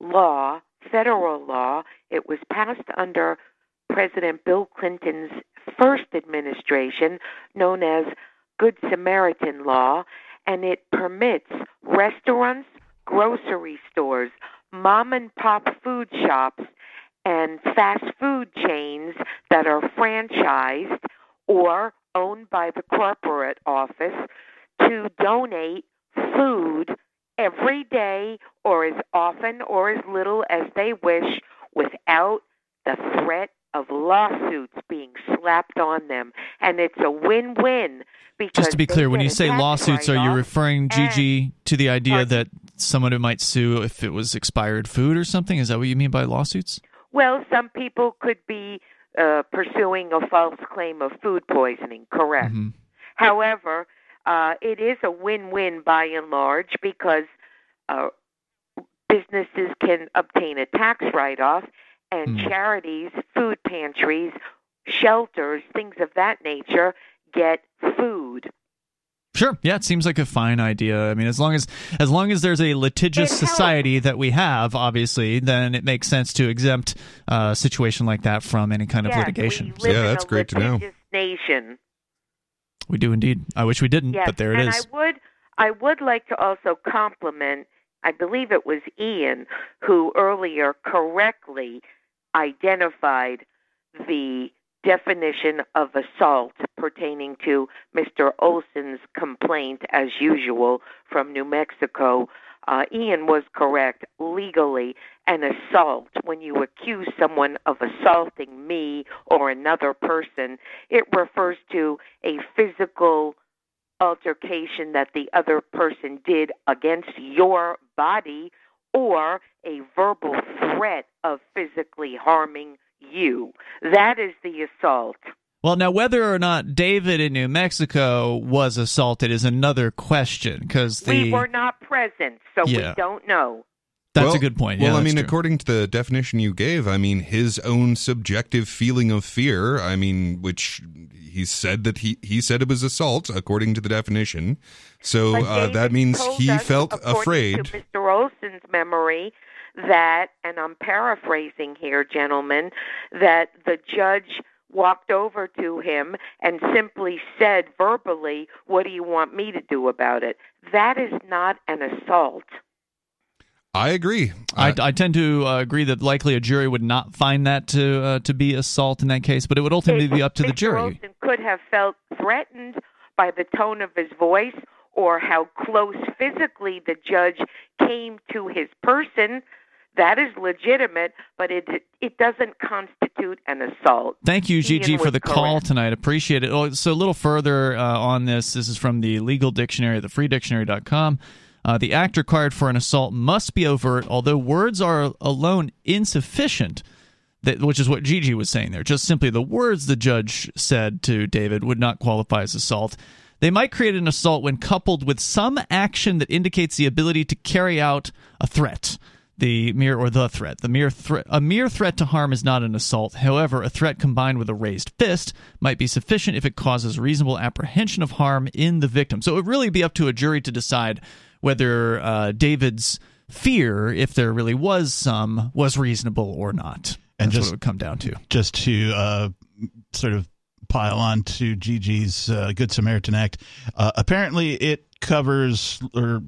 law, federal law. It was passed under President Bill Clinton's first administration, known as Good Samaritan Law, and it permits restaurants, grocery stores, mom and pop food shops, and fast food chains that are franchised or owned by the corporate office to donate food every day or as often or as little as they wish without the threat of lawsuits being slapped on them. And it's a win win because Just to be clear, when you say lawsuits, are you referring, Gigi, to the idea that someone who might sue if it was expired food or something? Is that what you mean by lawsuits? Well, some people could be uh, pursuing a false claim of food poisoning, correct. Mm-hmm. However, uh, it is a win win by and large because uh, businesses can obtain a tax write off, and charities, food pantries, shelters, things of that nature get food. Sure. Yeah, it seems like a fine idea. I mean, as long as as long as there's a litigious society that we have, obviously, then it makes sense to exempt uh, a situation like that from any kind of litigation. we live in a know. Nation. We do indeed. I wish we didn't, Yes, but there it and is. I would I would like to also compliment I believe it was Ian who earlier correctly identified the definition of assault pertaining to Mr. Olson's complaint as usual from New Mexico. Uh, Ian was correct. Legally, an assault, when you accuse someone of assaulting me or another person, it refers to a physical altercation that the other person did against your body or a verbal threat of physically harming you. That is the assault. Well, now whether or not David in New Mexico was assaulted is another question because the we were not present, so Yeah. we don't know. That's well, a good point. well, Yeah, I mean, true. according to the definition you gave, I mean, his own subjective feeling of fear. I mean, which he said that he he said it was assault, according to the definition. So uh, that means he us, felt afraid. To Mr. Olson's memory, that, and I'm paraphrasing here, gentlemen, that the judge walked over to him and simply said verbally, What do you want me to do about it? That is not an assault. I agree. I, I tend to uh, agree that likely a jury would not find that to uh, to be assault in that case, but it would ultimately be up to the jury. Olson could have felt threatened by the tone of his voice or how close physically the judge came to his person. That is legitimate, but it it doesn't constitute an assault. Thank you, Ian Gigi, for was the call tonight. Appreciate it. Oh, so a little further uh, on this. This is from the legal dictionary, the freedictionary.com. Uh, the act required for an assault must be overt, although words are alone insufficient. That, which is what Gigi was saying there. Just simply the words the judge said to David would not qualify as assault. They might create an assault when coupled with some action that indicates the ability to carry out a threat. The mere or the threat. The mere. A mere threat to harm is not an assault. However, a threat combined with a raised fist might be sufficient if it causes reasonable apprehension of harm in the victim. So it would really be up to a jury to decide whether uh, David's fear, if there really was some, was reasonable or not. And That's just- what it would come down to. just to uh, sort of pile on to Gigi's uh, Good Samaritan Act, uh, apparently it covers or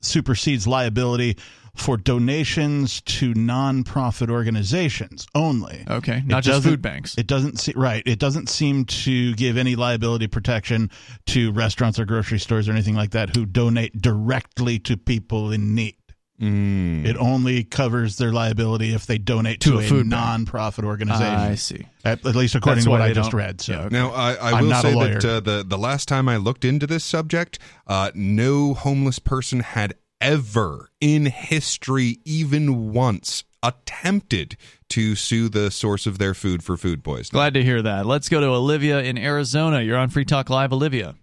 supersedes liability for donations to nonprofit organizations only. Okay, not It just food banks. It doesn't see right. It doesn't seem to give any liability protection to restaurants or grocery stores or anything like that who donate directly to people in need. Mm. It only covers their liability if they donate To to, a a, food bank. nonprofit organization. I see. At, at least according That's to what I just don't- read. So Now, I, I will say that uh, the the last time I looked into this subject, uh, no homeless person had ever in history, even once, attempted to sue the source of their food for food poisoning. Glad to hear that. Let's go to Olivia in Arizona. You're on Free Talk Live, Olivia.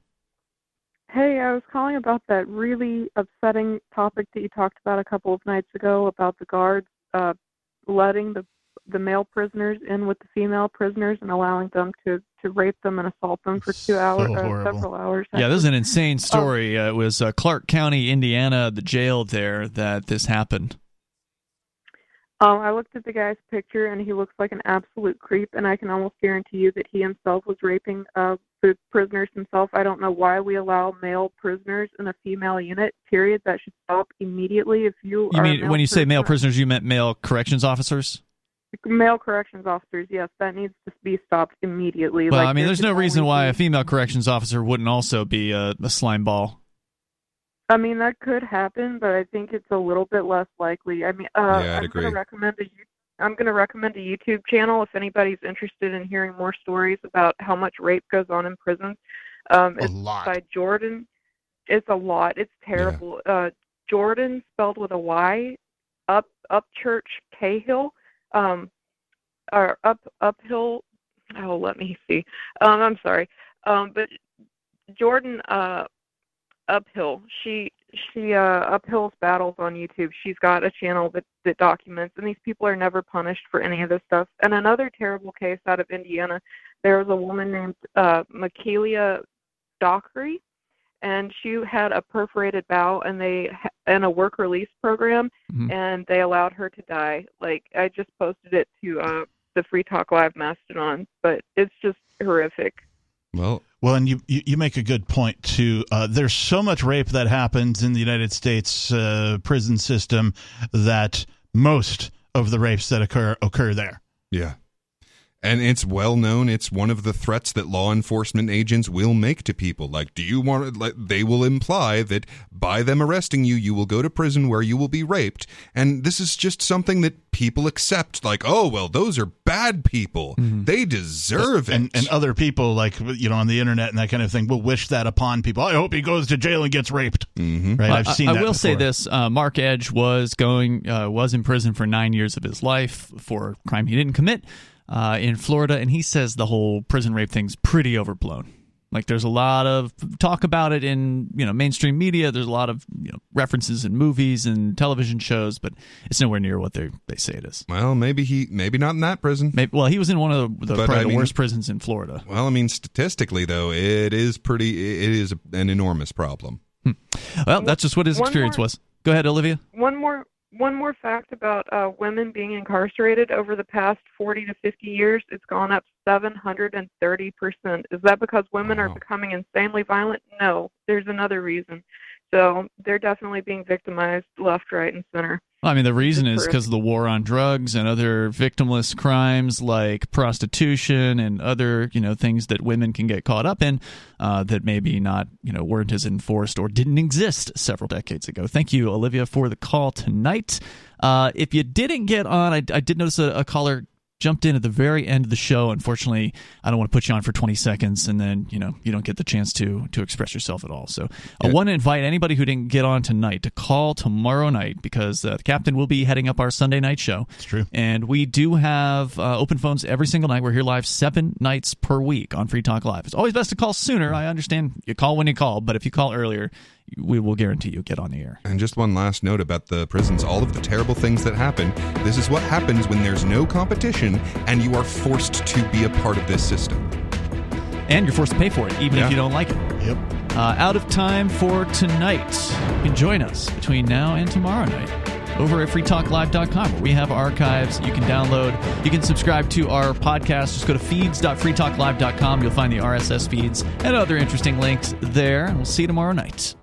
Hey, I was calling about that really upsetting topic that you talked about a couple of nights ago about the guards uh, letting the the male prisoners in with the female prisoners and allowing them to to rape them and assault them for two hours, uh, several hours. Yeah, this is an insane story. Uh, it was uh, Clark County, Indiana, the jail there that this happened. Um, I looked at the guy's picture and he looks like an absolute creep, and I can almost guarantee you that he himself was raping uh, the prisoners himself. I don't know why we allow male prisoners in a female unit. Period. That should stop immediately. If you, You are mean when you say male prisoners, you meant male corrections officers? Male corrections officers, yes, that needs to be stopped immediately. Well, like, I mean, there there's no reason why be- a female corrections officer wouldn't also be a, a slime ball. I mean, that could happen, but I think it's a little bit less likely. I mean, uh, Yeah, I'd I'm going to recommend a You- I'm going to recommend a YouTube channel if anybody's interested in hearing more stories about how much rape goes on in prisons. Um, A it's lot. by Jordan. It's a lot. It's terrible. Uh, Jordan spelled with a Y, up Upchurch Cahill, um, or up uphill. Oh, let me see. Um, I'm sorry. Um, but Jordan uh, Uphill. She she uh uphills battles on YouTube. She's got a channel that that documents and these people are never punished for any of this stuff. And another terrible case out of Indiana, there was a woman named uh Michaelia Dockery and she had a perforated bowel and they ha- in a work release program Mhm. and they allowed her to die. Like I just posted it to uh the Free Talk Live Mastodon, but it's just horrific. Well, Well, and you, you, you make a good point too. Uh, there's so much rape that happens in the United States uh, prison system that most of the rapes that occur occur there. Yeah. And it's well known. It's one of the threats that law enforcement agents will make to people. Like, do you want? Like, they will imply that by them arresting you, you will go to prison where you will be raped. And this is just something that people accept. Like, oh well, those are bad people. They deserve it. And, and other people, like you know, on the internet and that kind of thing, will wish that upon people. I hope he goes to jail and gets raped. Mm-hmm. Right? I've I- seen. I, that will say this: uh, Mark Edge was going uh, was in prison for nine years of his life for a crime he didn't commit uh, in Florida, and he says the whole prison rape thing's pretty overblown. Like there's a lot of talk about it in you know mainstream media. There's a lot of you know references in movies and television shows, but it's nowhere near what they they say it is. Well, maybe he maybe not in that prison. Maybe, well, he was in one of the, the probably I the mean- worst prisons in Florida. Well, I mean, statistically though, it is pretty. It is an enormous problem. Well, that's just what his One experience more- was. Go ahead, Olivia. One more one more fact about uh, women being incarcerated over the past 40 to 50 years, it's gone up 730 percent. Is that because women are becoming insanely violent? No, there's another reason. So they're definitely being victimized left, right, and center. I mean, the reason is because of the war on drugs and other victimless crimes like prostitution and other, you know, things that women can get caught up in uh, that maybe not, you know, weren't as enforced or didn't exist several decades ago. Thank you, Olivia, for the call tonight. Uh, if you didn't get on, I, I did notice a, a caller jumped in at the very end of the show. Unfortunately, I don't want to put you on for 20 seconds and then, you know, you don't get the chance to to express yourself at all. So I want to invite anybody who didn't get on tonight to call tomorrow night because uh, the captain will be heading up our Sunday night show. It's true. And we do have uh, open phones every single night. We're here live seven nights per week on Free Talk Live. It's always best to call sooner. I understand you call when you call, but if you call earlier, we will guarantee you get on the air. And just one last note about the prisons all of the terrible things that happen. This is what happens when there's no competition and you are forced to be a part of this system. and you're forced to pay for it, even Yeah. if you don't like it. Yep. Uh, out of time for tonight. You can join us between now and tomorrow night over at freetalklive.com where we have archives you can download. You can subscribe to our podcast. Just go to feeds.freetalklive.com. You'll find the RSS feeds and other interesting links there. And we'll see you tomorrow night.